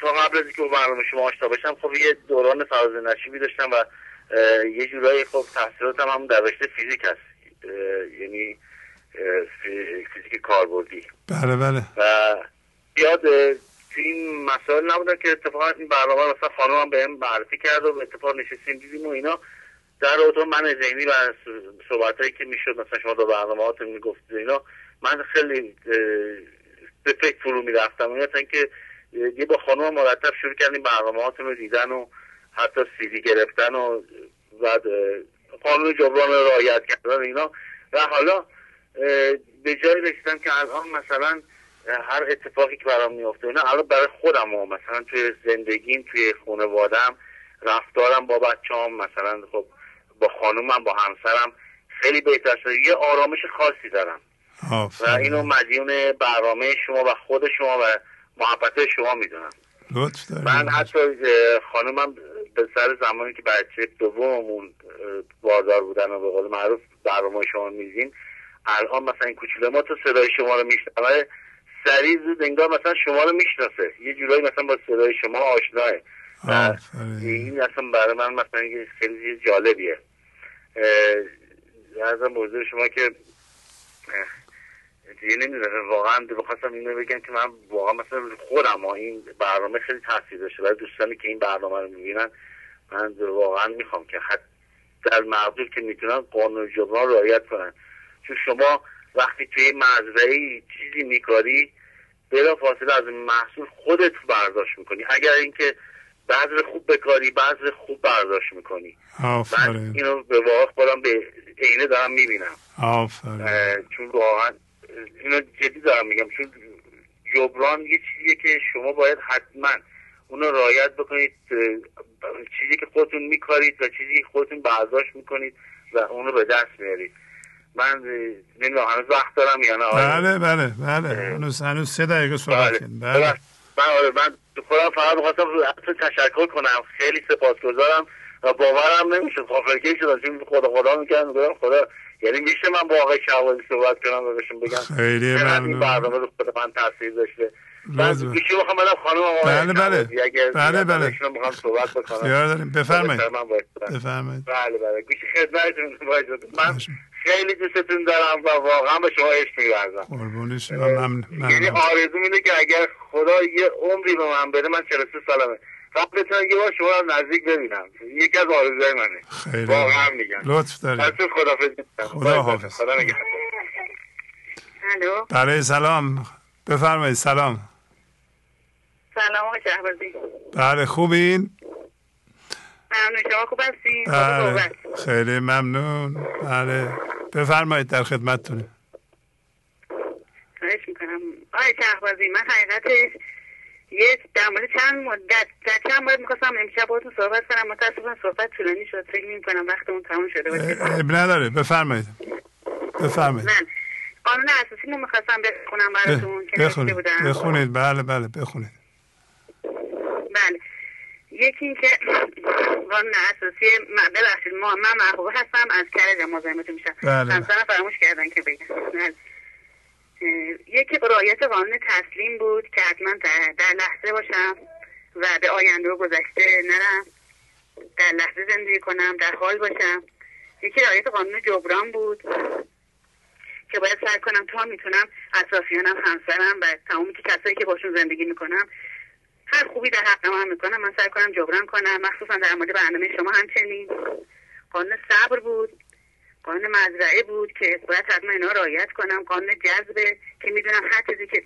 Speaker 19: تا قبل از اینکه با برنامه شما آشنا بشم خب یه دوران فراز نشیبی داشتم و یه جورایی خب تحصیلاتم هم در رشته فیزیک هست. یعنی فیزیک کاربردی.
Speaker 3: بله بله.
Speaker 19: و یاد تو این مسائل نبودن که اتفاقا این برنامه مثلا خانم هم بهم معرفی کرد و به اتفاق نشستیم دیدیم و اینا. در رابطه من ذهنی و صحبت هایی که می‌شد مثلا شما دو برنامه هاتون می‌گفتید اینا من خیلی به فکر فرو می‌رفتم. و تا اینکه یه با خانم مرتب شروع کردیم برنامه هاتون رو دیدن و حتی سیدی گرفتن و بعد قانون جبران رو رعایت کردن اینا. و حالا به جایی رسیدم که الان مثلا هر اتفاقی که برام میفته اینا الان برای خودم و مثلا توی زندگیم توی خانوادم رفتارم با بچه‌ام مثلا خب با خانومم با همسرم خیلی بهتر شده. یه آرامش خاصی دارم. و اینو مدیون برنامه شما و خود شما و محبت شما می‌دونم.
Speaker 3: لطف
Speaker 19: من حتی اه، خانومم به سر زمانی که بچه دوممون باردار بودن و به قول معروف برنامه شما میزین الان مثلا این کوچولو ما تو صدای شما رو میشنوه سریع زود انگار مثلا شما رو می‌شناسه. یه جورایی مثلا با صدای شما آشناه. این اصلا برای من مثلا یه خیلی جالبیه. ارزم موضوع شما که دیگه نمی‌دونم واقعا بخواستم اینو بگم که من واقعا مثلا خودم ها این برنامه خیلی تاثیر داشته. برای دوستانی که این برنامه رو می‌بینن من واقعا می‌خوام که حد در مقدور که می‌تونن قانون جبران رعایت کنن. چون شما وقتی توی مزرعه چیزی میکاری بلا فاصله از محصول خودت برداشت می‌کنی. اگر اینکه بذر خوب بکاری بذر خوب برداشت می‌کنی. من
Speaker 3: آفرین
Speaker 19: اینو به واقع خودم به عینه دارم می‌بینم.
Speaker 3: آفرین.
Speaker 19: چون واقعا اینو جدی دارم میگم چون جبران یه چیزیه که شما باید حتما اونو رعایت بکنید چیزی که خودتون میکارید و چیزی که خودتون برداشت می‌کنید و اونو به دست میارید. من نمی‌دونم هنوز وقت دارم یا نه؟ آقای؟
Speaker 3: بله بله بله. هنوز هنوز سه دقیقه صحبت
Speaker 19: بله.
Speaker 3: بله.
Speaker 19: من آره من خودم فقط می‌خواستم رو تشکر کنم. خیلی سپاسگزارم و باورم نمیشه غافلگیر شدم. چون خدا خدا می‌کردم میگم خدا یعنی میشه من با آقای شعبازی صحبت کنم و بهشون بگم
Speaker 3: خیلی
Speaker 19: این
Speaker 3: ممنون.
Speaker 19: برنامه رو خود من تاثیر داشته. من
Speaker 3: لطفا.
Speaker 19: گوشی می‌خوام بدم خانم آقای
Speaker 3: بله، بله. بله، بله.
Speaker 19: می‌خوام صحبت بکنم.
Speaker 3: اختیار داریم. بفرمایید. بفرمایید.
Speaker 19: بله بله. گوشی خدمتتون باید من خیلی دوستتون دارم و واقعا به شما عشق می‌ورزم.
Speaker 3: قربون شما. ممنون.
Speaker 19: یعنی. آرزو اینه که اگر خدا یه عمری به من بده من 43 سالمه. بتونم یه بار شما رو نزدیک ببینم. یکی از آرزوهای منه.
Speaker 3: خیلی
Speaker 19: واقعا میگم
Speaker 3: لطف دارید.
Speaker 19: پس خدافظ
Speaker 3: خدا حافظ.
Speaker 19: خدا نگهدار.
Speaker 3: بله سلام. بفرمایید سلام.
Speaker 18: سلام آقای شهبازی.
Speaker 3: بله خوبین؟
Speaker 18: ممنون. شما خوب هستین
Speaker 3: بله. خیلی ممنون. بله. بفرمایید در خدمتتونه
Speaker 18: خواهش می‌کنم. آقای شهبازی من حقیقتش یه در مورد چند مدت در چند مورد می‌خواستم امشب باهاتون صحبت کنم. متاسفانه صحبت طولانی شد. فکر می‌کنم وقتمون تموم شده باشه.
Speaker 3: اب نداره. بفرمایید. بفرمایید.
Speaker 18: من. قانون اساسی رو می‌خواستم بخونم براتون که
Speaker 3: بخونید.
Speaker 18: بودم.
Speaker 3: بخونید. بله بله بخونید.
Speaker 18: بله. یکی اینکه قانون اساسی ببخشید ما من محبوب هستم از کرج مزاحمتون میشم.
Speaker 3: بله.
Speaker 18: همسرم فراموش کردن که بگم. یکی رعایت قانون تسلیم بود که حتما در, لحظه باشم و به آینده و گذشته نرم. در لحظه زندگی کنم در حال باشم. یکی رعایت قانون جبران بود که باید سعی کنم تا می‌تونم اطرافیانم همسرم و تمامی که کسایی که باشون زندگی می‌کنم هر خوبی در حق من می‌کنم من سعی کنم جبران کنم. مخصوصا در مورد برنامه شما همچنین. قانون صبر بود. قانون مزرعه بود که باید حتما اینا رعایت کنم. قانون جذبه که می‌دونم هر چیزی که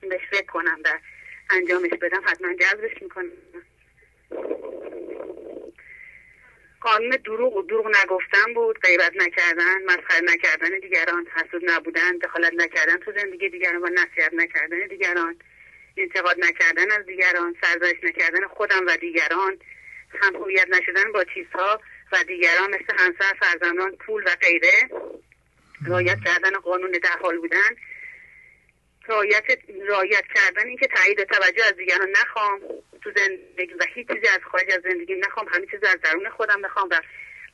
Speaker 18: بهش فکر کنم و انجامش بدم حتما جذبش می‌کنم. قانون دروغ و دروغ نگفتن بود غیبت نکردن مسخره نکردن دیگران حسود نبودن دخالت نکردن تو زندگی دیگران و نصیحت نکردن دیگران انتقاد نکردن از دیگران سرزایش نکردن خودم و دیگران هم هویت نشدن با چیزها. و دیگران مثل همسر فرزندان پول و غیره رایت کردن قانون در حال بودن. رایت رایت کردن اینکه تایید توجه از دیگران نخوام. تو زندگی و هیچ چیزی از خارج از زندگی نخوام. همه چیز از درون خودم بخوام و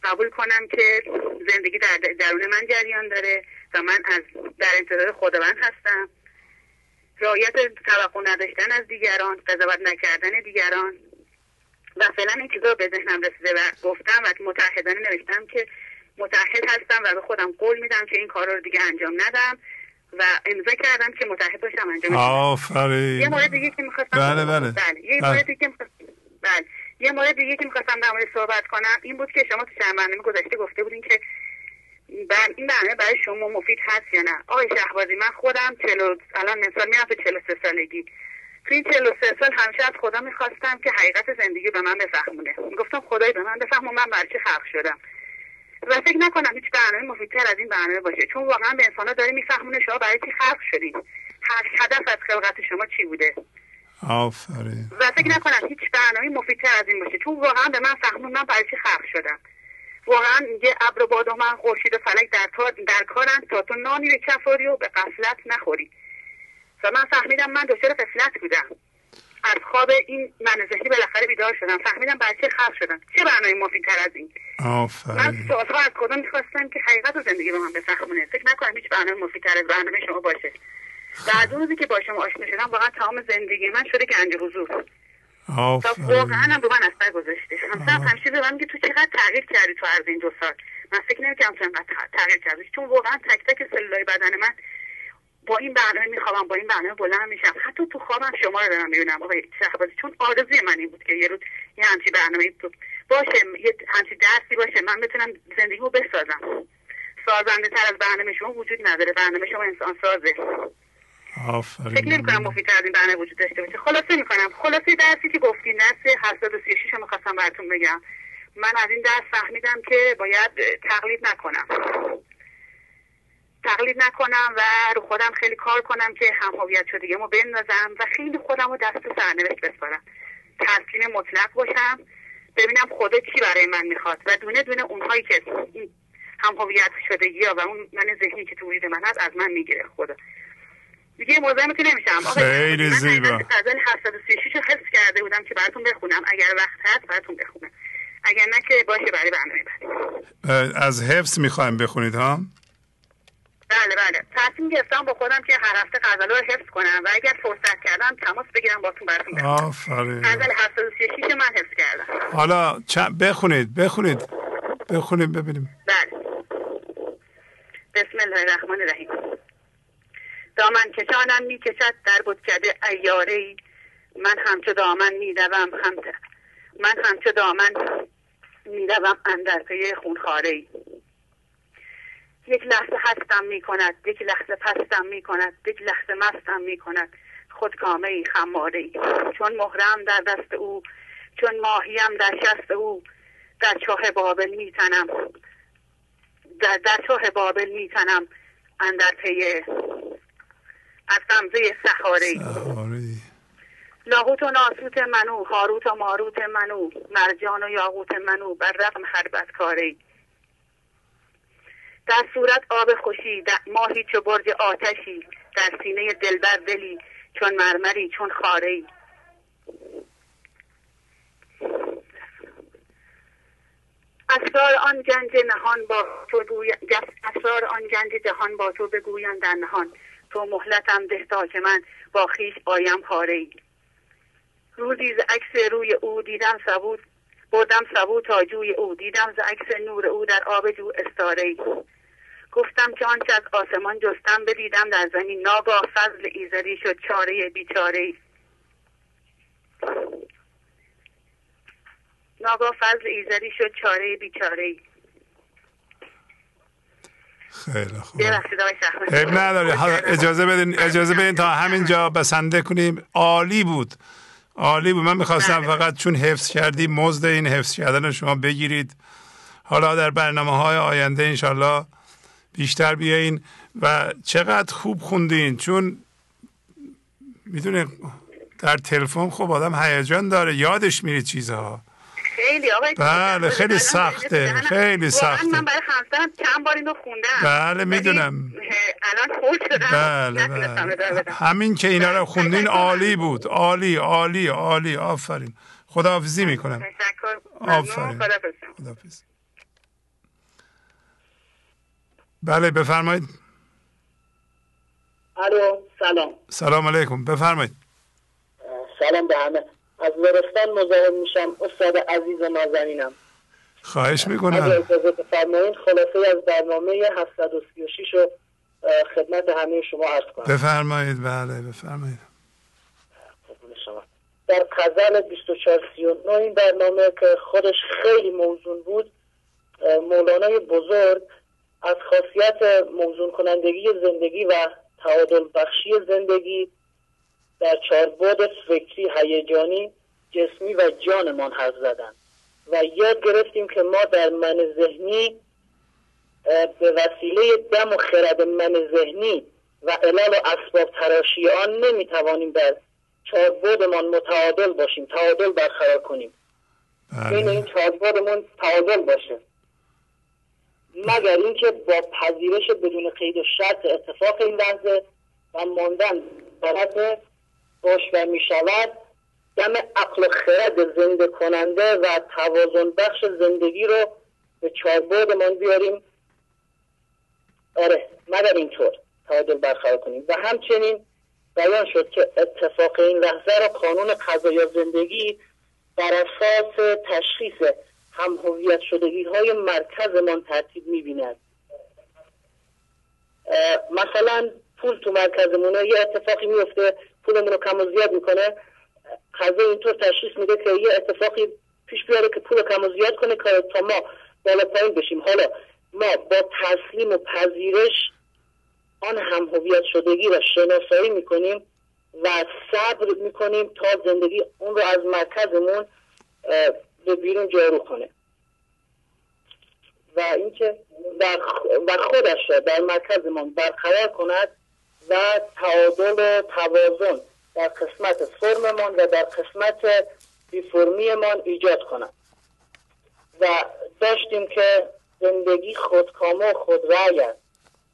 Speaker 18: قبول کنم که زندگی در درون من جریان داره و من از در انتظار خداوند هستم. رعایت توقع نداشتن از دیگران قضاوت نکردن دیگران. و فعلا این چیزا به ذهنم رسیده و گفتم و متحدانه نوشتم که متحد هستم و به خودم قول میدم که این کار رو دیگه انجام ندم و امضا کردم که متحد باشم انجام
Speaker 3: آفرین.
Speaker 18: یه مورد دیگه که می‌خواستم
Speaker 3: بله بله.
Speaker 18: بله. یه
Speaker 3: بله.
Speaker 18: مورد دیگه که می‌خواستم- بله. یه مورد دیگه که می‌خواستم در مورد صحبت کنم این بود که شما تو چند برنامه گذشته گفته بودین که بر این برنامه برای شما مفید هست یا نه؟ آقای شهبازی من خودم چلو الان مثال میرم به 43 سالگی. تو این 43 سال همیشه از خدا می‌خواستم که حقیقت زندگی به من بفهمونه. می‌گفتم خدای به من بفهم و من برای چی خلق شدم. و فکر نکنم هیچ برنامه مفیدتر از این برنامه باشه. چون واقعا به انسانها داره میفهمونه شما برای چی خلق شدید هر- هدف از خلقت شما چی بوده؟
Speaker 3: آفرین.
Speaker 18: و فکر نکنم هیچ برنامه مفیدتر از این باشه. چون واقعا به من فهمون من برای چی خلق شدم. واقعا یه ابر و باد و من خورشید و فلک در, در کارن تا تو نانی به کفاری و به قفلت نخوری. و من فهمیدم من دچار قفلت بودم. از خواب این من ذهنی بالاخره بیدار شدم. فهمیدم برای چه خلق شدم. چه برنامه مفیدتر از این؟ من
Speaker 3: آفرین
Speaker 18: سالها از خدا می‌خواستم که حقیقت و زندگی به من بفهمونه؟ فکر نکنم هیچ برنامه مفیدتر از برنامه شما باشه. و از اون روزی که با شما آشنا شدم واقعا تمام زندگی من شده گنج حضور. واقعا هم رو من اثر گذاشته. همسرم همیشه به من میگه تو چقدر تغییر کردی تو عرض این دو سال؟ من فکر نمی‌کنم تو انقدر تغییر کردی. چون واقعا تک تک سلولای بدن من با این برنامه میخوابم با این برنامه بلند میشم. حتی تو خوابم شما رو دارم می‌بینم آقای شهبازی چون آرزوی من این بود که یه روز یه همچی برنامه تو باشه یه همچی درسی باشه من بتونم زندگیمو بسازم. سازنده تر از برنامه شما وجود نداره برنامه شما انسان سازه. فکر
Speaker 3: آفرین
Speaker 18: نمی کنم مفیدتر از این برنامه وجود داشته باشه. خلاصه می‌کنم. خلاصه درسی که گفتین درس 736 رو می‌خواستم براتون بگم. من از این درس فهمیدم که باید تقلید نکنم. تقلید نکنم و رو خودم خیلی کار کنم که هم هویت شدگیمو بندازم و خیلی خودم رو دست سرنوشت بسپارم. تسلیم مطلق باشم ببینم خدا چی برای من می‌خواد و دونه دونه اونهایی که این هم هویت شدگی و اون من ذهنی که تو وجود من هست از من می‌گیره خدا. دیگه مزاحمتون نمیشم. آقای
Speaker 3: خیلی
Speaker 18: من
Speaker 3: زیبا.
Speaker 18: حقیقت غزل 736 رو حفظ کرده بودم که براتون بخونم. اگر وقت هست براتون بخونم. اگر نه که باشه برای برنامه بعد
Speaker 3: از حفظ می‌خوایم بخونید ها؟
Speaker 18: بله بله. تصمیم گرفتم با خودم که هر هفته غزل رو حفظ کنم و اگر فرصت کردم تماس بگیرم باتون براتون بخونم
Speaker 3: آفرین.
Speaker 18: غزل 736 رو من حفظ کردم.
Speaker 3: حالا چ- بخونید بخونید. بخونید ببینیم.
Speaker 18: بله. بسم الله الرحمن الرحیم. دامن کشانم می کشد در بتکده ایاره ای. من همچو دامن می دوم هم من همچو دامن می دوم اندر پی خونخواره ای. یک لحظه هستم می کند یک لحظه پستم می کند یک لحظه مستم می کند خود کامه ای خماره ای. چون مهرم در دست او چون ماهیم در شست او در چاه بابل میتنم. در, در چاه بابل میتنم. اندر پی از غمزه سحاره
Speaker 3: آره.
Speaker 18: لاهوت و ناسوت منو هاروت و ماروت منو مرجان و یاقوت منو بر رقم هر بدکاره در صورت آب خوشی در ماهی چو برج آتشی در سینه دلبر دلی چون مرمری چون خاره
Speaker 12: اسرار آن گنج نهان با تو اسرار آن گنج جهان با تو بگویم در نهان. تو مهلتم ده تا که من با خیش آیم پاره ای روزی ز عکس روی او دیدم سبود بردم سبو تا جوی او. دیدم ز عکس نور او در آب جو استاره ای گفتم که آنچه از آسمان جستم بدیدم در زمین ناگاه فضل ایزدی شد چاره بیچاره ای ناگاه فضل ایزدی شد چاره بیچاره ای
Speaker 3: خیلی خوب. عیب نداری اجازه بدین اجازه بدین تا همینجا بسنده کنیم. عالی بود. عالی بود. من می‌خواستم بله. فقط چون حفظ کردی مزد این حفظ کردن شما بگیرید. حالا در برنامه های آینده انشالله بیشتر بیاین و چقدر خوب خوندین. چون می‌دونه در تلفن خب آدم هیجان داره یادش میره چیزها.
Speaker 12: خیلی آقای
Speaker 3: بله خیلی سخته خیلی سخته.
Speaker 12: من برای همسرم چند بار اینو خوندم.
Speaker 3: بله می‌دونم.
Speaker 12: الان خوش شدم.
Speaker 3: بله بله. همین که اینا رو خوندین عالی بود. عالی عالی عالی. آفرین. خداحافظی می‌کنم. آفرین. خداحافظ. بله بفرمایید.
Speaker 20: الو سلام.
Speaker 3: سلام علیکم بفرمایید.
Speaker 20: سلام به همه. از ورستان مزاحم میشم استاد عزیز نازنینم.
Speaker 3: خواهش می‌کنم.
Speaker 20: اگر اجازه بفرمایید خلاصه از برنامه 736 رو خدمت همه شما عرض کنم.
Speaker 3: بفرمایید بله بفرمایید.
Speaker 20: در غزل 2439 این برنامه که خودش خیلی موزون بود مولانای بزرگ از خاصیت موزون کنندگی زندگی و تعادل بخشی زندگی در چاربود فکری هیجانی جسمی و جانمان حرف زدن و یاد گرفتیم که ما در من ذهنی به وسیله دم و خرد من ذهنی و علل و اسباب تراشی آن نمی‌توانیم در چاربودمان متعادل باشیم تعادل برقرار کنیم بله. بین این چاربودمون تعادل باشه مگر اینکه با پذیرش بدون قید و شرط اتفاق این لحظه و ماندن طرف باش و می شود دم عقل و خرد زنده کننده و توازن بخش زندگی رو به من بیاریم. آره مگر اینطور؟ تعادل برقرار کنیم. و همچنین بیان شد که اتفاق این لحظه را قانون قضایا زندگی بر اساس تشخیص هم هویت شدگی های مرکزمان ترتیب می‌بیند. مثلا پول تو مرکزمونه یه اتفاقی میفته پولمون رو کم و زیاد می‌کنه. قضا اینطور تشخیص میده که یه اتفاقی پیش بیاره که پول کم و زیاد کنه که تا ما بالا پایین بشیم. حالا ما با تسلیم و پذیرش آن هم هویت شدگی را شناسایی می‌کنیم و صبر می‌کنیم تا زندگی اون رو از مرکزمون به بیرون جارو کنه و اینکه و خودش را در مرکزمان برقرار کند و تعادل و توازن در قسمت فرممان و در قسمت بیفرمیمان ایجاد کند. و داشتیم که زندگی خودکامه و خودرأی است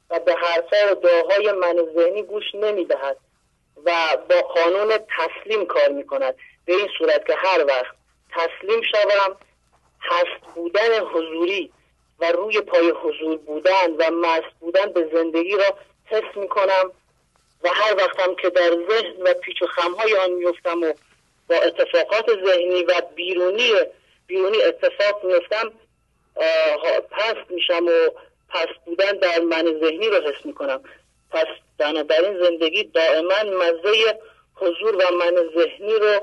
Speaker 20: و به حرفا و دعاهای من ذهنی گوش نمی‌دهد و با قانون تسلیم کار می کند به این صورت که هر وقت تسلیم شوم. هست بودن حضوری و روی پای حضور بودن و مست بودن به زندگی را حس می کنم و هر وقتم که در ذهن و پیچ و خمهای آن میفتم و با اتفاقات ذهنی و بیرونی بیرونی اتفاق میفتم پست میشم و پست بودن در من ذهنی رو حس می‌کنم. پس بنابراین زندگی دائما مزه حضور و من ذهنی رو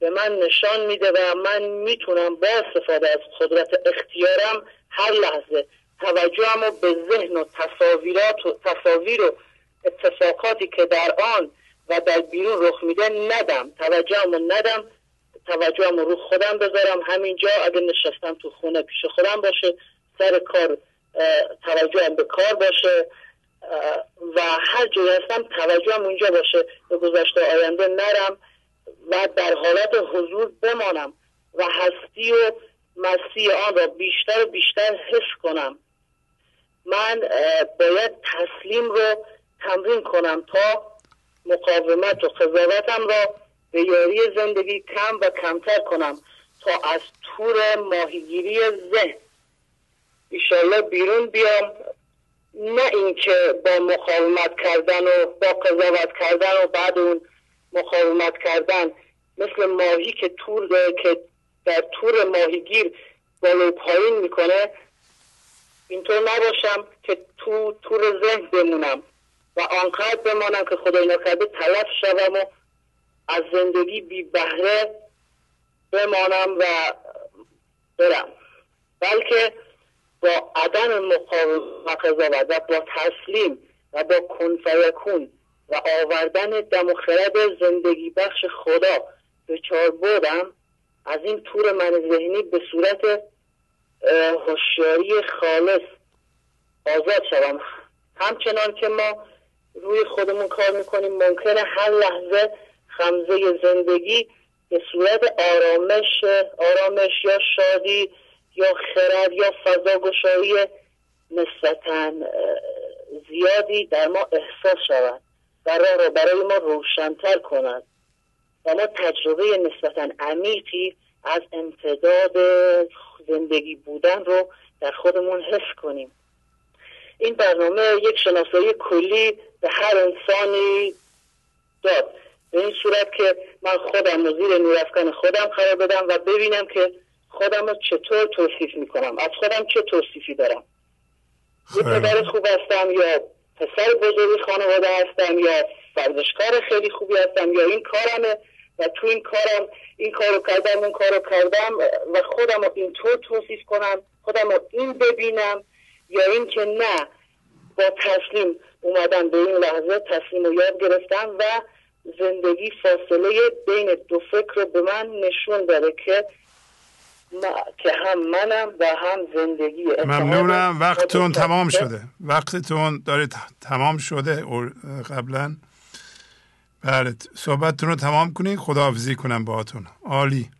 Speaker 20: به من نشان میده و من می‌تونم با استفاده از قدرت اختیارم هر لحظه توجهم رو به ذهن و تصاویرات و تصاویر و اتفاقاتی که در آن و در بیرون رخ میده ندم. توجهم رو ندم توجهم رو خودم بذارم. همینجا اگه نشستم تو خونه پیش خودم باشه سر کار توجهم به کار باشه و هر جایی هستم توجهم اونجا باشه. به گذشته آینده نرم. و در حالت حضور بمانم و هستی و مسیح آن را بیشتر و بیشتر حس کنم. من باید تسلیم رو تمرین کنم تا مقاومت و قضاوتم را به یاری زندگی کم و کمتر کنم تا از تور ماهیگیری ذهن ایشالله بیرون بیام. نه اینکه با مقاومت کردن و با قضاوت کردن و بعد اون مقاومت کردن مثل ماهی که تور که در تور ماهیگیر بالا پایین می‌کنه اینطور نباشم که تو تور ذهن بمونم و آنقدر بمانم که خدای نکرده تلف شوم و از زندگی بی بهره بمانم و برم. بلکه با عدم مقاومت و با تسلیم و با کن و آوردن دم و خرد زندگی بخش خدا به چار بودم از این تور من ذهنی به صورت هوشیاری خالص آزاد شوم. همچنان که ما روی خودمون کار می‌کنیم ممکنه هر لحظه خمزه زندگی به صورت آرامش آرامش یا شادی یا خرد یا فضاگشایی نسبتا زیادی در ما احساس شود. و راه را برای ما روشنتر کند. و ما تجربه نسبتا عمیقی از امتداد زندگی بودن رو در خودمون حس کنیم. این برنامه یک شناسایی کلی به هر انسانی داد. به این صورت که من خودم زیر نورافکن خودم قرار بدم و ببینم که خودم رو چطور توصیف می‌کنم. از خودم چه توصیفی دارم؟ یه پدر خوب هستم یا پسر بزرگی خانواده هستم یا ورزشکار خیلی خوبی هستم یا این کارمه و تو این کارم این کارو کردم اون کارو کردم و خودم رو اینطور توصیف کنم خودم رو این ببینم یا اینکه نه با تسلیم اومدن به این لحظه تسلیم و یاد گرفتم و زندگی فاصله بین دو فکر رو به من نشون داده که که هم منم و هم زندگی.
Speaker 3: ممنونم. وقتتون تمام شده. وقتتون داره تمام شده قبلا. بله صحبتتون رو تمام کنید خداحافظی کنم باهاتون. عالی.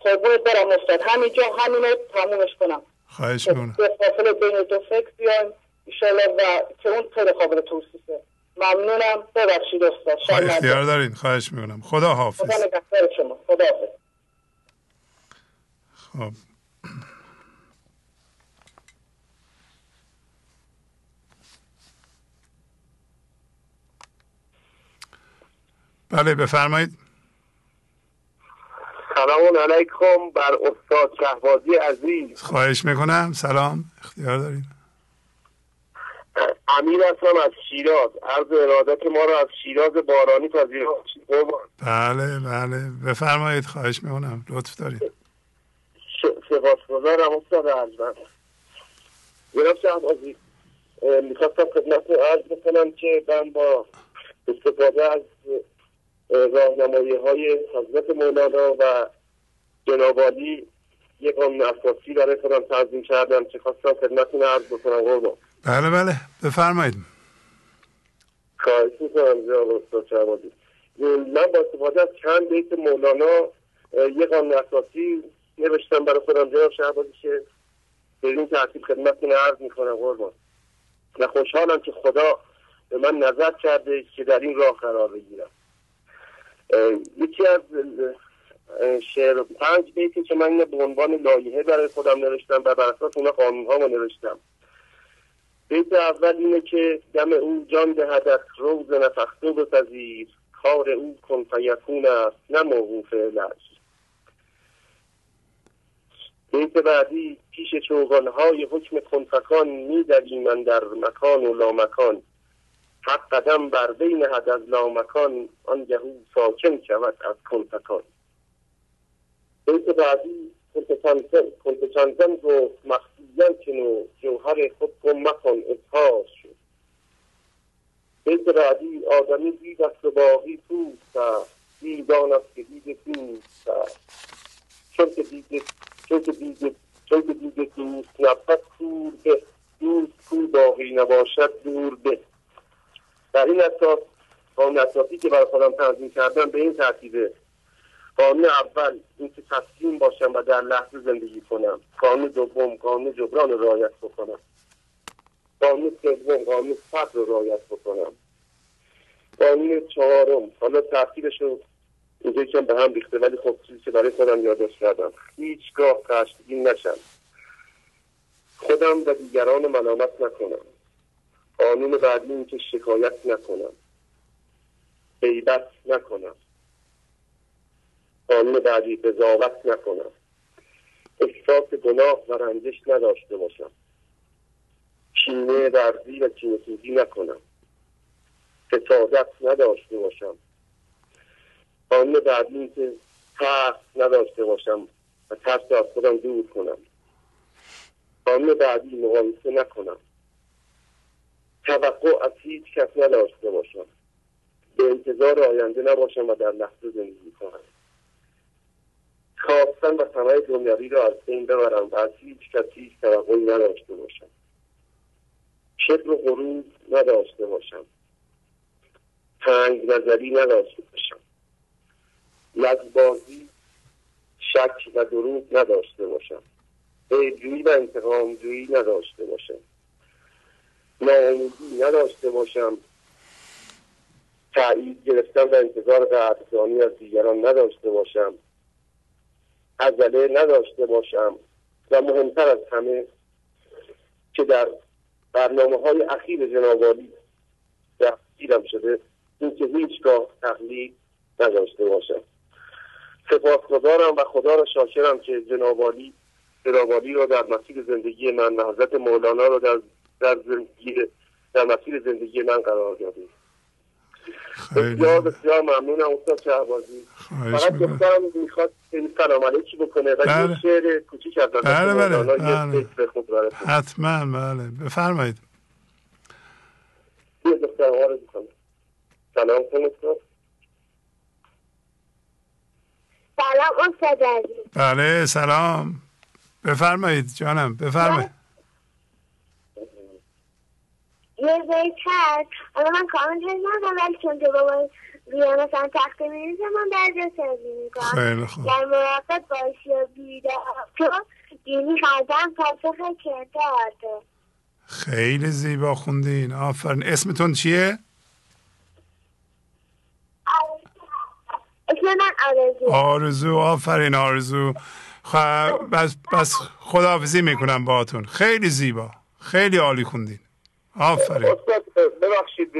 Speaker 20: قربونت برم استاد. همینجا همینو تمومش کنم.
Speaker 3: خواهش می‌کنم.
Speaker 20: فاصله بین دو فکر بیایم ایشالله و که اون خیلی قابل توصیفه. ممنونم. ببخشید استاد.
Speaker 3: اختیار دارین. خواهش می‌کنم. خدا حافظ
Speaker 20: خدا نگهدار شما. خدا حافظ
Speaker 3: خب. بله بفرمایید.
Speaker 21: سلام علیکم بر استاد شهبازی عزیز.
Speaker 3: خواهش می‌کنم. سلام. اختیار دارید
Speaker 21: امیر هستم از شیراز. عرض ارادت ما رو از شیراز بارانی پذیرفت.
Speaker 3: بله بله. بفرمایید. خواهش می‌کنم. لطف دارید.
Speaker 21: سپاسگزارم استاد ارجمند. جناب شهبازی می‌خواستم خدمت عرض بکنم که من با استفاده از راهنمایی های حضرت مولانا و جنابالی یک قانون اساسی برای خودم تنظیم کردم که خواستم خدمتتون عرض بکنم قربان.
Speaker 3: بله بله. بفرمایید.
Speaker 21: خواهش می‌کنم جناب استاد شهبازی. من با استفاده از چند بیت مولانا یک قانون اساسی نوشتم برای خودم جناب شهبازی که به این ترتیب خدمتتون عرض می‌کنم قربان. و خوشحالم که خدا به من نظر کرده که در این راه قرار بگیرم. یکی از شعر پنج بیتی که من به عنوان لایحه برای خودم نوشتم و بر اساس اون قانون ها نوشتم. بیت اول اینه که دم او جان دهد روز نفخته بپذیر کار او کن فیکون است نه موقوف بیت بعدی پیش چوغان های حکم کنفکان می من در مکان و لامکان. حق قدم بر بین حد از لامکان آن او ساکن شود از کنفکان بیت بعدی کنت چندزن گفت مخفیان کنو جوهر خود کن مکن اظهار شد. بیت بعدی آدمی دید است و باقی پوست است. دیدان است که دید است. چون که دید چون که دید چون که دید دوست نبود کور به دوست کو باقی نباشد دور به. در این اساس قانون اساسی که برای خودم تنظیم کردم به این ترتیبه. قانون اول اینکه تسلیم باشم و در لحظه زندگی کنم. قانون دوم قانون جبران رو رعایت بکنم. قانون سوم قانون صبر رو رعایت بکنم. قانون چهارم حالا ترتیبش رو اینجا که به هم ریخته ولی خب چیزی که برای خودم یادداشت کردم. هیچگاه خشمگین نشم. خودم و دیگران ملامت نکنم. قانون بعدی این که شکایت نکنم. غیبت نکنم. قانون بعدی قضاوت نکنم. احساس گناه و رنجش نداشته باشم. کینه ورزی و کینه نکنم. حسادت نداشته باشم. قانون بعدی که ترس نداشته باشم و ترس از خودم دور کنم. قانون بعدی مقایسه نکنم. توقع از هیچ کس نداشته باشم. به انتظار آینده نباشم و در لحظه زندگی کنم. خواستن و طمع دنیوی را از بین ببرم و از هیچ کس هیچ توقعی نداشته باشم. کبر و غرور نداشته باشم. تنگ نظری نداشته باشم. لذبازی شک و دروغ نداشته باشم. عیبجویی و انتقامجویی نداشته باشم. ناامیدی نداشته باشم. تایید گرفتن و انتظار قدردانی از دیگران نداشته باشم. عجله نداشته باشم. و مهمتر از همه که در برنامه های اخیر جنابالی دستگیرم شده اینکه هیچگاه تقلید نداشته باشم. سپاسگزارم و خدا را شاکرم که جنابالی جنابالی را در مسیر زندگی من و حضرت مولانا را در در زندگی در مسیر زندگی من قرار دادید. بسیار بسیار ممنونم استاد شهبازی. فقط دخترم می‌خواد سلام علیکی بکنه و
Speaker 3: بله.
Speaker 21: یه شعر کوچیک از
Speaker 3: بله بله,
Speaker 21: بله.
Speaker 3: حتما بله. بفرمایید.
Speaker 21: سلام کن استاد
Speaker 22: سلام استاد عزیز
Speaker 3: بله سلام. بفرمایید جانم بفرمایید.
Speaker 22: یه بیت هست حالا من کامل ندارم ولی چون که بابا روی مثلا تخته میریزه من در سازی می‌کنم.
Speaker 3: خیلی خوب.
Speaker 22: در مراقب باشی و بیدار تو دینی خردم پاسخ کرداد
Speaker 3: خیلی زیبا خوندین. آفرین. اسمتون چیه؟
Speaker 22: اسم من آرزو.
Speaker 3: آرزو آفرین آرزو. خب بس, بس خداحافظی می‌کنم باهاتون. خیلی زیبا. خیلی عالی خوندین. آفرین.
Speaker 21: ببخشید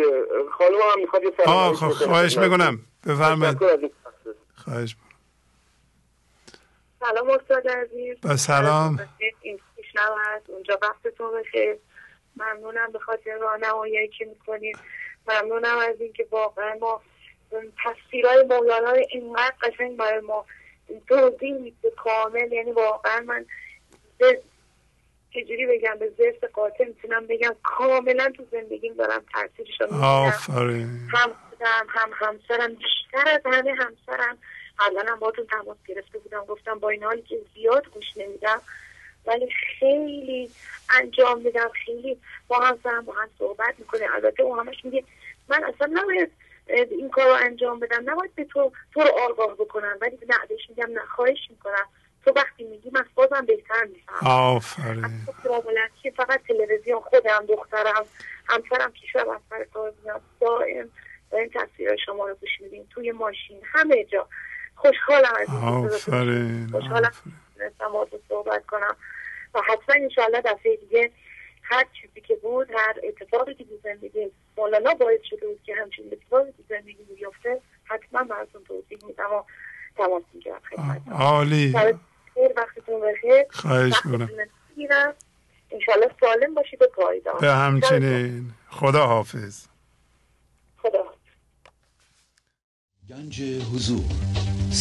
Speaker 21: خانم هم می‌خواد یه سلام
Speaker 3: آه خب. خواهش می‌کنم. بفرمایید. خواهش
Speaker 17: سلام استاد عزیز.
Speaker 3: با سلام.
Speaker 17: این هست. اونجا وقتتون بخیر. ممنونم به خاطر راهنمایی که می‌کنید. ممنونم از اینکه واقعا ما تصویرهای مولانا رو اینقدر قشنگ برای ما توضیح میده کامل. یعنی واقعا من چجوری بگم به زرس قاطع می‌تونم بگم. کاملا تو زندگیم دارم تاثیرش رو
Speaker 3: آفرین.
Speaker 17: هم خودم هم همسرم. بیشتر از همه همسرم. قبلا هم باتون تماس گرفته بودم. گفتم با این حالی که زیاد گوش نمیدم. ولی خیلی انجام میدم. خیلی با همسرم با هم صحبت می‌کنه البته اون همش میگه من اصلا نباید این کار رو انجام بدم. نباید به تو تو رو آگاه بکنم ولی نه بهش میگم نه خواهش می‌کنم. تو وقتی میگی من بازم بهتر می‌فهمم
Speaker 3: آفرین.
Speaker 17: که فقط تلویزیون خودم دخترم همسرم از سر کار میاد. دائم داریم تصویر شما رو گوش میدیم توی ماشین همه جا. خوشحالم از این خوشحالم صحبت کنم. و حتما انشاءالله دفعه دیگه هر چیزی که بود هر اتفاقی که تو زندگی مولانا باعث شده بود که همچین اتفاقی تو زندگی بیفته حتما براتون توضیح میدم و تماس می‌گیرم خدمتتون.
Speaker 3: عالی.
Speaker 17: خیر وقتتون بخیر
Speaker 3: خواهش می‌کنم.
Speaker 17: انشالله سالم باشید و پایدار.
Speaker 3: به همچنین. خدا حافظ
Speaker 17: خدا
Speaker 1: گنج حضور.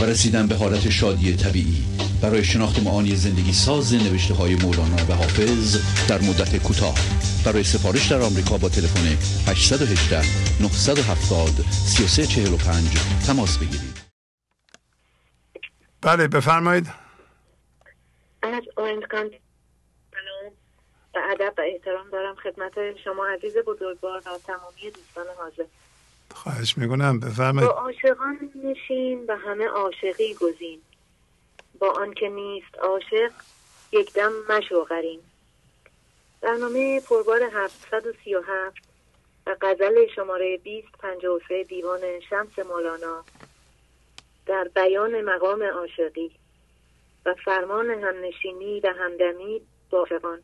Speaker 1: و رسیدن به حالت شادی طبیعی. برای شناخت معانی زندگی ساز نوشته های مولانا و حافظ در مدت کوتاه. برای سفارش در آمریکا با تلفن 818 970 3345 تماس بگیرید.
Speaker 3: بله بفرمایید.
Speaker 17: از اورنج سلام. و
Speaker 14: ادب و احترام دارم خدمت شما عزیز بزرگوار و تمامی دوستان حاضر.
Speaker 3: خواهش می‌کنم بفرمایید.
Speaker 14: با عاشقان نشین و همه عاشقی گزین با آنکه نیست عاشق یک دم مشو غرین برنامه پربار 737 و غزل شماره 2053 دیوان شمس مولانا در بیان مقام عاشقی و فرمان همنشینی و همدمی با عاشقان.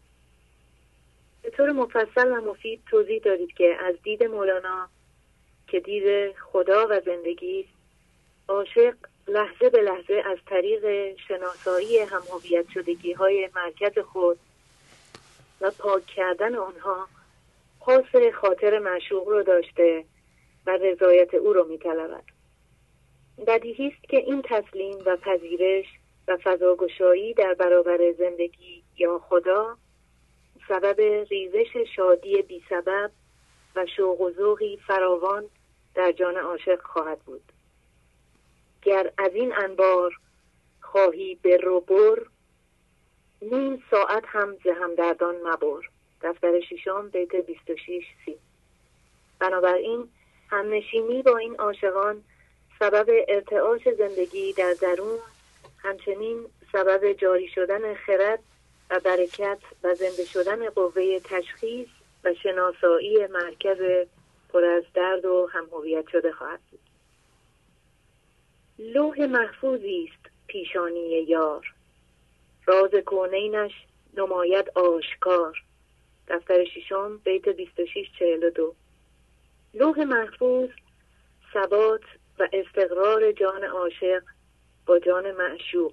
Speaker 14: به طور مفصل و مفید توضیح دادید که از دید مولانا که دید خدا و زندگی عاشق لحظه به لحظه از طریق شناسایی همهویت شدگی های مرکز خود و پاک کردن آنها خاص خاطر معشوق رو داشته و رضایت او رو میطلبد. بدیهی است که این تسلیم و پذیرش و فضاگشایی در برابر زندگی یا خدا سبب ریزش شادی بی سبب و شوق و ذوقی فراوان در جان عاشق خواهد بود. گر از این انبار خواهی به رو بر نیم ساعت هم ز همدردان مبر. دفتر ششم بیت 26 سی. بنابراین همنشینی با این عاشقان سبب ارتعاش زندگی در درون همچنین سبب جاری شدن خرد و برکت و زنده شدن قوه تشخیص و شناسایی مرکز پر از درد و همهویت شده خواهد بود. لوح محفوظی است پیشانی یار. راز کونینش نماید آشکار. دفتر ششم بیت 2642 لوح محفوظ ثبات و استقرار جان عاشق با جان معشوق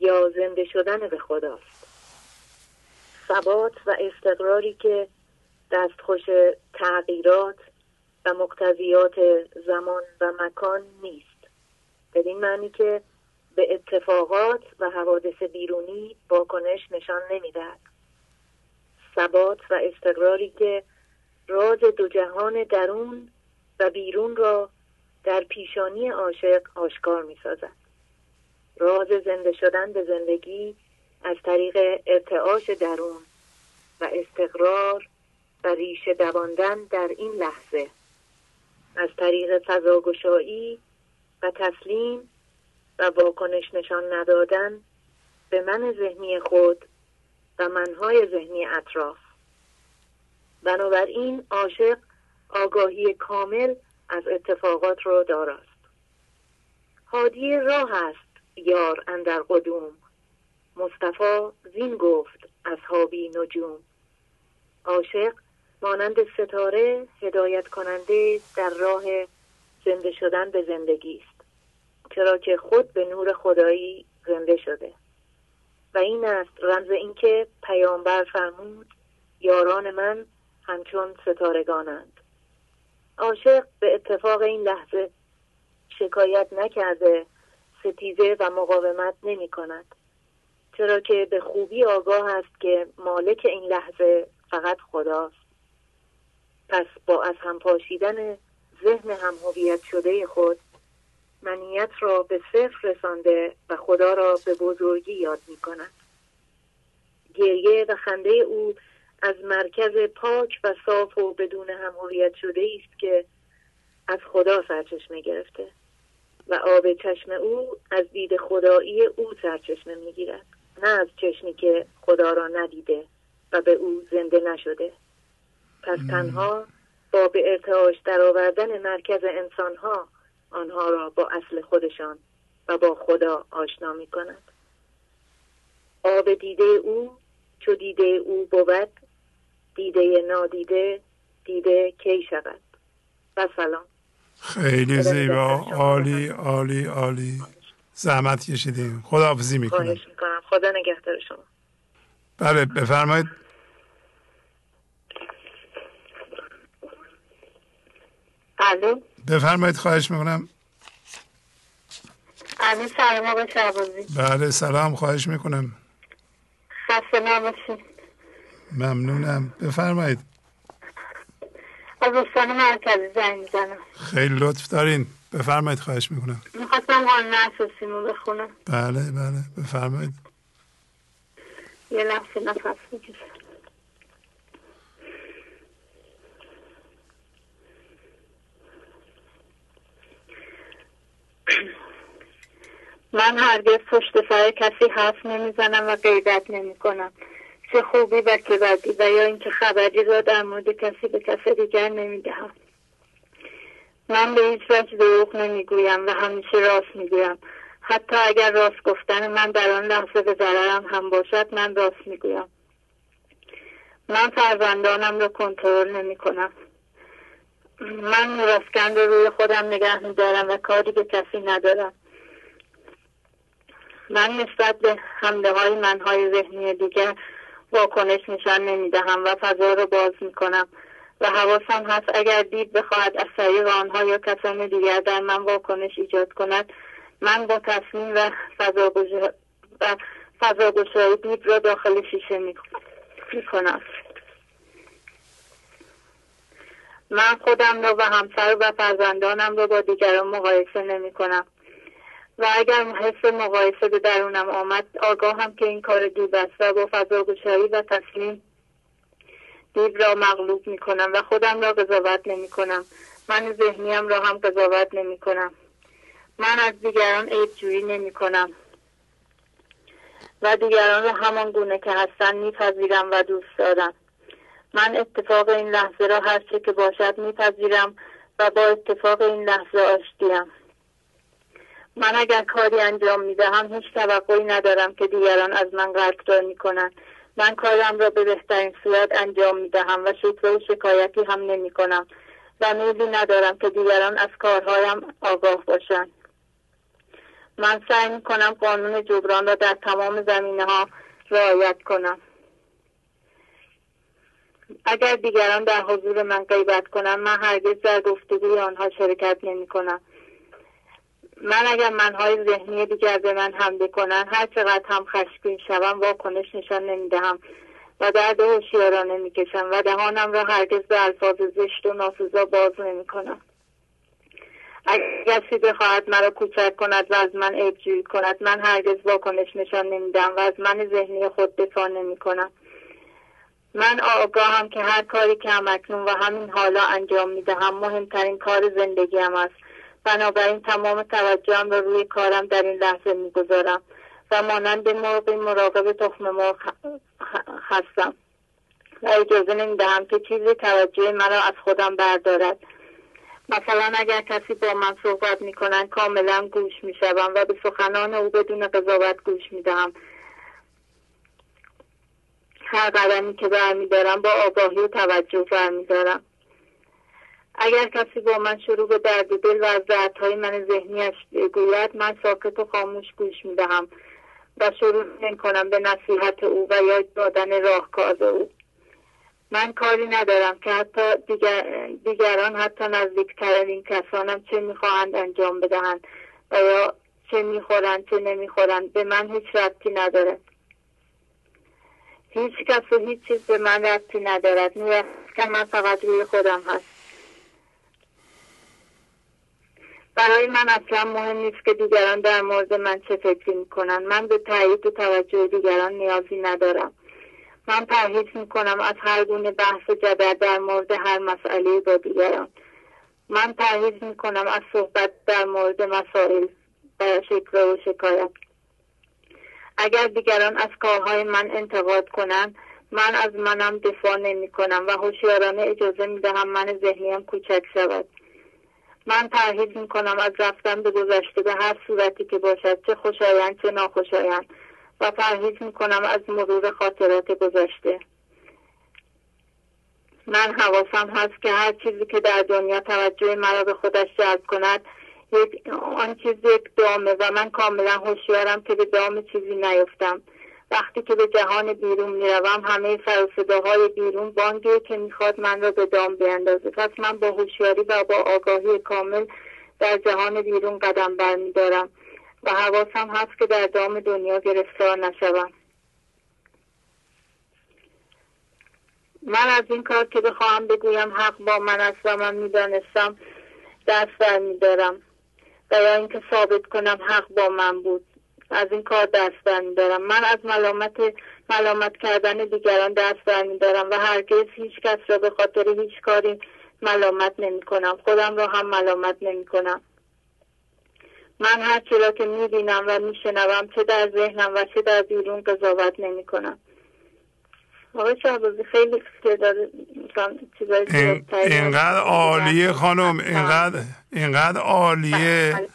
Speaker 14: یا زنده شدن به خداست. ثبات و استقراری که دستخوش تغییرات و مقتضیات زمان و مکان نیست بدین معنی که به اتفاقات و حوادث بیرونی واکنش نشان نمی‌دهد ثبات و استقراری که راز دو جهان درون و بیرون را در پیشانی عاشق آشکار می سازد. راز زنده شدن به زندگی از طریق ارتعاش درون و استقرار و ریشه دواندن در این لحظه. از طریق فضاگشایی و تسلیم و واکنش نشان ندادن به من ذهنی خود و منهای ذهنی اطراف. بنابراین عاشق آگاهی کامل از اتفاقات رو داراست. هادی راه است یار اندر قدوم. مصطفی زین گفت اصحابی نجوم. عاشق مانند ستاره هدایت کننده در راه زنده شدن به زندگی است. چرا که خود به نور خدایی زنده شده. و این است رمز اینکه پیامبر فرمود یاران من همچون ستارگانند. عاشق به اتفاق این لحظه شکایت نکرده ستیزه و مقاومت نمی کند. چرا که به خوبی آگاه است که مالک این لحظه فقط خداست. پس با از هم پاشیدن ذهن هم هویت شده خود منیت را به صفر رسانده و خدا را به بزرگی یاد می کند. گریه و خنده او از مرکز پاک و صاف و بدون هم هویت شده است که از خدا سرچشمه گرفته و آب چشم او از دید خدایی او سرچشمه می‌گیرد نه از چشمی که خدا را ندیده و به او زنده نشده. پس تنها با به ارتعاش درآوردن مرکز انسانها آنها را با اصل خودشان و با خدا آشنا می کند آب دیده او چو دیده او بود دیده نادیده دیده کی شود؟ و سلام.
Speaker 3: خیلی زیبا. عالی عالی عالی. زحمت کشیدیم خداحافظی می‌کنم.
Speaker 14: خواهش می‌کنم. خدا نگهدار شما.
Speaker 3: بله بفرمایید.
Speaker 9: الو
Speaker 3: بفرمایید خواهش می‌کنم.
Speaker 9: الو سلام آقا شعبازی
Speaker 3: بله سلام خواهش می‌کنم.
Speaker 9: خسته نباشید.
Speaker 3: ممنونم. بفرمایید.
Speaker 9: از استان مرکزی زنگ می‌زنم.
Speaker 3: خیلی لطف دارین. بفرمایید خواهش می‌کنم.
Speaker 9: می‌خواستم قانون اساسیمو بخونم.
Speaker 3: بله بله. بفرمایید.
Speaker 9: یه لحظه نفس
Speaker 23: من هرگز پشت سر کسی حرف نمی‌زنم و غیبت نمی کنم چه خوبی و چه بدی و یا اینکه خبری را در مورد کسی به کس دیگر نمی‌دهم من به هیچ وجه دروغ نمی‌گویم و همیشه راست می‌گویم. حتی اگر راست گفتن من در آن لحظه به ضررم هم باشد من راست می‌گویم. من فرزندانم را کنترل نمی کنم من میراسکند روی خودم نگه میدارم و کاری به کسی ندارم. من نسبت به حمله های منهای ذهنی دیگر واکنش نشان نمی‌دهم و فضا رو باز می‌کنم و حواسم هست اگر دید بخواهد از طریق آنها یا کسان دیگر در من واکنش ایجاد کند من با تصمیم و فضا دید را داخل شیشه می‌کنم. من خودم را و همسر و فرزندانم را با دیگران مقایسه نمی کنم. و اگر حس مقایسه به درونم آمد آگاهم که این کار دیو است و با فضاگشایی و تصمیم دیو را مغلوب می کنم و خودم را قضاوت نمی کنم. من ذهنیم را هم قضاوت نمی کنم. من از دیگران عیب جویی نمی کنم. و دیگران را همان گونه که هستن میپذیرم و دوست دارم. من اتفاق این لحظه را هر چه که باشد میپذیرم و با اتفاق این لحظه آشتیم. من اگر کاری انجام می‌دهم هیچ توقعی ندارم که دیگران از من قدردانی می‌کنند. من کارم را به بهترین صورت انجام می‌دهم و شکوه و شکایتی هم نمی کنم و میلی ندارم که دیگران از کارهایم آگاه باشند. من سعی می کنم قانون جبران را در تمام زمینه ها رعایت کنم. اگر دیگران در حضور من غیبت کنم من هرگز در گفتگوی آنها شرکت نمی کنم. من اگر منهای ذهنی دیگر به من حمله کنند هر چقدر هم خشمگین شوم واکنش نشان نمی‌دهم و درد هوشیارانه می‌کشم و دهانم را هرگز به الفاظ زشت و ناسزا باز نمی‌کنم اگر کسی بخواهد مرا کوچک کند و از من عیب کند من هرگز واکنش نشان نمیدم و از من ذهنی خود دفاع نمی کنم. من آگاهم که هر کاری که همکنون و همین حالا انجام می‌دهم مهمترین کار زندگیم است. بنابراین تمام توجهم را روی کارم در این لحظه می‌گذارم و مانند مرغی مراقب تخم مرغ هستم. و اجازه نمی‌دهم که چیزی توجه مرا از خودم بردارد. مثلا اگر کسی با من صحبت می‌کنن کاملا گوش می‌شوم و به سخنان او بدون قضاوت گوش می‌دهم. هر قدمی که برمیدارم با آگاهی و توجه برمیدارم. اگر کسی با من شروع به درد دل و از دردهای من ذهنیش گوید من ساکت و خاموش گوش می‌دهم و شروع نمی کنم به نصیحت او و یا دادن راهکار او. من کاری ندارم که حتی دیگر دیگران حتی نزدیکترین کسانم چه می‌خواهند انجام بدهند و یا چه می‌خورند چه نمی‌خورند به من هیچ ربطی نداره. هیچ کس و هیچ چیز به من ربطی ندارد. که من فقط روی خودم هست. برای من اصلا مهم نیست که دیگران در مورد من چه فکری می‌کنن من به تایید و توجه دیگران نیازی ندارم. من پرهیز می‌کنم از هر گونه بحث و جدل در مورد هر مسئله با دیگران. من پرهیز می‌کنم از صحبت در مورد مسائل و شکر و شکایت. اگر دیگران از کارهای من انتقاد کنند من از منم دفاع نمی کنم و هوشیارانه اجازه می دهم من ذهنیم کوچک شود. من پرهیز می کنم از رفتن به گذشته به هر صورتی که باشد چه خوشایند چه ناخوشایند و پرهیز می کنم از مرور خاطرات گذشته. من حواسم هست که هر چیزی که در دنیا توجه مرا به خودش جلب کند یک آن چیز یک دامه و من کاملا هوشیارم که به دام چیزی نیفتم. وقتی که به جهان بیرون می‌روم همه سر بیرون بانگی که می‌خواد من را به دام بیندازه. پس من با هوشیاری و با آگاهی کامل در جهان بیرون قدم برمیدارم و حواسم هست که در دام دنیا گرفتار نشوم. من از این کار که بخواهم بگویم حق با من است و من می‌دانستم دست برمیدارم. یا اینکه ثابت کنم حق با من بود. از این کار دست برمیدارم من از ملامت ملامت کردن دیگران دست برمیدارم و هرگز هیچ کس را به خاطر هیچ کاری ملامت نمی کنم. خودم را هم ملامت نمی کنم. من هر را که می‌بینم و میشنوم چه در ذهنم و چه در بیرون قضاوت نمی کنم. آقای شهبازی خیلی
Speaker 3: اینقدر عالیه خانم اینقدر اینقدر عالیه. بله.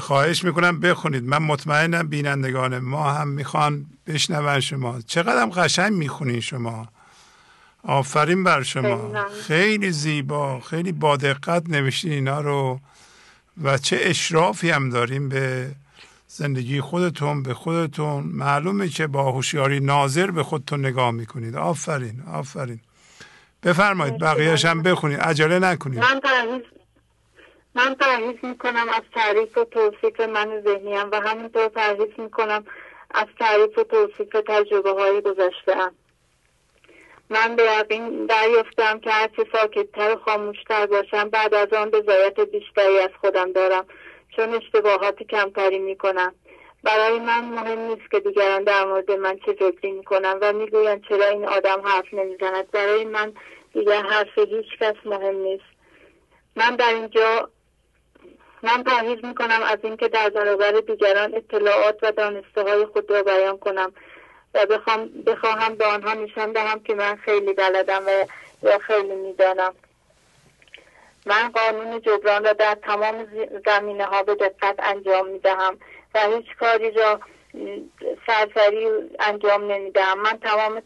Speaker 3: خواهش می‌کنم بخونید. من مطمئنم بینندگان ما هم می‌خوان بشنون شما. چقدر قشنگ می‌خونین شما. آفرین بر شما. خیلی زیبا خیلی با دقت نوشتین اینا رو و چه اشرافی هم داریم به زندگی خودتون به خودتون. معلومه که با هوشیاری ناظر به خودتون نگاه می‌کنید. آفرین آفرین. بفرمایید بقیهش هم بخونید. عجله نکنید.
Speaker 23: من پرهیز من پرهیز می‌کنم از تعریف و توصیف من ذهنیم و همینطور پرهیز می‌کنم از تعریف و توصیف تجربه های گذشته من به یقین دریافتم که هرچه ساکتتر و خاموشتر باشم بعد از آن رضایت بیشتری از خودم دارم. چون اشتباهات کمتری می‌کنم. برای من مهم نیست که دیگران در مورد من چه فکری می‌کنم و می‌گویند چرا این آدم حرف نمی‌زند. برای من دیگر حرف هیچ کس مهم نیست. من در اینجا من پرهیز می‌کنم از اینکه در برابر دیگران اطلاعات و دانسته های خود را بیان کنم و بخوام بخواهم به آنها نشان دهم که من خیلی بلدم و یا خیلی می‌دانم. من قانون جبران را در تمام زمینه ها به دقت انجام می دهم و هیچ کاری را سرسری انجام نمی دهم من تمام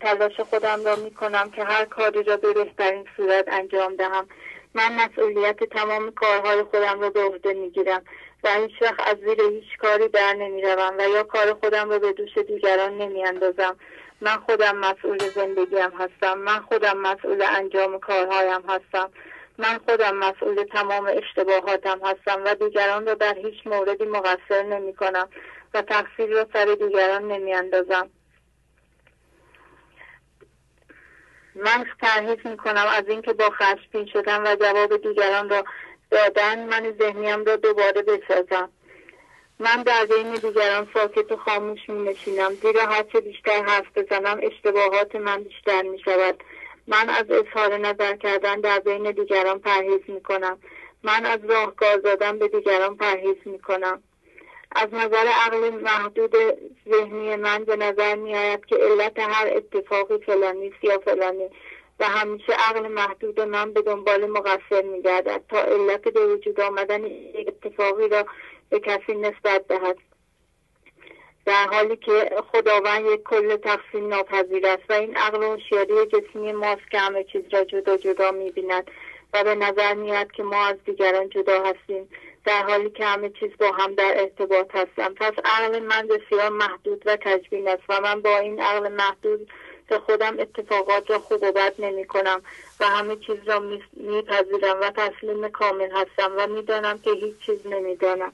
Speaker 23: تلاش خودم را می کنم که هر کاری را به بهترین صورت انجام دهم. من مسئولیت تمام کارهای خودم را به عهده می گیرم و هیچ وقت از زیر هیچ کاری در نمی روم و یا کار خودم را به دوش دیگران نمی اندازم من خودم مسئول زندگیم هستم. من خودم مسئول انجام کارهایم هستم. من خودم مسئول تمام اشتباهاتم هستم و دیگران را در هیچ موردی مقصر نمی کنم و تقصیر را سر دیگران نمی اندازم. من پرهیز می کنم از اینکه با خشمگین شدن و جواب دیگران را دادن من ذهنیم را دوباره بسازم. من در بین دیگران ساکت و خاموش می نشینم زیرا هرچه بیشتر حرف بزنم اشتباهات من بیشتر می شود من از اظهار نظر کردن در بین دیگران پرهیز می کنم من از راهکار دادن به دیگران پرهیز می کنم از نظر عقل محدود ذهنی من به نظر می آید که علت هر اتفاقی فلانی یا فلانی و همیشه عقل محدود من به دنبال مقصر می گردد تا علت به وجود آمدن اتفاقی را به کسی نسبت دهد. در حالی که خداوند یک کل تقسیم ناپذیر است و این عقل و هوشیاری جسمی ماست که همه چیز را جدا جدا می‌بیند و به نظر میاد که ما از دیگران جدا هستیم در حالی که همه چیز با هم در ارتباط هستم پس عقل من بسیار محدود و تجبین است و من با این عقل محدود به خودم اتفاقات را خوب و بد نمی کنم و همه چیز را میپذیرم و تسلیم کامل هستم و می‌دانم که هیچ چیز نمی‌دانم.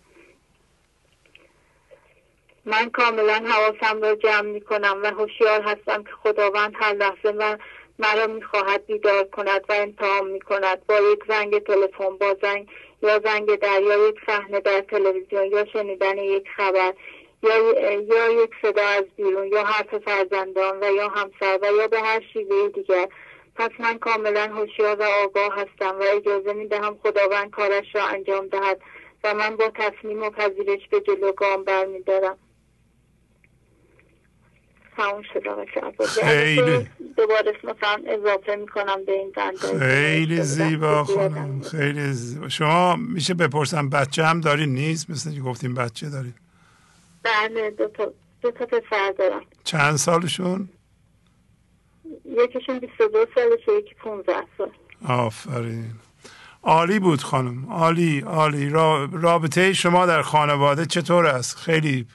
Speaker 23: من کاملا حواسم را جمع می کنم و هوشیار هستم که خداوند هر لحظه من مرا می‌خواهد بیدار کند و امتحان می کند با یک زنگ تلفن با زنگ یا زنگ در یا یک صحنه در تلویزیون یا شنیدن یک خبر یا, یا یک صدا از بیرون یا حرف فرزندان و یا همسر و یا به هر شیوه دیگر. پس من کاملا هوشیار و آگاه هستم و اجازه می دهم خداوند کارش را انجام دهد و من با تصمیم و پذیرش به جلو گام برمیدارم. تموم خیلی. دوباره مثلا اضافه می‌کنم به این
Speaker 3: خیلی زیبا خانم. خیلی زیبا. شما میشه بپرسم بچه هم داری نیست؟ مثل که گفتیم بچه دارید
Speaker 23: بله دو تا دو تا پسر دارم.
Speaker 3: چند سالشون؟
Speaker 23: یکیشون 22 سالشه یکی 15 سال.
Speaker 3: آفرین. عالی بود خانم. عالی عالی. رابطه شما در خانواده چطور است؟ خیلی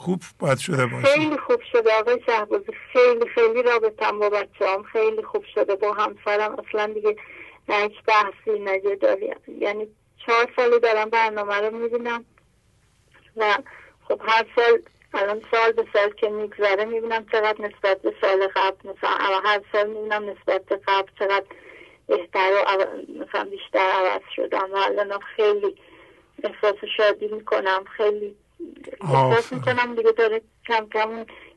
Speaker 3: خوب باید شده باشه.
Speaker 23: خیلی خوب شده آقای شهبازی. خیلی خیلی رابطم با بچه هم خیلی خوب شده با همسرم. اصلا دیگه نه هیچ بحثی نگه داری. یعنی چهار سالی دارم برنامه رو می‌بینم و خب هر سال الان سال به سال که میگذره می‌بینم چقدر نسبت به سال قبل مثلا هر سال می‌بینم نسبت به قبل چقدر بهتر و مثلا بیشتر عوض شدم. و الان خیلی احساس شادی می‌کنم. خیلی احساس می‌کنم دیگه داره کم کم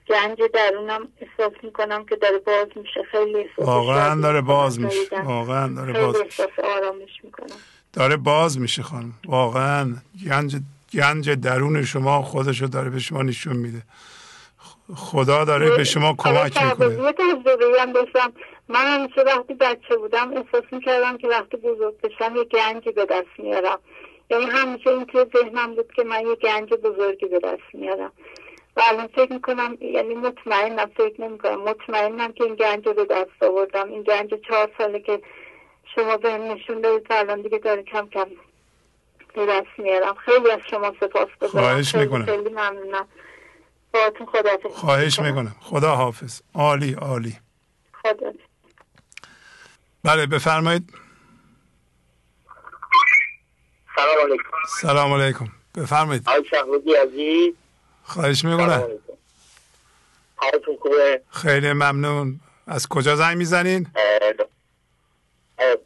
Speaker 23: گنج درونم احساس می‌کنم که داره باز میشه. خیلی
Speaker 3: واقعا داره باز میشه. واقعا داره باز
Speaker 23: احساس آرامش می‌کنم.
Speaker 3: داره باز میشه خانم. واقعا گنج گنج درون شما خودشو داره به شما نشون میده. خدا داره به شما کمک می‌کنه.
Speaker 23: من همیشه وقتی بچه بودم احساس می‌کردم که وقتی بزرگ بشم یه گنجی به دست میارم. یعنی همیشه این توی ذهنم بود که من یه گنج بزرگی به دست میارم. و الان فکر می‌کنم یعنی مطمئنم فکر نمی‌کنم مطمئنم که این گنج رو به دست آوردم. این گنج چهار ساله که شما به نشون دارید الان دیگه داره کم کم به دست میارم. خیلی از شما سپاس گذارم.
Speaker 3: خواهش می‌کنم.
Speaker 23: خیلی ممنونم. خدا
Speaker 3: خواهش می‌کنم. خدا حافظ. عالی عالی.
Speaker 23: خدا
Speaker 3: بله بفرمایید.
Speaker 24: سلام علیکم.
Speaker 3: سلام علیکم. بفرمایید.
Speaker 24: آقای شهرودی عزیز.
Speaker 3: خواهش می‌کنم.
Speaker 24: حالتون خوبه؟
Speaker 3: خیلی ممنون. از کجا زنگ می‌زنین؟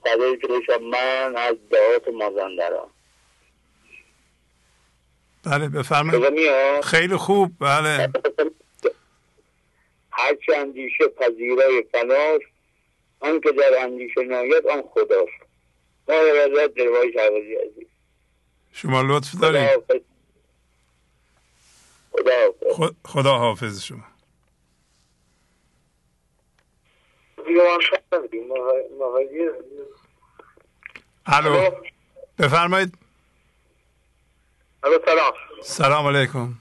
Speaker 24: صدای کلیشا من از دهات مازندران.
Speaker 3: بله بفرمایید. خیلی خوب. بله.
Speaker 24: هرچه اندیشه پذیرای فناش آن که در اندیشه ناید آن خداست. ما دروای شهرازی عزیز.
Speaker 3: شما لطف دارید.
Speaker 24: خدا
Speaker 3: حافظ. خدا حافظ شما. الو. بفرمایید.
Speaker 24: الو سلام.
Speaker 3: سلام علیکم.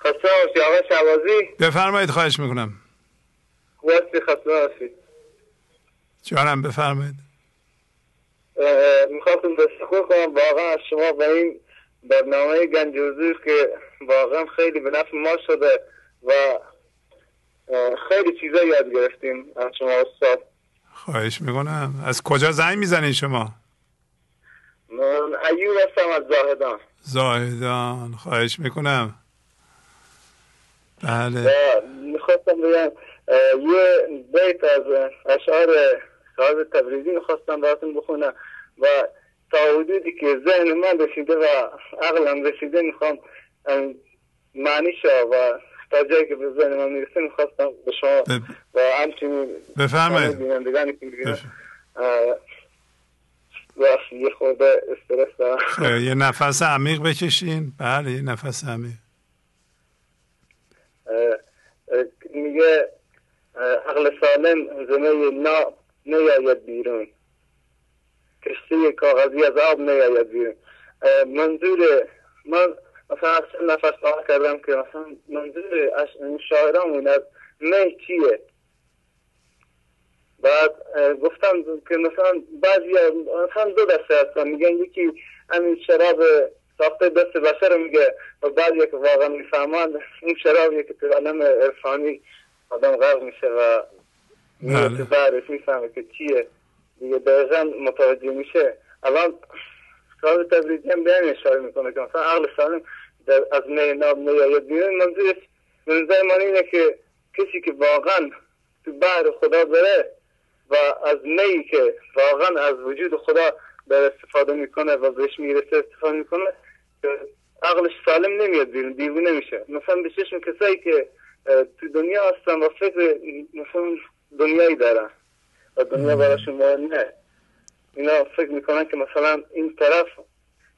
Speaker 24: خسته باشی آقا شوازی
Speaker 3: بفرمایید خواهش می‌کنم.
Speaker 24: خواستی خسته باشی
Speaker 3: جانم بفرمایید.
Speaker 24: می‌خواستم تشکر کنم. واقعا از شما و این برنامه گنج حضور که واقعا خیلی به نفع ما شده و خیلی چیزا یاد گرفتیم از شما استاد.
Speaker 3: خواهش می‌کنم. از کجا زنگ می‌زنین شما؟
Speaker 24: من ایوب هستم از زاهدان.
Speaker 3: زاهدان. خواهش می‌کنم. بله.
Speaker 24: می‌خواستم بگم یه بیت از اشعار صاحب تبریزی می‌خواستم براتون بخونم و تا حدودی که ذهن من رسیده و عقلم رسیده می‌خوام معنی شا و تا جایی که به ذهن من می‌رسه می‌خواستم به شما. و همچنین
Speaker 3: بفرمایید.
Speaker 24: بینندگانی که یه خورده استرس
Speaker 3: یه نفس عمیق بکشین. بله یه نفس عمیق.
Speaker 24: میگه عقل سالم زمه نا نیاید بیرون. کشتی کاغذی از آب نیاید بیرون. منظور من مثلا از نفس آه کردم که مثلا منظور شاعران از می چیه؟ بعد گفتم که مثلا بعضی مثلا دو دسته هستن. میگن یکی همین شراب ساخته دست بشر میگه و بعضی که واقعا می‌فهمن اون شرابیه که تو علم عرفانی آدم غرق میشه و میشه بعدش می‌فهمه که چیه. دیگه دقیقا متوجه میشه. الان صاحب تبریزی هم بیان اشاره می‌کنه که مثلا عقل سالم از می ناب نیاید بیرون منظورش منظر من اینه که کسی که واقعا تو بحر خدا بره و از می که واقعا از وجود خدا در استفاده می‌کنه و بهش می‌رسه استفاده می‌کنه عقلش سالم نمیاد بیرون دیوونه میشه. مثلا به چشم کسایی که تو دنیا هستن و فکر مثلا دنیایی دارن و دنیا براشون مهم نه. اینا فکر می‌کنن که مثلا این طرف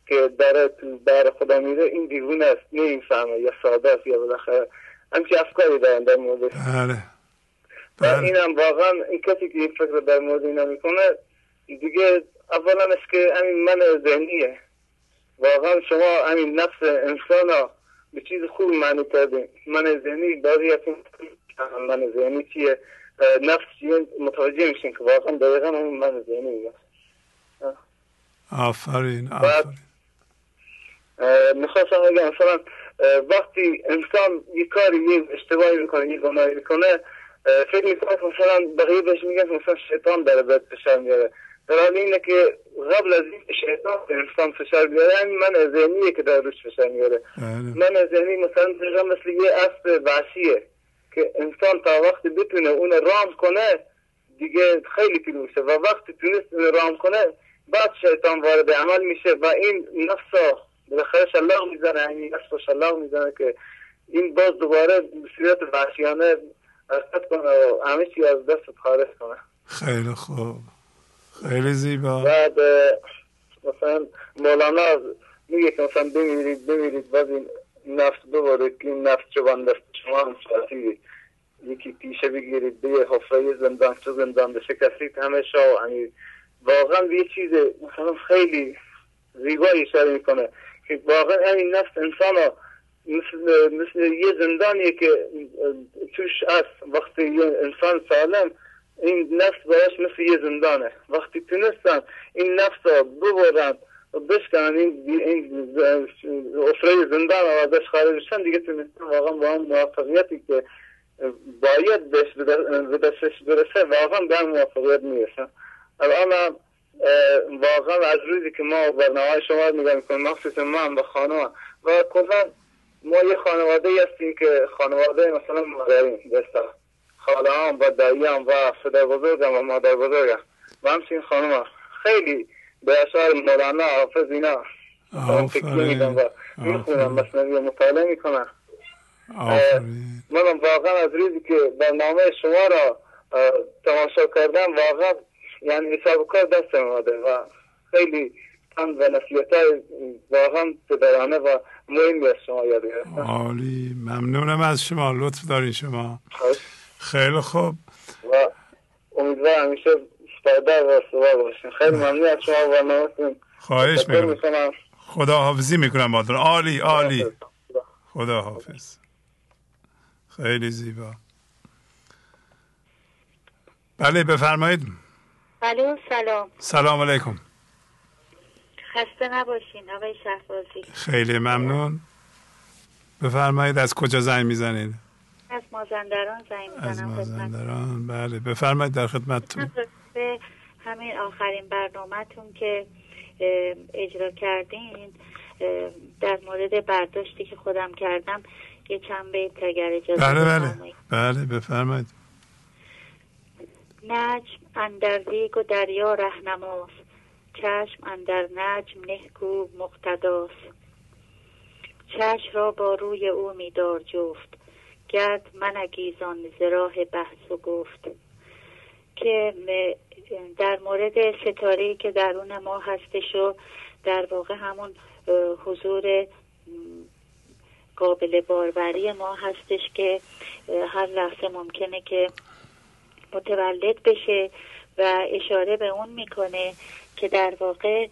Speaker 24: که داره تو بر خدا میره این دیوونه است. نمی‌فهمه یا ساده است یا بالاخره. همچی افکاری دارن در موردش
Speaker 3: بله.
Speaker 24: و اینم واقعا این کسی که این فکر در مورد اینا می‌کنه دیگه اولا است که همین من ذهنیه. واقعا شما همین نفس انسان ها به چیز خوب معنی کردیم من ذهنی بعضی از من ذهنی چیه؟ نفس متوجه میشین که واقعا دقیقا همین من ذهنی
Speaker 3: آفرین آفرین.
Speaker 24: می‌خواستم بگم مثلا وقتی انسان یه کاری یه اشتباهی می‌کنه یه گناهی می‌کنه فکر می‌کنه مثلا بقیه بهش میگن مثلا شیطان داره بهت فشار میاره. در حال اینه که قبل از این شیطان انسان فشار بیاره همین من ذهنیه که داره روش فشار میاره. من ذهنی مثلا دقیقا مثل یه اسب وحشیه. که انسان تا وقتی بتونه اون رام کنه دیگه خیلی میشه. و وقتی تونست اون رام کنه بعد شیطان وارد عمل میشه. و این نفسا بالاخره شلاق می‌زنه همین نفس شلاق می‌زنه که این باز دوباره صورت وحشیانه حرکت کنه و همه چی از دست خارج کنه.
Speaker 3: خیلی خوب. خیلی زیبا.
Speaker 24: بعد مثلا مولانا میگه که مثلا بمیرید بمیرید باز این نفس ببارید که این نفس چه دست شما هم یکی پیشه بگیرید به حفره زندان چه زندان به شکستید همه شا یعنی واقعا یه چیز مثلا خیلی زیبایی اشاره می‌کنه که واقعا این نفس انسان مثل, مثل یه زندانیه که توش است وقتی یه انسان سالم این نفس براش مثل یه زندانه. وقتی تونستن این نفس رو ببرن و بشکنن این, افره زندان و ازش خارج بشن دیگه تونستن واقعا با هم موفقیتی که باید بهش به دستش برسه واقعا به موفقیت می‌رسن. الان واقعا از روزی که ما برنامه شما رو نگاه می‌کنیم مخصوص ما هم به و کلا ما یه خانواده هستیم که خانواده مثلا مادرین دستا خاله هم و دایی هم و پدر بزرگم و مادر بزرگم و همچنین خانم خیلی به اشعار مولانا حافظ اینا. فکر میدم و می‌خونم مصنوی مطالعه می‌کنم. من واقعا از روزی که برنامه شما را تماشا کردم واقعا یعنی حساب کار دست آمده و خیلی تند و نصیحت های واقعا پدرانه و مهمی از شما یاد گرفتم.
Speaker 3: عالی. ممنونم از شما. لطف دارین شما. خیلی خوب.
Speaker 24: و امیدوارم همیشه پایدار و خیلی ممنون از شما برنامهتون
Speaker 3: خواهش می‌کنم. خدا حافظی می‌کنم باتون. عالی عالی. خدا حافظ خیلی زیبا. بله بفرمایید.
Speaker 25: بله سلام.
Speaker 3: سلام علیکم.
Speaker 25: خسته نباشین آقای شهبازی.
Speaker 3: خیلی ممنون. بفرمایید از کجا زنگ می‌زنید؟
Speaker 25: از مازندران زنگ می‌زنم
Speaker 3: از مازندران. بله بفرمایید در خدمتتون.
Speaker 25: به همین آخرین برنامهتون که اجرا کردین در مورد برداشتی که خودم کردم یه چند بیت اگر اجازه
Speaker 3: بله بله. بله بفرمایید.
Speaker 25: نجم اندر ریگ و دریا رهنماست. چشم اندر نجم نهگو مقتداست. چشم را با روی او میدار جفت. گرد من اگیزان زراح بحث و گفت. که در مورد ستاره که درون ما هستش و در واقع همون حضور قابل باروری ما هستش که هر لحظه ممکنه که متولد بشه و اشاره به اون می‌کنه که در واقع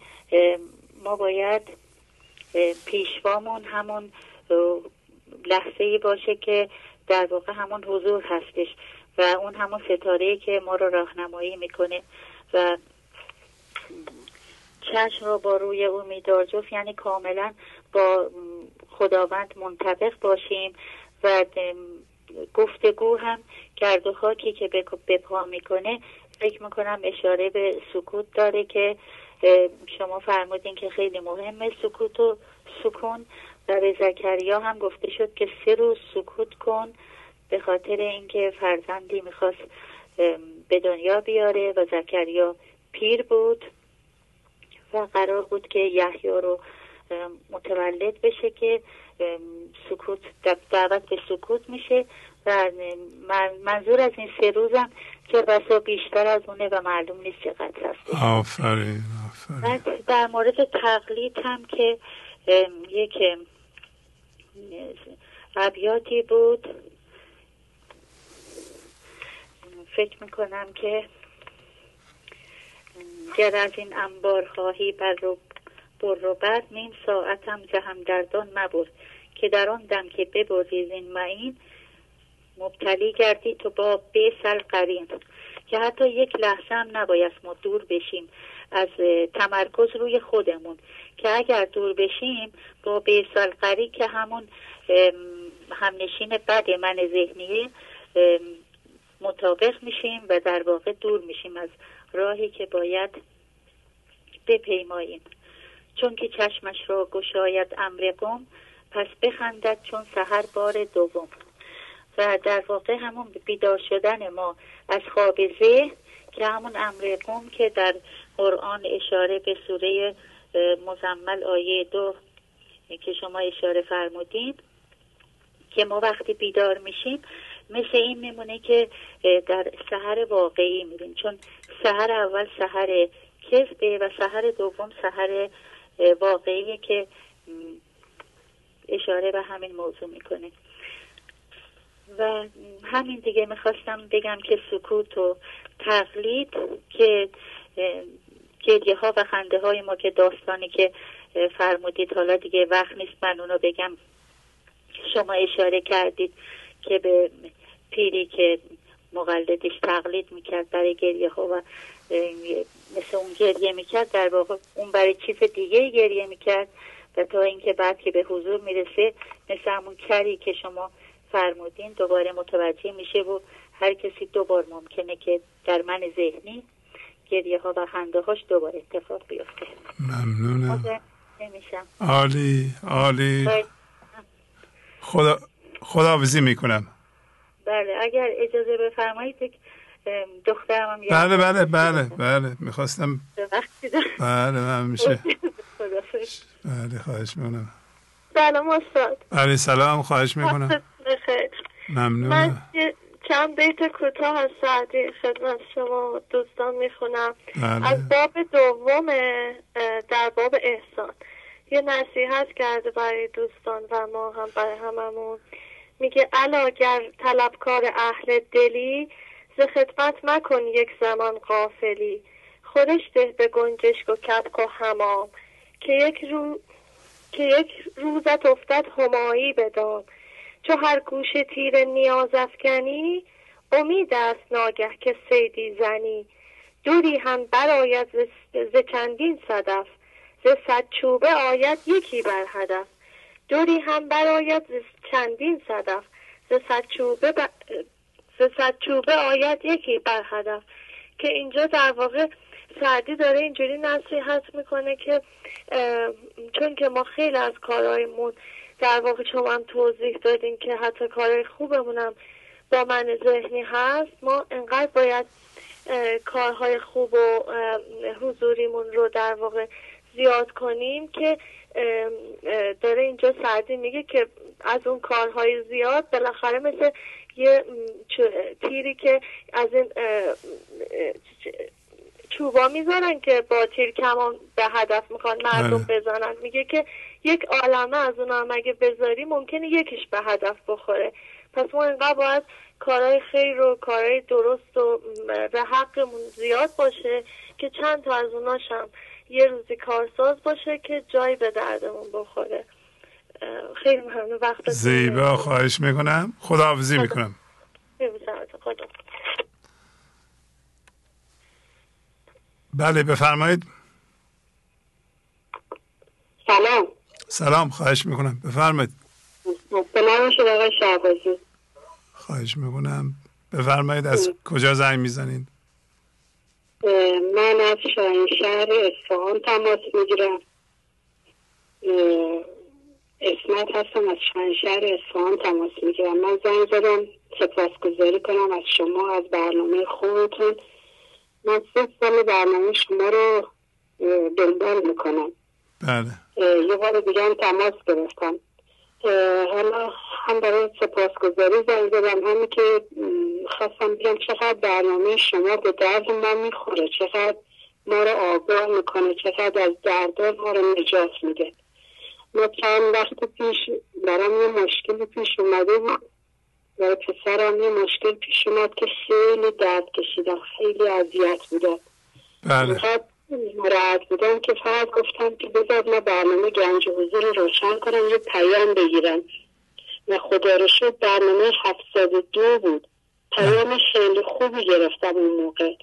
Speaker 25: ما باید پیشوامون همون لحظه ای باشه که در واقع همون حضور هستش. و اون همون ستاره که ما رو راهنمایی می‌کنه و چشم رو با روی او میدار. یعنی کاملا با خداوند منطبق باشیم و گفتگو هم گرد و خاکی که به پا می‌کنه فکر می‌کنم اشاره به سکوت داره که شما فرمودین که خیلی مهمه سکوت و سکون. و به زکریا هم گفته شد که سه روز سکوت کن به خاطر اینکه فرزندی می‌خواست به دنیا بیاره و زکریا پیر بود و قرار بود که یحیی رو متولد بشه که سکوت دعوت به سکوت میشه و منظور از این سه روزم که بسا بیشتر از اونه و معلوم نیست چقدر هست.
Speaker 3: آفرین
Speaker 25: در مورد تقلید هم که یک ابیاتی بود. فکر می‌کنم که گر از این انبار خواهی بر رو بر رو بعد نیم ساعتم زهم دردان مبر که در آن دم که ببرید این معین مبتلی گردی تو با بیسل قرین. که حتی یک لحظه هم نباید ما دور بشیم از تمرکز روی خودمون. که اگر دور بشیم با بیسال قری که همون همنشین بد من ذهنیه مطابق میشیم و در واقع دور میشیم از راهی که باید بپیماییم. چون که چشمش را گشاید امر قوم پس بخندد چون سهر بار دوم. و در واقع همون بیدار شدن ما از خواب ذهن که همون امر قوم که در قرآن اشاره به سوره مزمل آیه دو که شما اشاره فرمودین که ما وقتی بیدار میشیم مثل این میمونه که در سهر واقعی میریم چون سهر اول سهر
Speaker 23: کذبه و سهر دوم سهر واقعیه که اشاره به همین موضوع می‌کنه. و همین دیگه می‌خواستم بگم که سکوت و تقلید که گریه ها و خنده های ما که داستانی که فرمودید حالا دیگه وقت نیست من اونو بگم. شما اشاره کردید. که به پیری که مقلدش تقلید می‌کرد برای گریه ها و مثل اون گریه می‌کرد در واقع اون برای چیز دیگه گریه می‌کرد و تا اینکه بعد که به حضور می‌رسه مثل همون کری که شما فرمودین دوباره متوجه میشه و هر کسی دوبار ممکنه که در من ذهنی گریه ها و خنده هاش دوباره اتفاق بیفته.
Speaker 3: ممنونم. عالی عالی. خدا خداوزی می‌کنم.
Speaker 23: بله اگر اجازه بفرمایید دخترم
Speaker 3: بله بله بله بله می‌خواستم بله من میشه. بله خواهش می‌کنم.
Speaker 26: سلام استاد.
Speaker 3: بله سلام خواهش می‌کنم. ممنون.
Speaker 26: من چند بیت کوتاه از سعدی خدمت شما دوستان می‌خونم. بله. از باب دوم در باب احسان. یه نصیحت کرده برای دوستان و ما هم برای هممون. میگه علاگر طلبکار اهل دلی ز خدمت مکن یک زمان قافلی خورش ده به گنجشک و کبک و همام که یک رو که یک روزت افتد همایی بدان چو هر گوش تیر نیاز افکنی امید است ناگه که سیدی زنی. دوری هم برآید ز چندین صدف. ز صد چوبه آید یکی بر هدف. دوری هم برآید ز چندین صدف. ز صد چوبه ب... آید یکی بر هدف. که اینجا در واقع سعدی داره اینجوری نصیحت می‌کنه که چون که ما خیلی از کارهایمون در واقع شما هم توضیح دادین که حتی کارهای خوبمونم با من ذهنی هست ما انقدر باید کارهای خوب و حضوریمون رو در واقع زیاد کنیم که داره اینجا سعدی میگه که از اون کارهای زیاد بالاخره مثل یه تیری که از این چوبا می‌ذارن که با تیر کمان به هدف می‌خوان مردم بله. بزنن میگه که یک عالمه از اون هم اگه بذاری ممکنه یکیش به هدف بخوره پس ما اینقدر باید کارهای خیر و کارهای درست و به حقمون زیاد باشه که چند تا از اوناش هم یه روزی کارساز باشه که جایی به دردمون بخوره. خیلی ممنون. وقت
Speaker 3: زیبا خواهش می‌کنم. خداحافظی می‌کنم. خدا. بله بفرمایید.
Speaker 27: سلام.
Speaker 3: سلام خواهش می‌کنم. بفرمایید.
Speaker 27: شد آقای شعبازی
Speaker 3: خواهش می‌کنم. بفرمایید از کجا زنگ می‌زنید؟
Speaker 27: من از شهر اصفهان تماس می‌گیرم. اسمت هستم از شهر اصفهان تماس می‌گیرم. من زنگ زدم سپاسگزاری کنم از شما از برنامه خودتون. من سه سال برنامه شما رو دنبال می‌کنم.
Speaker 3: بله.
Speaker 27: یه بار دیگه هم تماس گرفتم. حالا هم برای سپاسگزاری زنگ زدم. همین که خواستم بگم چقدر برنامه شما به درد ما می‌خوره چقدر ما رو آگاه می‌کنه چقدر از دردار ما رو نجات میده. ما چند وقت پیش برام یه مشکلی پیش اومده بود. و پسرم یه مشکل پیش اومد که خیلی درد کشیدم خیلی اذیت بودم
Speaker 3: بله.
Speaker 27: ناراحت بودم که فقط گفتم که بذار ما برنامه گنج حضور روشن کنم یه پیام بگیرم. و خدا رو شد برنامه هفتاد دو بود. پیام خیلی خوبی گرفتم اون موقع.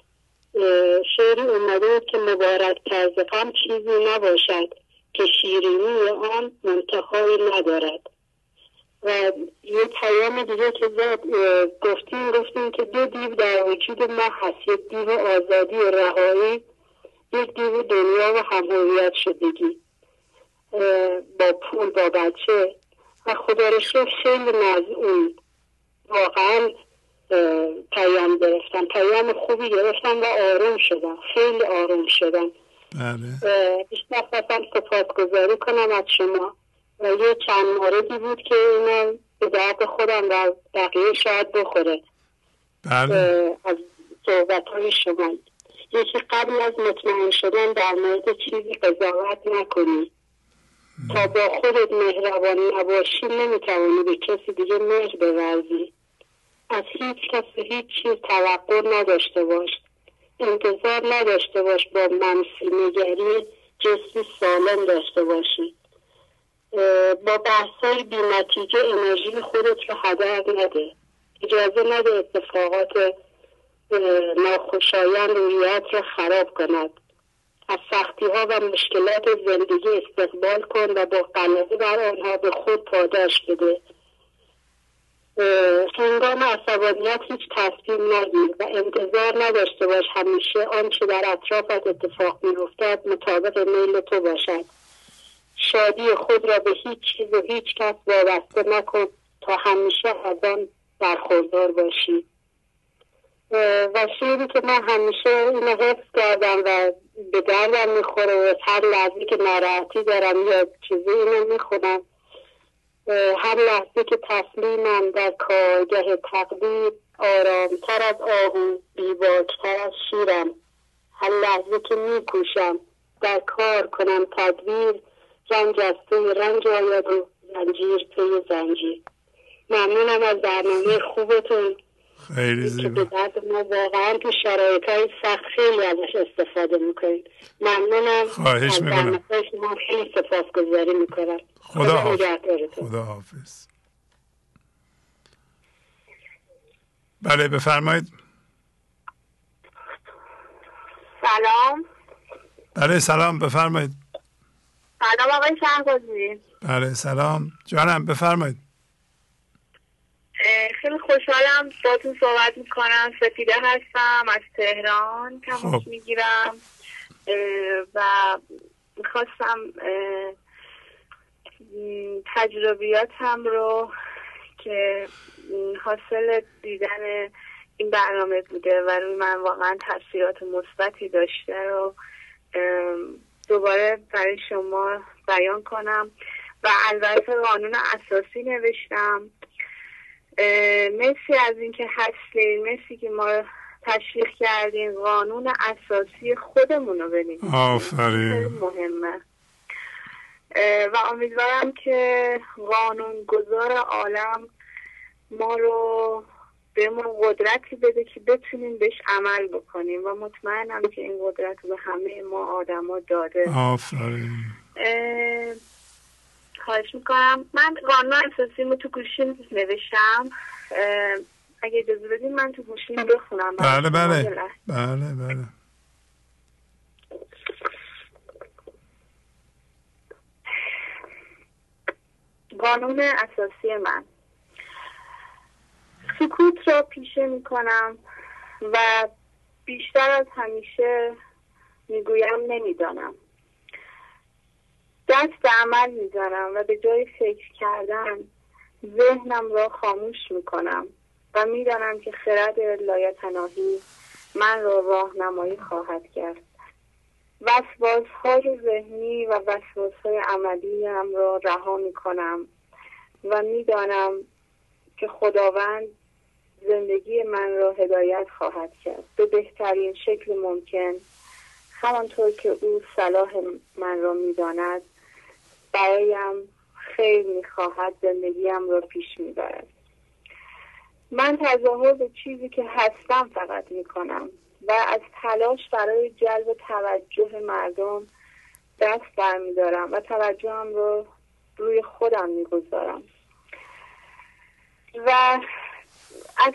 Speaker 27: شعری اومده بود که مبارک طرز غم چیزی نباشد که شیرینی آن منتخایی ندارد. و یه پیام دیگه که زد گفتیم گفتیم که دو دیو در وجود ما هست. یک دیو آزادی و رهایی یک دیو دنیا و همهویت شدگی با پول با بچه. و خدا رو خیلی اون واقعا پیام گرفتم. پیام خوبی گرفتم و آروم شدم. خیلی آروم شدم.
Speaker 3: بله.
Speaker 27: بیشتر خواستم گذاری کنم از شما. و یه چند موردی بود که اینم به درد خودم و بقیه شاید بخوره.
Speaker 3: بله.
Speaker 27: از صحبت های شما. یکی قبل از مطمئن شدن در مورد چیزی قضاوت نکنی. تا با خودت مهربان نباشی نمی‌توانی به کسی دیگه مهر بورزی. از هیچ کس هیچ چیز توقع نداشته باش. انتظار نداشته باش با منفی نگری جسمی سالم داشته باشی. با بحثای بیمتیجه انرژی خودت رو هدر نده. اجازه نده اتفاقات ناخوشایند رویت رو خراب کند. از سختی ها و مشکلات زندگی استقبال کن و با قلبی بر آنها به خود پاداش بده. هنگام عصبانیت هیچ تصمیم نگیر و انتظار نداشته باش همیشه آنچه در اطرافت اتفاق میافتد مطابق میل تو باشد. شادی خود را به هیچ چیز و هیچ کس وابسته نکن تا همیشه از آن برخوردار باشی. و شیری که من همیشه اینو حفظ کردم و به دردم می‌خوره و هر لحظه که ناراحتی دارم یا چیزی اینو می‌خونم. هر لحظه که تسلیمم در کارگه تقدیر آرامتر از آهو بیباکتر از شیرم. هر لحظه که میکوشم در کار کنم تدبیر رنج از رنج آید و زنجیر توی زنجیر. ممنونم از برنامه خوبتون.
Speaker 3: خیلی زیبا.
Speaker 27: ما واقعا تو شرایط های سخت خیلی ازش استفاده می‌کنیم. ممنونم.
Speaker 3: خواهش می‌کنم.
Speaker 27: شما خیلی سپاس گذاری می‌کنم.
Speaker 3: خدا حافظ. خدا حافظ. بله بفرمایید.
Speaker 15: سلام.
Speaker 3: بله سلام. بفرمایید.
Speaker 15: سلام آقای شهبازی
Speaker 3: بله سلام. جانم بفرمایید.
Speaker 15: خیلی خوشحالم باتون صحبت می‌کنم. سفیده هستم از تهران تماس خب. می‌گیرم. و می‌خواستم تجربیاتم رو که حاصل دیدن این برنامه بوده و روی من واقعا تاثیرات مثبتی داشته رو دوباره برای شما بیان کنم. و البته قانون اساسی نوشتم. مرسی از اینکه هستین مرسی که ما تشویق کردین. قانون اساسی خودمون رو ببینیم.
Speaker 3: آفرین.
Speaker 15: مهمه. و امیدوارم که قانون گذار عالم ما رو بهمون قدرتی بده که بتونیم بهش عمل بکنیم. و مطمئنم که این قدرت رو به همه ما آدما داده.
Speaker 3: آفرین.
Speaker 15: خواهش می‌کنم. من قانون اساسی تو گوشیم نوشتم. اگه اجازه بدیم من تو گوشیم بخونم.
Speaker 3: بله بله. بله بله.
Speaker 15: قانون اساسی من. سکوت را پیشه می‌کنم و بیشتر از همیشه می‌گویم نمی‌دانم. دست به عمل می‌ذارم و به جای فکر کردن ذهنم را خاموش می‌کنم و می‌دانم که خرد لایتناهی من را راهنمایی خواهد کرد. وسواس های ذهنی و وسواس های عملی هم را رها می‌کنم و می‌دانم که خداوند زندگی من را هدایت خواهد کرد. به بهترین شکل ممکن همانطور که او صلاح من را می‌داند برایم خیر می‌خواهد زندگیم را پیش می‌برد. من تظاهر به چیزی که هستم فقط می‌کنم و از تلاش برای جلب توجه مردم دست برمیدارم و توجهم رو روی خودم می‌گذارم. و از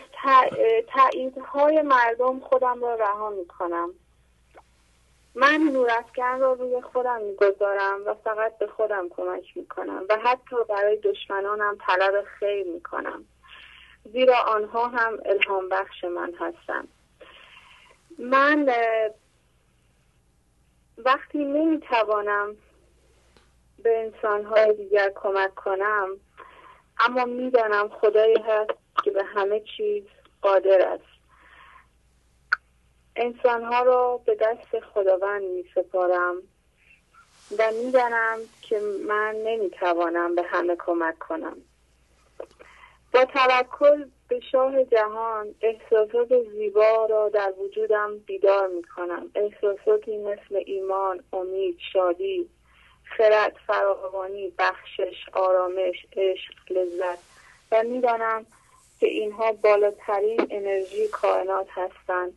Speaker 15: تاییدهای مردم خودم را رها می‌کنم. من نورافکن را روی خودم می‌گذارم و فقط به خودم کمک می‌کنم و حتی برای دشمنانم طلب خیر می‌کنم. زیرا آنها هم الهام بخش من هستند من وقتی نمی‌توانم به انسانهای دیگر کمک کنم اما می‌دانم خدایی هست که به همه چیز قادر است. انسانها رو به دست خداوند می سپارم و می‌دانم که من نمی‌توانم به همه کمک کنم. با توکل به شاه جهان احساسات زیبا را در وجودم بیدار می کنم احساساتی مثل ایمان، امید، شادی، خرد، فراوانی، بخشش، آرامش، عشق، لذت و می‌دانم که اینها بالاترین انرژی کائنات هستند.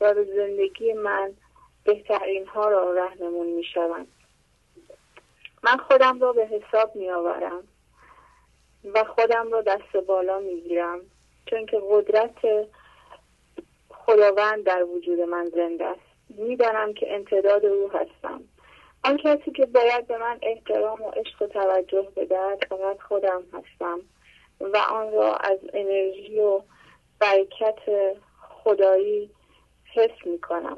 Speaker 15: و به زندگی من بهترین ها را رهنمون می شوند. من خودم را به حساب می آورم و خودم را دست بالا می گیرم چون که قدرت خداوند در وجود من زنده است می‌دانم که امتداد او هستم آن کسی که باید به من احترام و عشق و توجه بدهد فقط خودم هستم و آن را از انرژی و برکت خدایی حس می کنم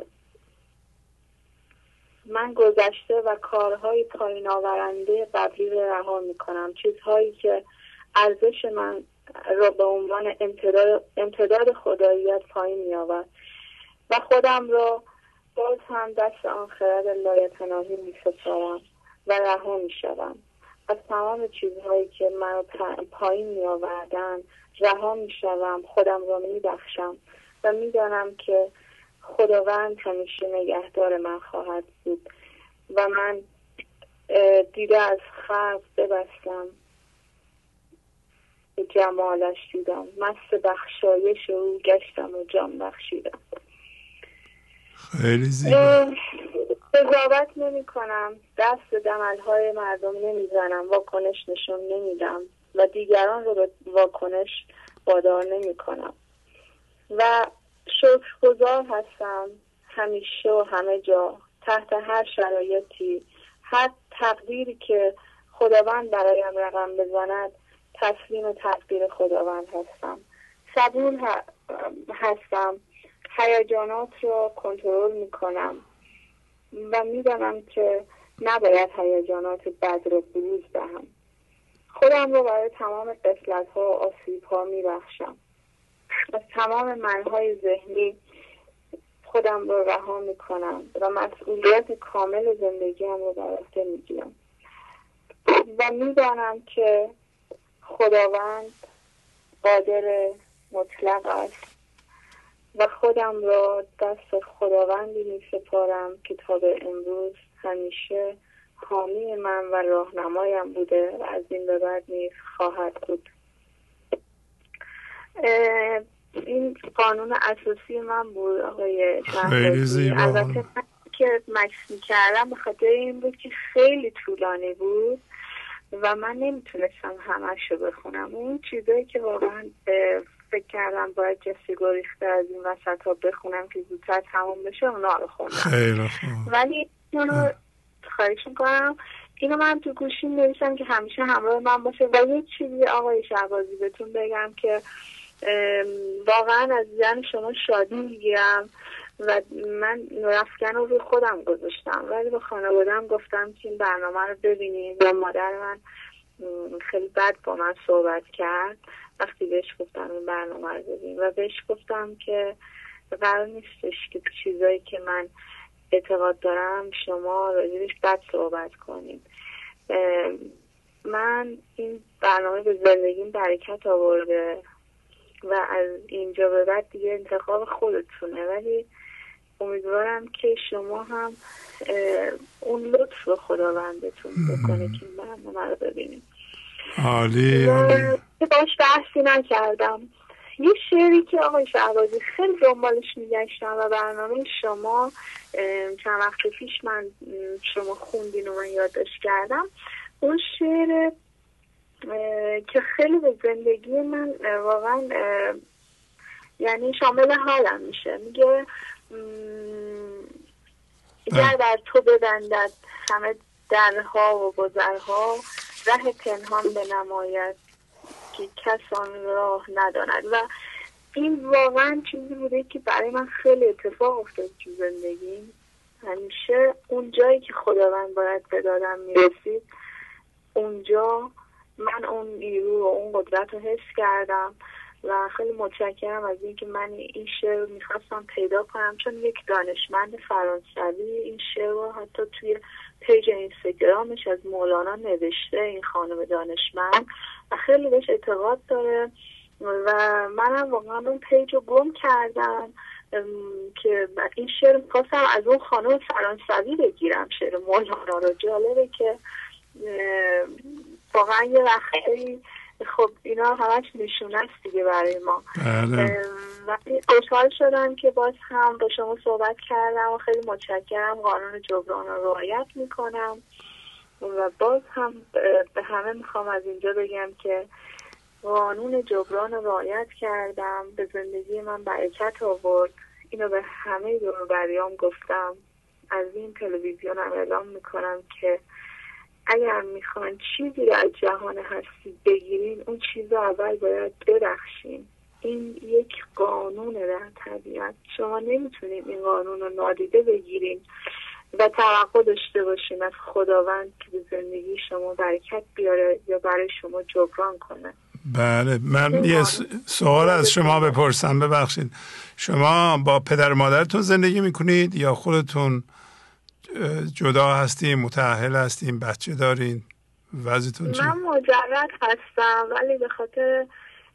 Speaker 15: من گذشته و کارهای پایین آورنده قبلی رو رها می کنم چیزهایی که ارزش من را به عنوان امتداد, خداییت پایین می آورد و خودم را باز هم دست آن خرد لایتناهی می سپارم و رها می شدم از تمام چیزهایی که من پایین می آوردن رها می شوم خودم را می بخشم و می دانم که خداوند همیشه نگهدار من خواهد بود و من دیده از خلق ببستم. به جمالش دیدم. مست بخشایش او گشتم و جان بخشیدم.
Speaker 3: خیلی زیبا.
Speaker 15: قضاوت نمی کنم. دست به دمل های مردم نمی‌زنم واکنش نشون نمیدم و دیگران رو به واکنش وادار نمی کنم. و شکرگزار هستم. همیشه و همه جا. تحت هر شرایطی. هر تقدیری که خداوند برایم رقم بزند تسلیم تقدیر خداوند هستم. صبور هستم. هیجانات را کنترل می کنم و می‌دانم که نباید هیجانات بد را بروز دهم. خودم را برای تمام قفلت ها و آسیب ها می از تمام منهای ذهنی خودم را رها می کنم و مسئولیت کامل زندگیم رو بر عهده می گیرم و می‌دانم که خداوند قادر مطلق است و خودم را دست خداوندی می سپارم که تا به امروز همیشه حامی من و راهنمایم بوده و از این به بعد نیز خواهد بود. این قانون اساسی من بود آقای
Speaker 3: زیبا.
Speaker 15: البته من که مکس کردم به خاطر این بود که خیلی طولانی بود و من نمی‌تونستم همش رو بخونم. اون چیزایی که واقعا فکر کردم باید جسی گریخته از این وسط ها بخونم که زودتر تموم بشه اونا رو خوندم. ولی اونو خواهش می‌کنم. اینو من تو گوشیم نویسم که همیشه همراه من باشه. و یه چیزی آقای شعبازی بهتون بگم که واقعا از دیدن شما شادی می‌گیرم و من رفتن رو روی خودم گذاشتم. ولی به خانوادم گفتم که این برنامه رو ببینیم و مادر من خیلی بد با من صحبت کرد. وقتی بهش گفتم این برنامه رو ببین. و بهش گفتم که قرار نیستش که چیزایی که من اعتقاد دارم شما راجبش بد صحبت کنید من این برنامه به زندگیم برکت آورده. و از اینجا به بعد دیگه انتخاب خودتونه. ولی امیدوارم که شما هم اون لطف رو خداوندتون بکنه که برنامه رو ببینید
Speaker 3: عالی
Speaker 15: باش بحثی نکردم. یه شعری که آقای شعبازی خیلی دنبالش میگشتم و برنامه شما چند وقت پیش من شما خوندین و من یادداشت کردم. اون شعر که خیلی به زندگی من واقعا یعنی شامل حالم میشه. میگه گر بر تو ببندد همه درها و گذرها ره پنهان نماید که کس آن راه نداند. و این واقعا چیزی بوده که برای من خیلی اتفاق افتاد تو زندگی. همیشه اون جایی که خداوند باید به دادم می‌رسید اونجا من اون نیرو و اون قدرت رو حس کردم و خیلی متشکرم از اینکه من این شعر رو می‌خواستم پیدا کنم چون یک دانشمند فرانسوی این شعر رو حتی توی page اینستاگرامش از مولانا نوشته این خانم دانشمند و خیلی بهش اعتقاد داره و منم واقعا اون page رو گم کردم که این شعر می‌خواستم از اون خانم فرانسوی بگیرم شعر مولانا رو. جالبه که واقعا یه وقتی خب اینا همش نشونه است دیگه برای ما.
Speaker 3: بله.
Speaker 15: وقتی خوشحال شدم که باز هم با شما صحبت کردم و خیلی متشکرم. قانون جبران رو رعایت می‌کنم. و باز هم به همه می‌خوام از اینجا بگم که قانون جبران رو رعایت کردم. به زندگی من برکت آورد. اینو به همه دور گفتم. از این تلویزیون هم اعلام می‌کنم که اگر می‌خوان چیزی از جهان هستی بگیرین اون چیز رو اول باید ببخشین. این یک قانون در طبیعت. شما نمی‌تونید این قانون رو نادیده بگیرین و توقع داشته باشین از خداوند که به زندگی شما برکت بیاره یا برای شما جبران کنه.
Speaker 3: بله من یه سوال از شما بپرسم. ببخشید. شما با پدر مادرتون زندگی می‌کنید یا خودتون جدا هستین متعهل هستین بچه دارین. وضعتون
Speaker 15: من مجرد هستم ولی به خاطر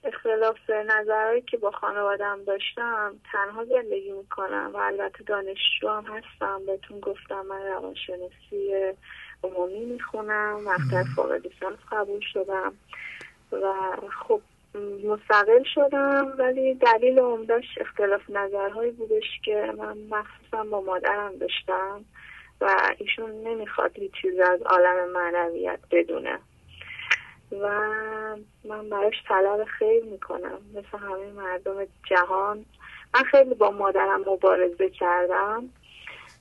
Speaker 15: اختلاف نظرهایی که با خانوادم داشتم تنها زندگی می‌کنم و البته دانشجو هم هستم. بهتون گفتم من روانشناسی عمومی می‌خونم مقطع فوق لیسانس قبول شدم و خب مستقل شدم ولی دلیل عمدهش اختلاف نظرهایی بودش که من مخصوصا با مادرم داشتم. و ایشون نمی‌خواد هیچ چیز از عالم معنویت بدونه. و من براش طلب خیر می‌کنم. مثل همه مردم جهان. من خیلی با مادرم مبارزه کردم.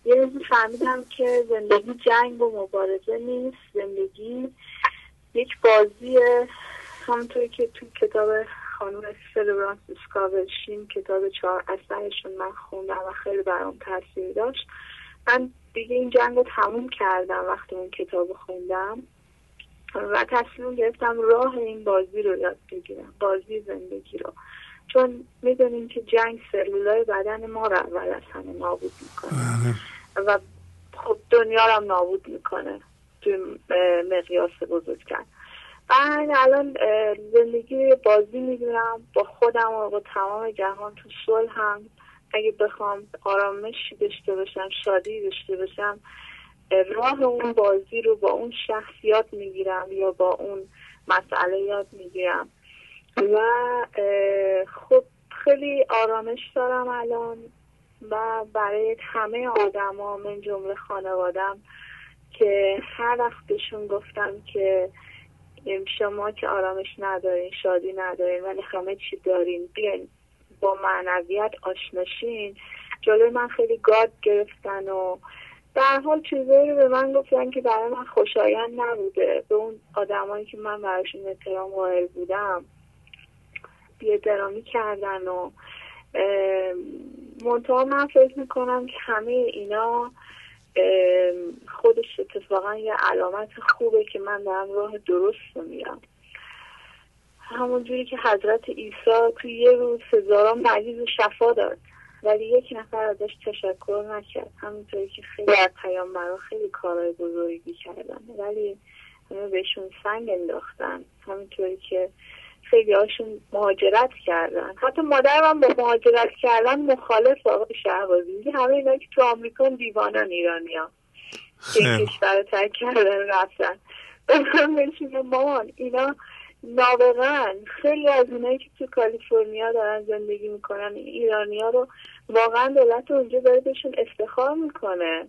Speaker 15: یه روزی فهمیدم که زندگی جنگ و مبارزه نیست. زندگی یک بازی همونطوری که تو کتاب خانم سلورانس اسکاورشین کتاب چهار اثرشون من خوندم و خیلی برام تاثیر داشت. من دیگه این جنگ رو تموم کردم وقتی اون کتاب خوندم و تصمیم گرفتم راه این بازی رو یاد بگیرم بازی زندگی رو. چون می‌دونیم که جنگ سلولای بدن ما رو اول از همه نابود می‌کنه. بله. و خب دنیا رو هم نابود می‌کنه توی مقیاس بزرگتر. من الان زندگی بازی می‌دونم با خودم و با تمام جهان تو صلح هم. اگه بخوام آرامشی داشته باشم شادی داشته باشم راه اون بازی رو با اون شخصیات می‌گیرم یا با اون مسئله یاد می‌گیرم. و خب خیلی آرامش دارم الان و برای همه آدما من جمله خانوادم که هر وقت بهشون گفتم که شما که آرامش ندارین شادی ندارین ولی همه چی دارین بیاین با معنویت آشناشین. جلوی من خیلی گاد گرفتن و در حال چیزایی رو به من گفتن که برای من خوشایند نبوده. به اون آدمایی که من براشون احترام قائل بودم بیعترامی کردن و منتها من فکر می‌کنم که همه اینا خودش اتفاقا یه علامت خوبه که من دارم راه درست رو میرم. همونجوری که حضرت عیسی توی یه روز هزاران مریض شفا داد. ولی یک نفر ازش تشکر نکرد. همونطوری که خیلی از برای خیلی کارهای بزرگی کردن. ولی همه بهشون سنگ انداختن. همینطوری که خیلی هاشون مهاجرت کردن. حتی مادر من با مهاجرت کردن مخالف آقای شهبازی. همه اینا که تو آمریکا دیوانن ایرانی ها کشور ترک کردن رفتن. مامان اینا نابغن خیلی از اونایی که تو کالیفرنیا دارن زندگی می‌کنن ایرانی ها رو واقعا دولت اونجا داره بهشون افتخار می‌کنه.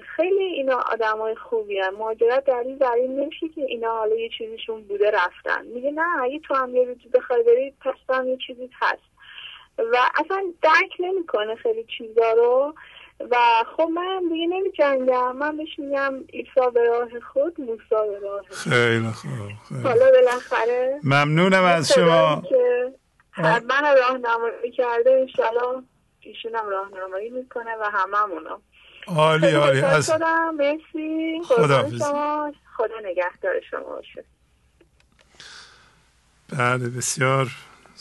Speaker 15: خیلی اینا آدم های خوبی هم مهاجرت دلیل بر این نمیشه که اینا حالا یه چیزیشون بوده رفتن. میگه نه اگه تو هم یه روزی بخوای بری پس هم یه چیزی هست. و اصلا درک نمی‌کنه خیلی چیزا رو. و خب من دیگه نمی جنگم من بهش میگم ایسا به راه خود موسا به راه
Speaker 3: خیلی خوب
Speaker 15: حالا بالاخره
Speaker 3: ممنونم از شما.
Speaker 15: که من راهنمایی کرده انشالله ایشون هم راهنمایی می‌کنه و هممونو
Speaker 3: عالی عالی.
Speaker 15: از مرسی. خدا شما. خدا نگهدار شما باشه.
Speaker 3: بله بسیار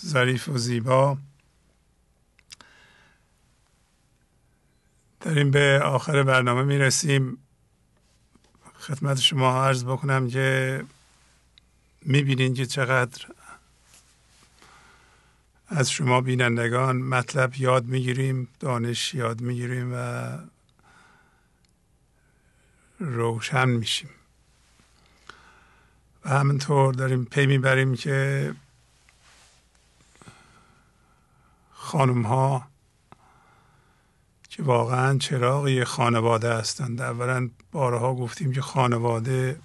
Speaker 3: ظریف و زیبا. داریم به آخر برنامه می‌رسیم. خدمت شما عرض بکنم که می‌بینین که چقدر از شما بینندگان مطلب یاد می‌گیریم دانش یاد می‌گیریم و روشن میشیم. و همینطور داریم پی می‌بریم که خانم ها که واقعا چراغی خانواده هستند اولا بارها گفتیم که خانواده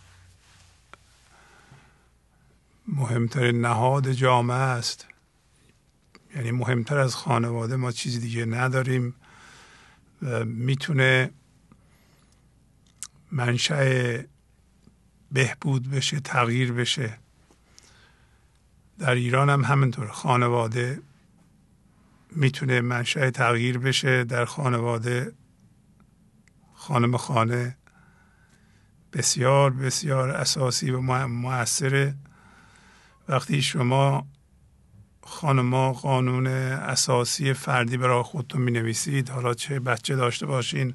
Speaker 3: مهمترین نهاد جامعه است. یعنی مهمتر از خانواده ما چیزی دیگه نداریم و می‌تونه منشأ بهبود بشه تغییر بشه. در ایران هم همینطور خانواده می‌تونه منشأ تغییر بشه در خانواده خانم خانه بسیار بسیار اساسی و موثره وقتی شما خانما قانون اساسی فردی برای خودتون می نویسید حالا چه بچه داشته باشین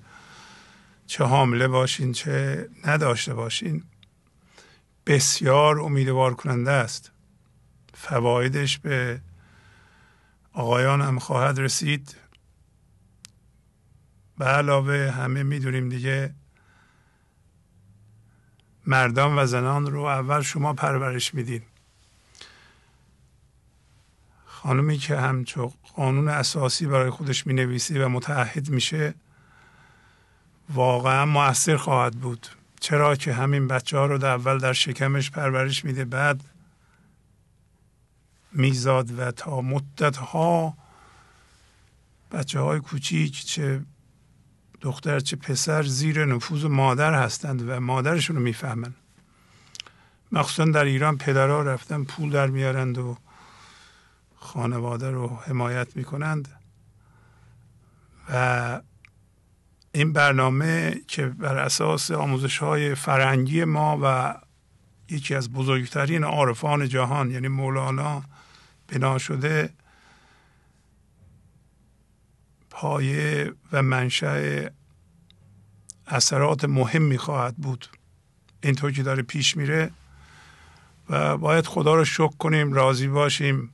Speaker 3: چه حامله باشین چه نداشته باشین بسیار امیدوار کننده است. فوایدش به آقایان هم خواهد رسید. به علاوه همه می‌دونیم دیگه مردان و زنان رو اول شما پرورش میدین خانمی که همچو قانون اساسی برای خودش می نویسی و متعهد میشه واقعا موثر خواهد بود. چرا که همین بچه ها رو در اول در شکمش پرورش میده بعد میزاد و تا مدت ها بچه های کوچیک چه دختر چه پسر زیر نفوذ مادر هستند و مادرشون رو می‌فهمن. مخصوصا در ایران پدرها رفتن پول در میارند و خانواده رو حمایت می‌کنند. و این برنامه که بر اساس آموزش های فرنگی ما و یکی از بزرگترین عارفان جهان یعنی مولانا بنا شده پایه و منشأ اثرات مهمی خواهد بود. اینطور که داره پیش میره و باید خدا رو شکر کنیم راضی باشیم.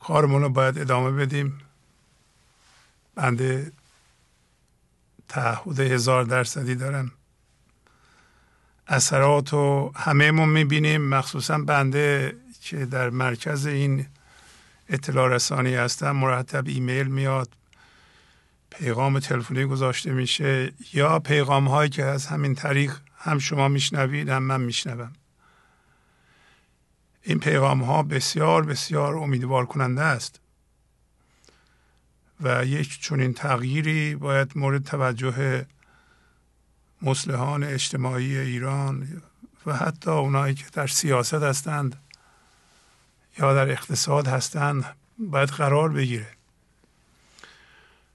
Speaker 3: کارمون رو باید ادامه بدیم. بنده تعهد هزار درصدی دارم اثرات رو همهمون می‌بینیم. مخصوصا بنده که در مرکز این اطلاع رسانی هستم مرتب ایمیل میاد پیغام تلفنی گذاشته میشه یا پیغام هایی که از همین طریق هم شما میشنوید هم من میشنوم. این پیغام ها بسیار بسیار امیدوار کننده است و یک چنین تغییری باید مورد توجه مسلحان اجتماعی ایران و حتی اونایی که در سیاست هستند یا در اقتصاد هستند باید قرار بگیره.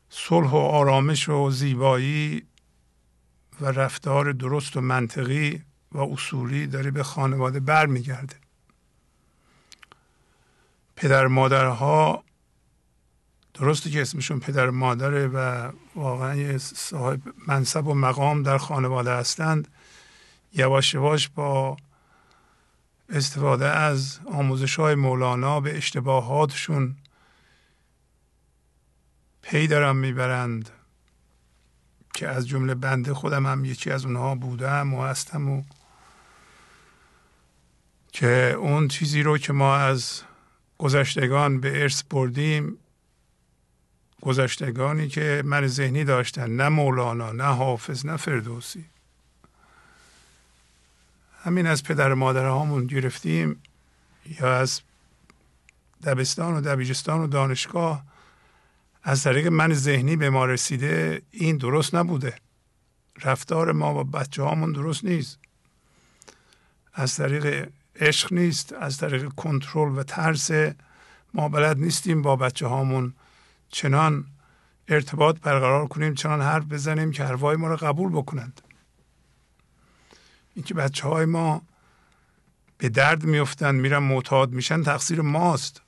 Speaker 3: صلح و آرامش و زیبایی و رفتار درست و منطقی و اصولی داره به خانواده برمیگرده. پدر مادرها درسته که اسمشون پدر مادره و واقعا صاحب منصب و مقام در خانواده هستند. یواش یواش با استفاده از آموزش های مولانا به اشتباهاتشون پی دارم می‌برند که از جمله بنده خودم هم یکی از اونها بودم و هستم و که اون چیزی رو که ما از گذشتگان به ارث بردیم گذشتگانی که من ذهنی داشتن نه مولانا نه حافظ نه فردوسی. همین از پدر مادرهامون گرفتیم یا از دبستان و دبیرستان و دانشگاه. از طریق من ذهنی به ما رسیده این درست نبوده. رفتار ما با بچه هامون درست نیست. از طریق عشق نیست از طریق کنترل و ترس ما بلد نیستیم با بچه هامون چنان ارتباط برقرار کنیم چنان حرف بزنیم که حرفهای ما رو قبول بکنند. اینکه بچه های ما به درد میفتند میرن معتاد میشن تقصیر ماست.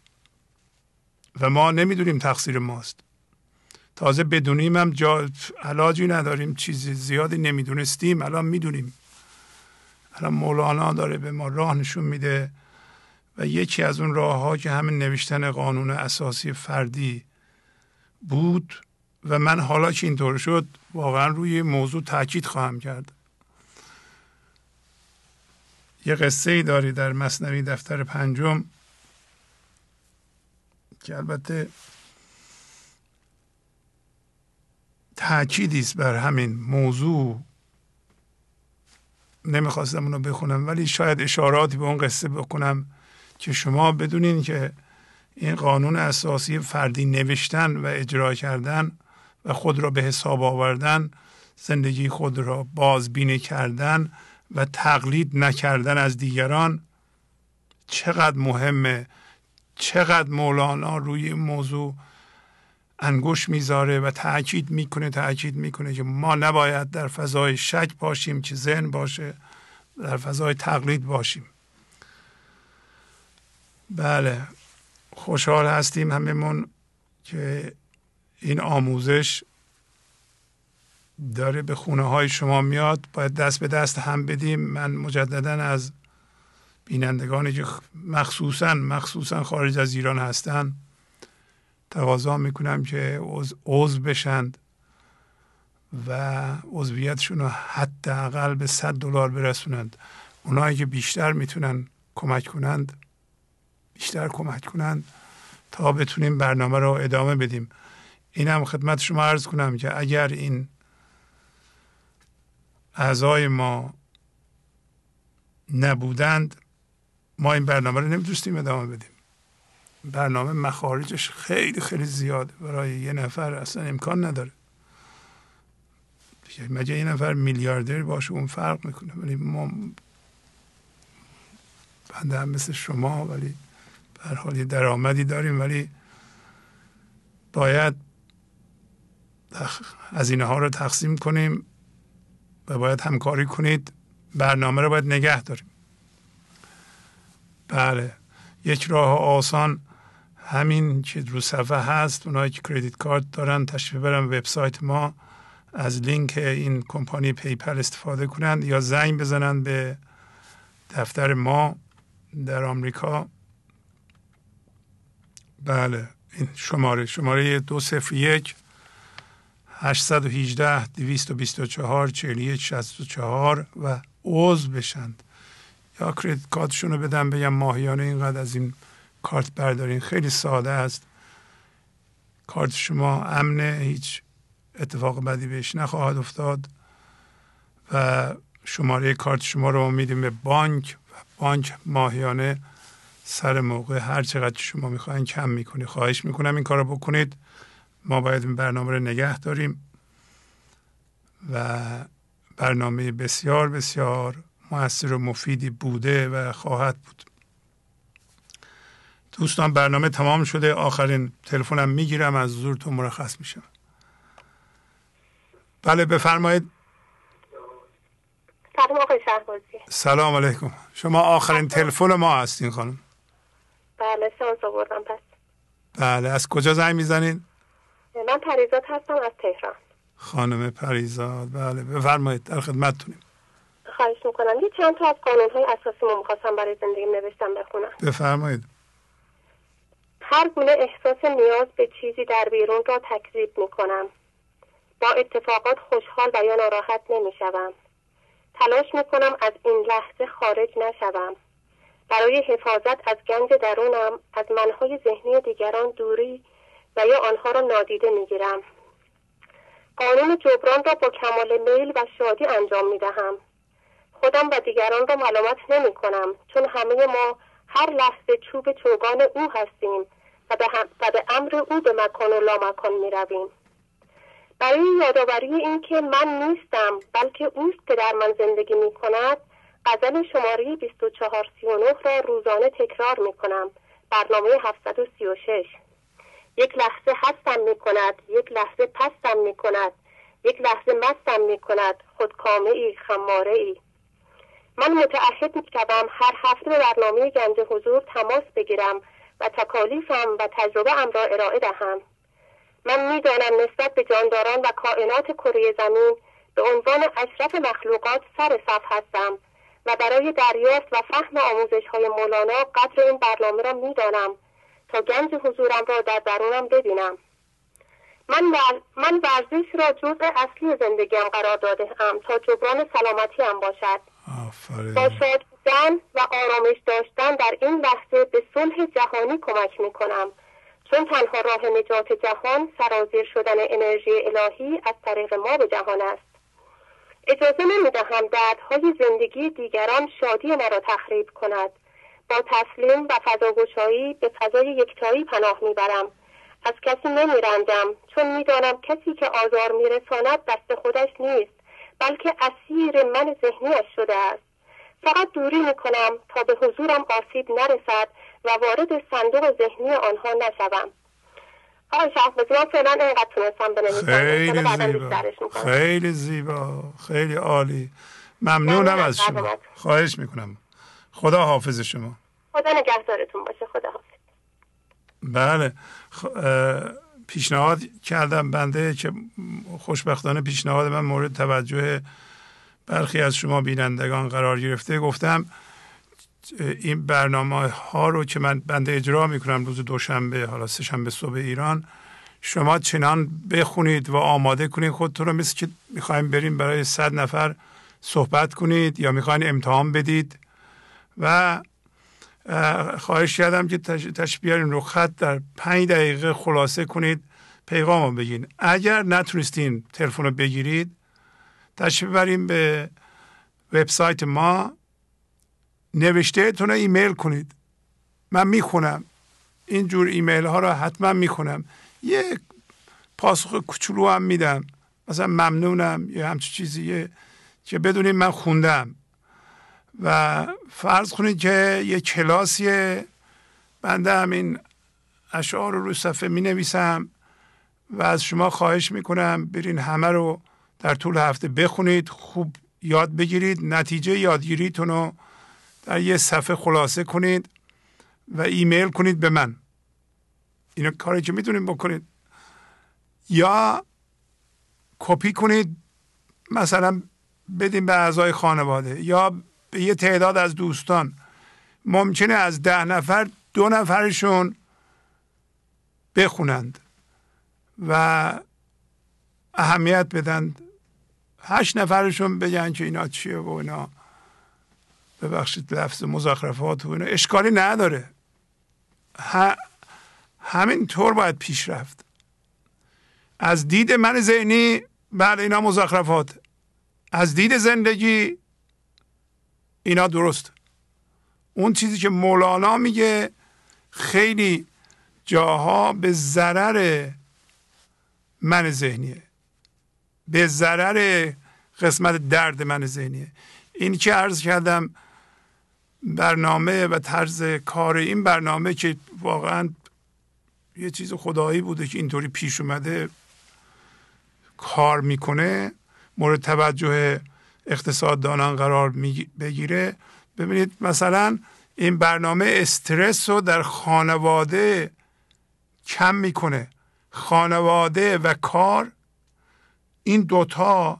Speaker 3: و ما نمی‌دونیم تقصیر ماست. تازه بدونیم هم جا علاجی نداریم چیزی زیادی نمی‌دونستیم الان می‌دونیم. الان مولانا داره به ما راه نشون میده و یکی از اون راه ها که همین نوشتن قانون اساسی فردی بود و من حالا که اینطور شد واقعا روی موضوع تاکید خواهم کرد. یه قصه ای داری در مصنوی دفتر پنجم که البته تاکیدی است بر همین موضوع. نمی‌خواستم اونو بخونم ولی شاید اشاراتی به اون قصه بکنم که شما بدونین که این قانون اساسی فردی نوشتن و اجرا کردن و خود را به حساب آوردن زندگی خود را بازبینی کردن و تقلید نکردن از دیگران چقدر مهمه. چقدر مولانا روی این موضوع انگوش می‌ذاره و تاکید می‌کنه تاکید می‌کنه که ما نباید در فضای شک باشیم که ذهن باشه در فضای تقلید باشیم. بله. خوشحال هستیم هممون که این آموزش داره به خونه های شما میاد. باید دست به دست هم بدیم. من مجددا از بینندگانی که مخصوصا مخصوصا خارج از ایران هستن تقاضا می‌کنم که عضو بشند و عضویتشون رو حداقل به 100 دلار برسونند. اونایی که بیشتر می‌تونن کمک کنند بیشتر کمک کنند تا بتونیم برنامه رو ادامه بدیم. اینم خدمت شما عرض کنم که اگر این اعضای ما نبودند ما این برنامه رو نمی‌تونستیم ادامه بدیم. برنامه مخارجش خیلی خیلی زیاده برای یه نفر اصلا امکان نداره. مگه یه نفر میلیاردر باشه اون فرق می‌کنه؟ ولی ما بنده هم مثل شما ولی به حال درآمدی داریم ولی باید هزینه ها رو تقسیم کنیم و باید همکاری کنید. برنامه رو باید نگه داریم. بله. یک راه آسان همین که رو صفحه هست. اونایی که credit card دارن تشریف برن وبسایت ما. از لینک این کمپانی PayPal استفاده کنند یا زنگ بزنند به دفتر ما در آمریکا. بله این شماره شماره دو صفر یک 818 224 41 64 و عضو بشند. یا کردیت کارتشون رو بدم بگم ماهیانه اینقدر از این کارت بردارین. خیلی ساده است. کارت شما امنه هیچ اتفاق بدی بهش نخواهد افتاد و شماره کارت شما رو میدیم به بانک و بانک ماهیانه. سر موقع هر چقدر شما می‌خواین کم می‌کنی. خواهش می‌کنم این کار رو بکنید. ما باید این برنامه رو نگه داریم و برنامه بسیار بسیار موثر و مفیدی بوده و خواهد بود. دوستان برنامه تمام شده. آخرین تلفنم می‌گیرم. از تو مرخص میشم. بله بفرمایید.
Speaker 28: سلام
Speaker 3: علیکم. شما آخرین تلفن ما هستین خانم.
Speaker 28: بله شانس آوردم پس.
Speaker 3: بله از کجا زنگ می‌زنین؟
Speaker 28: من پریزاد هستم از تهران.
Speaker 3: خانم پریزاد بله بفرمایید در خدمتتونیم.
Speaker 28: خواهش می‌کنم یه چند تا از قانون های اساسی ما می‌خواستم برای زندگی نوشتم بخونم.
Speaker 3: بفرمایید.
Speaker 28: هر گونه احساس نیاز به چیزی در بیرون را تکذیب می‌کنم. با اتفاقات خوشحال و یا ناراحت نمی‌شوم. تلاش می‌کنم از این لحظه خارج نشوم. برای حفاظت از گنج درونم از منهای ذهنی دیگران دوری و یا آنها را نادیده می‌گیرم قانون جبران را با کمال میل و شادی انجام می‌دهم خودم و دیگران را ملامت نمی کنم چون همه ما هر لحظه چوب چوگان او هستیم و به, و به امر او به مکان و لامکان می رویم. برای یادآوری اینکه من نیستم بلکه اوست که در من زندگی می کند غزل شماره 2439 را روزانه تکرار می کنم برنامه 736 یک لحظه هستم می کند یک لحظه پستم می کند یک لحظه مستم می کند خودکامه ای خماره ای من متعهد می هر هفته به برنامه گنج حضور تماس بگیرم و تکالیفم و تجربه ام را ارائه دهم. من می‌دانم نسبت به جانداران و کائنات کره زمین به عنوان اشرف مخلوقات سر صف هستم. و برای دریافت و فهم آموزش های مولانا قدر این برنامه را می‌دانم تا گنج حضورم را در درونم ببینم. من, من ورزش را جزء اصلی زندگیم قرار داده ام تا جبران سلامتی هم باشد با شاد بودن و آرامش داشتن در این لحظه به صلح جهانی کمک می کنم چون تنها راه نجات جهان سرازیر شدن انرژی الهی از طریق ما به جهان است. اجازه نمی دهم دردهای زندگی دیگران شادی مرا تخریب کند. با تسلیم و فضاگشایی به فضای یکتایی پناه می‌برم. از کسی نمیرنجم چون می‌دانم کسی که آزار میرساند دست خودش نیست بلکه اسیر من ذهنیش شده است. فقط دوری می‌کنم تا به حضورم آسیب نرسد و وارد صندوق ذهنی آنها نشوم.
Speaker 3: خیلی زیبا. خیلی زیبا. خیلی عالی. ممنونم از شما. خواهش می‌کنم. خدا حافظ شما.
Speaker 28: خدا نگهدارتون باشه. خدا حافظ.
Speaker 3: بله. پیشنهاد کردم بنده که خوشبختانه پیشنهاد من مورد توجه برخی از شما بینندگان قرار گرفته. گفتم این برنامه ها رو که من بنده اجرا می‌کنم روز دوشنبه حالا سهشنبه صبح ایران شما چنان بخونید و آماده کنید خودتون رو مثل که می‌خوایم بریم برای صد نفر صحبت کنید یا می‌خواین امتحان بدید. و خواهش کردم که تش بیارین رو خط در پنج دقیقه خلاصه کنید پیغام رو بگین. اگر نتونستین تلفن رو بگیرید تشریف بریم به وبسایت ما. نوشته تون ایمیل کنید. من می‌خونم. اینجور ایمیل ها را حتما می‌خونم. یه پاسخ کوچولو هم میدم. مثلا ممنونم یا همچه چیزیه که بدونید من خوندم. و فرض کنید که یه کلاسیه. بنده همین اشعار رو رو صفحه می نویسم و از شما خواهش می‌کنم برین همه رو در طول هفته بخونید خوب یاد بگیرید نتیجه یادگیریتون رو در یه صفحه خلاصه کنید و ایمیل کنید به من. اینو کاری که می‌تونید بکنید. یا کپی کنید مثلا بدین به اعضای خانواده یا به یه تعداد از دوستان. ممکنه از ده نفر دو نفرشون بخونند و اهمیت بدن هشت نفرشون بگن که اینا چیه و اینا. ببخشید لفظ مزخرفات و اینا. اشکالی نداره. همین طور باید پیش رفت. از دید من ذهنی بله اینا مزخرفات. از دید زندگی اینا درست. اون چیزی که مولانا میگه خیلی جاها به ضرر من ذهنیه. به ضرر قسمت درد من ذهنیه. این که عرض کردم برنامه و طرز کار این برنامه که واقعا یه چیز خدایی بوده که اینطوری پیش اومده کار می‌کنه مورد توجه اقتصاددانان قرار بگیره. ببینید مثلا این برنامه استرس رو در خانواده کم می‌کنه. خانواده و کار این دوتا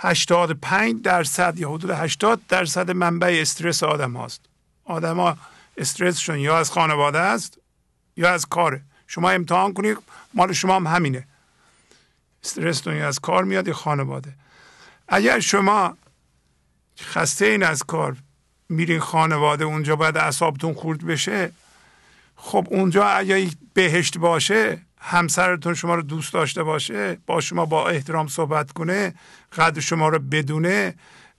Speaker 3: 85 درصد یا حدود 80 درصد منبع استرس آدم هاست. آدم ها استرسشون یا از خانواده است یا از کاره شما امتحان کنید مال شما هم همینه. استرستون یا از کار میاد یا خانواده. اگر شما خسته این از کار میرین خانواده اونجا باید اعصابتون خورد بشه خب اونجا اگر بهشت باشه همسرتون شما رو دوست داشته باشه با شما با احترام صحبت کنه قدر شما رو بدونه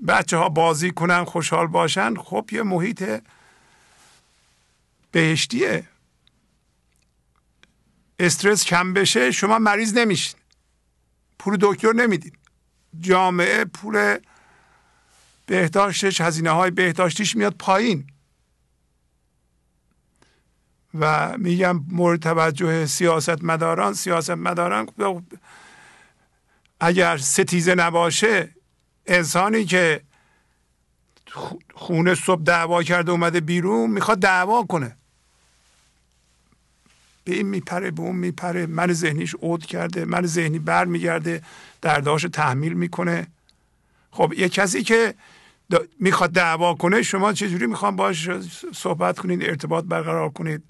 Speaker 3: بچه ها بازی کنن خوشحال باشن خب یه محیط بهشتیه. استرس کم بشه شما مریض نمیشین. پول دکتر نمیدین. جامعه پول بهداشتش هزینه های بهداشتیش میاد پایین. و میگم مورد توجه سیاست مداران سیاست مداران اگر ستیزه نباشه انسانی که خونه صبح دعوا کرده اومده بیرون می‌خواد دعوا کنه. به این میپره به اون میپره من ذهنیش عود کرده من ذهنی بر میگرده درداش تحمیل می‌کنه. خب یه کسی که می‌خواد دعوا کنه شما چجوری می‌خوان باش صحبت کنید ارتباط برقرار کنید؟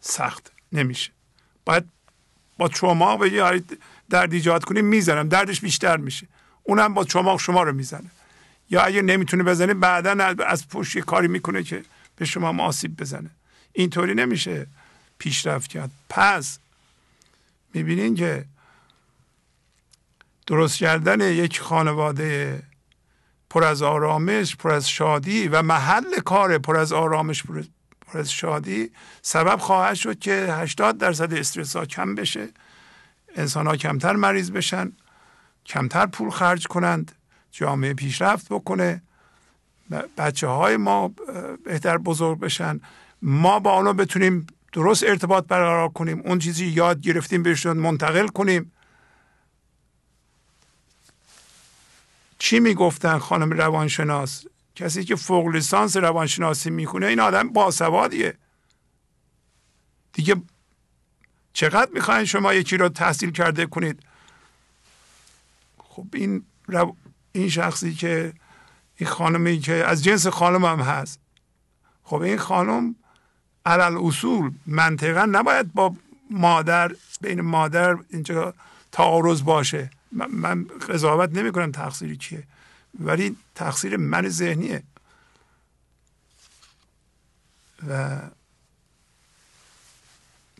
Speaker 3: سخت نمیشه. باید با چماق به درد ایجاد کنیم می‌زنم. دردش بیشتر میشه. اونم با چماق شما رو می‌زنه. یا اگه نمی‌تونه بزنه بعدا از پشت کاری می‌کنه که به شما آسیب بزنه. اینطوری نمیشه پیشرفت کرد. پس می‌بینین که درست کردن یک خانواده پر از آرامش پر از شادی و محل کار پر از آرامش پر شادی. سبب خواهد شد که 80 درصد استرس ها کم بشه. انسان ها کمتر مریض بشن. کمتر پول خرج کنند. جامعه پیشرفت بکنه. بچه های ما بهتر بزرگ بشن. ما با اونا بتونیم درست ارتباط برقرار کنیم. اون چیزی یاد گرفتیم بهشون منتقل کنیم. چی می‌گفتن خانم روانشناس؟ کسی که فوق لیسانس روانشناسی می‌کنه این آدم باسوادیه. دیگه چقدر می‌خواین شما یکی رو تحصیل کرده کنید؟ خب این این شخصی که این خانمی که از جنس خانم هم هست. خب این خانم علل اصول منطقا نباید با مادر بین مادر اینجا تعارض باشه. من قضاوت نمی کنم تقصیری چیه ولی تقصیر من ذهنیه. و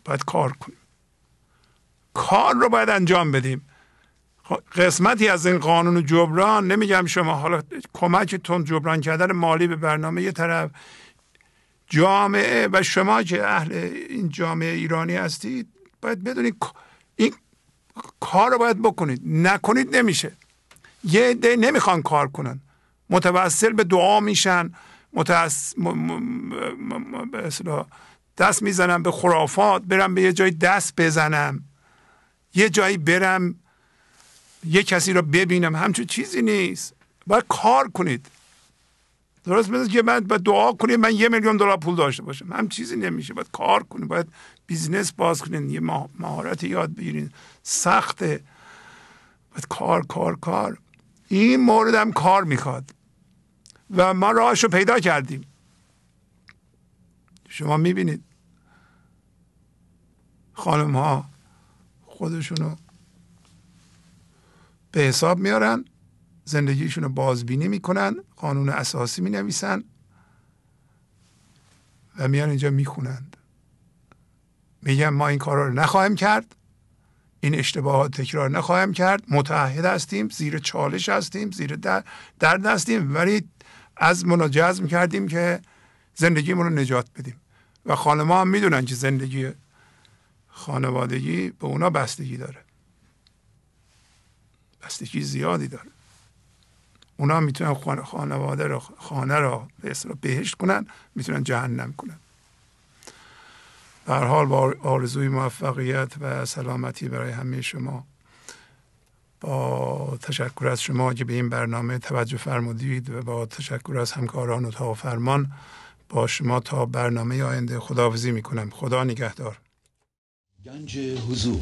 Speaker 3: باید کار کنیم. کار رو باید انجام بدیم. قسمتی از این قانون جبران نمیگم شما حالا کمکتون جبران کردن مالی به برنامه یه طرف. جامعه و شما که اهل این جامعه ایرانی هستید باید بدونید این کار رو باید بکنید. نکنید نمیشه. یه عده نمی‌خوان کار کنن. متوسل به دعا میشن متوس... دست می‌زنم به خرافات برم به یه جای دست بزنم یه جایی برم یه کسی رو ببینم همچون چیزی نیست. باید کار کنید. درست مثل که من باید دعا کنید من یه میلیون دلار پول داشته باشم. هم چیزی نمیشه. باید کار کنید باید بیزنس باز کنید یه مهارت یاد بگیرید سخته. باید کار کار کار. این مورد هم کار می‌خواد. و ما راهش رو پیدا کردیم. شما می‌بینید. خانم ها خودشونو به حساب میارن زندگیشون رو بازبینی می‌کنن قانون اساسی می نویسن و میان اینجا می‌خونند. میگن ما این کار رو نخواهیم کرد این اشتباهات تکرار نخواهیم کرد متحد هستیم زیر چالش هستیم زیر درد هستیم ولی از منا جزم کردیم که زندگیمون رو نجات بدیم. و خانما هم می‌دونن که زندگی خانوادگی به اونا بستگی داره. بستگی زیادی داره. اونا می‌تونن خانواده رو خانه رو به بهشت کنن می‌تونن جهنم کنن. در حال با آرزوی موفقیت و سلامتی برای همه شما با تشکر از شما که به این برنامه توجه فرمودید و با تشکر از همکاران و تا فرمان با شما تا برنامه آینده خداحافظی می‌کنم. خدا نگهدار.
Speaker 1: گنج حضور.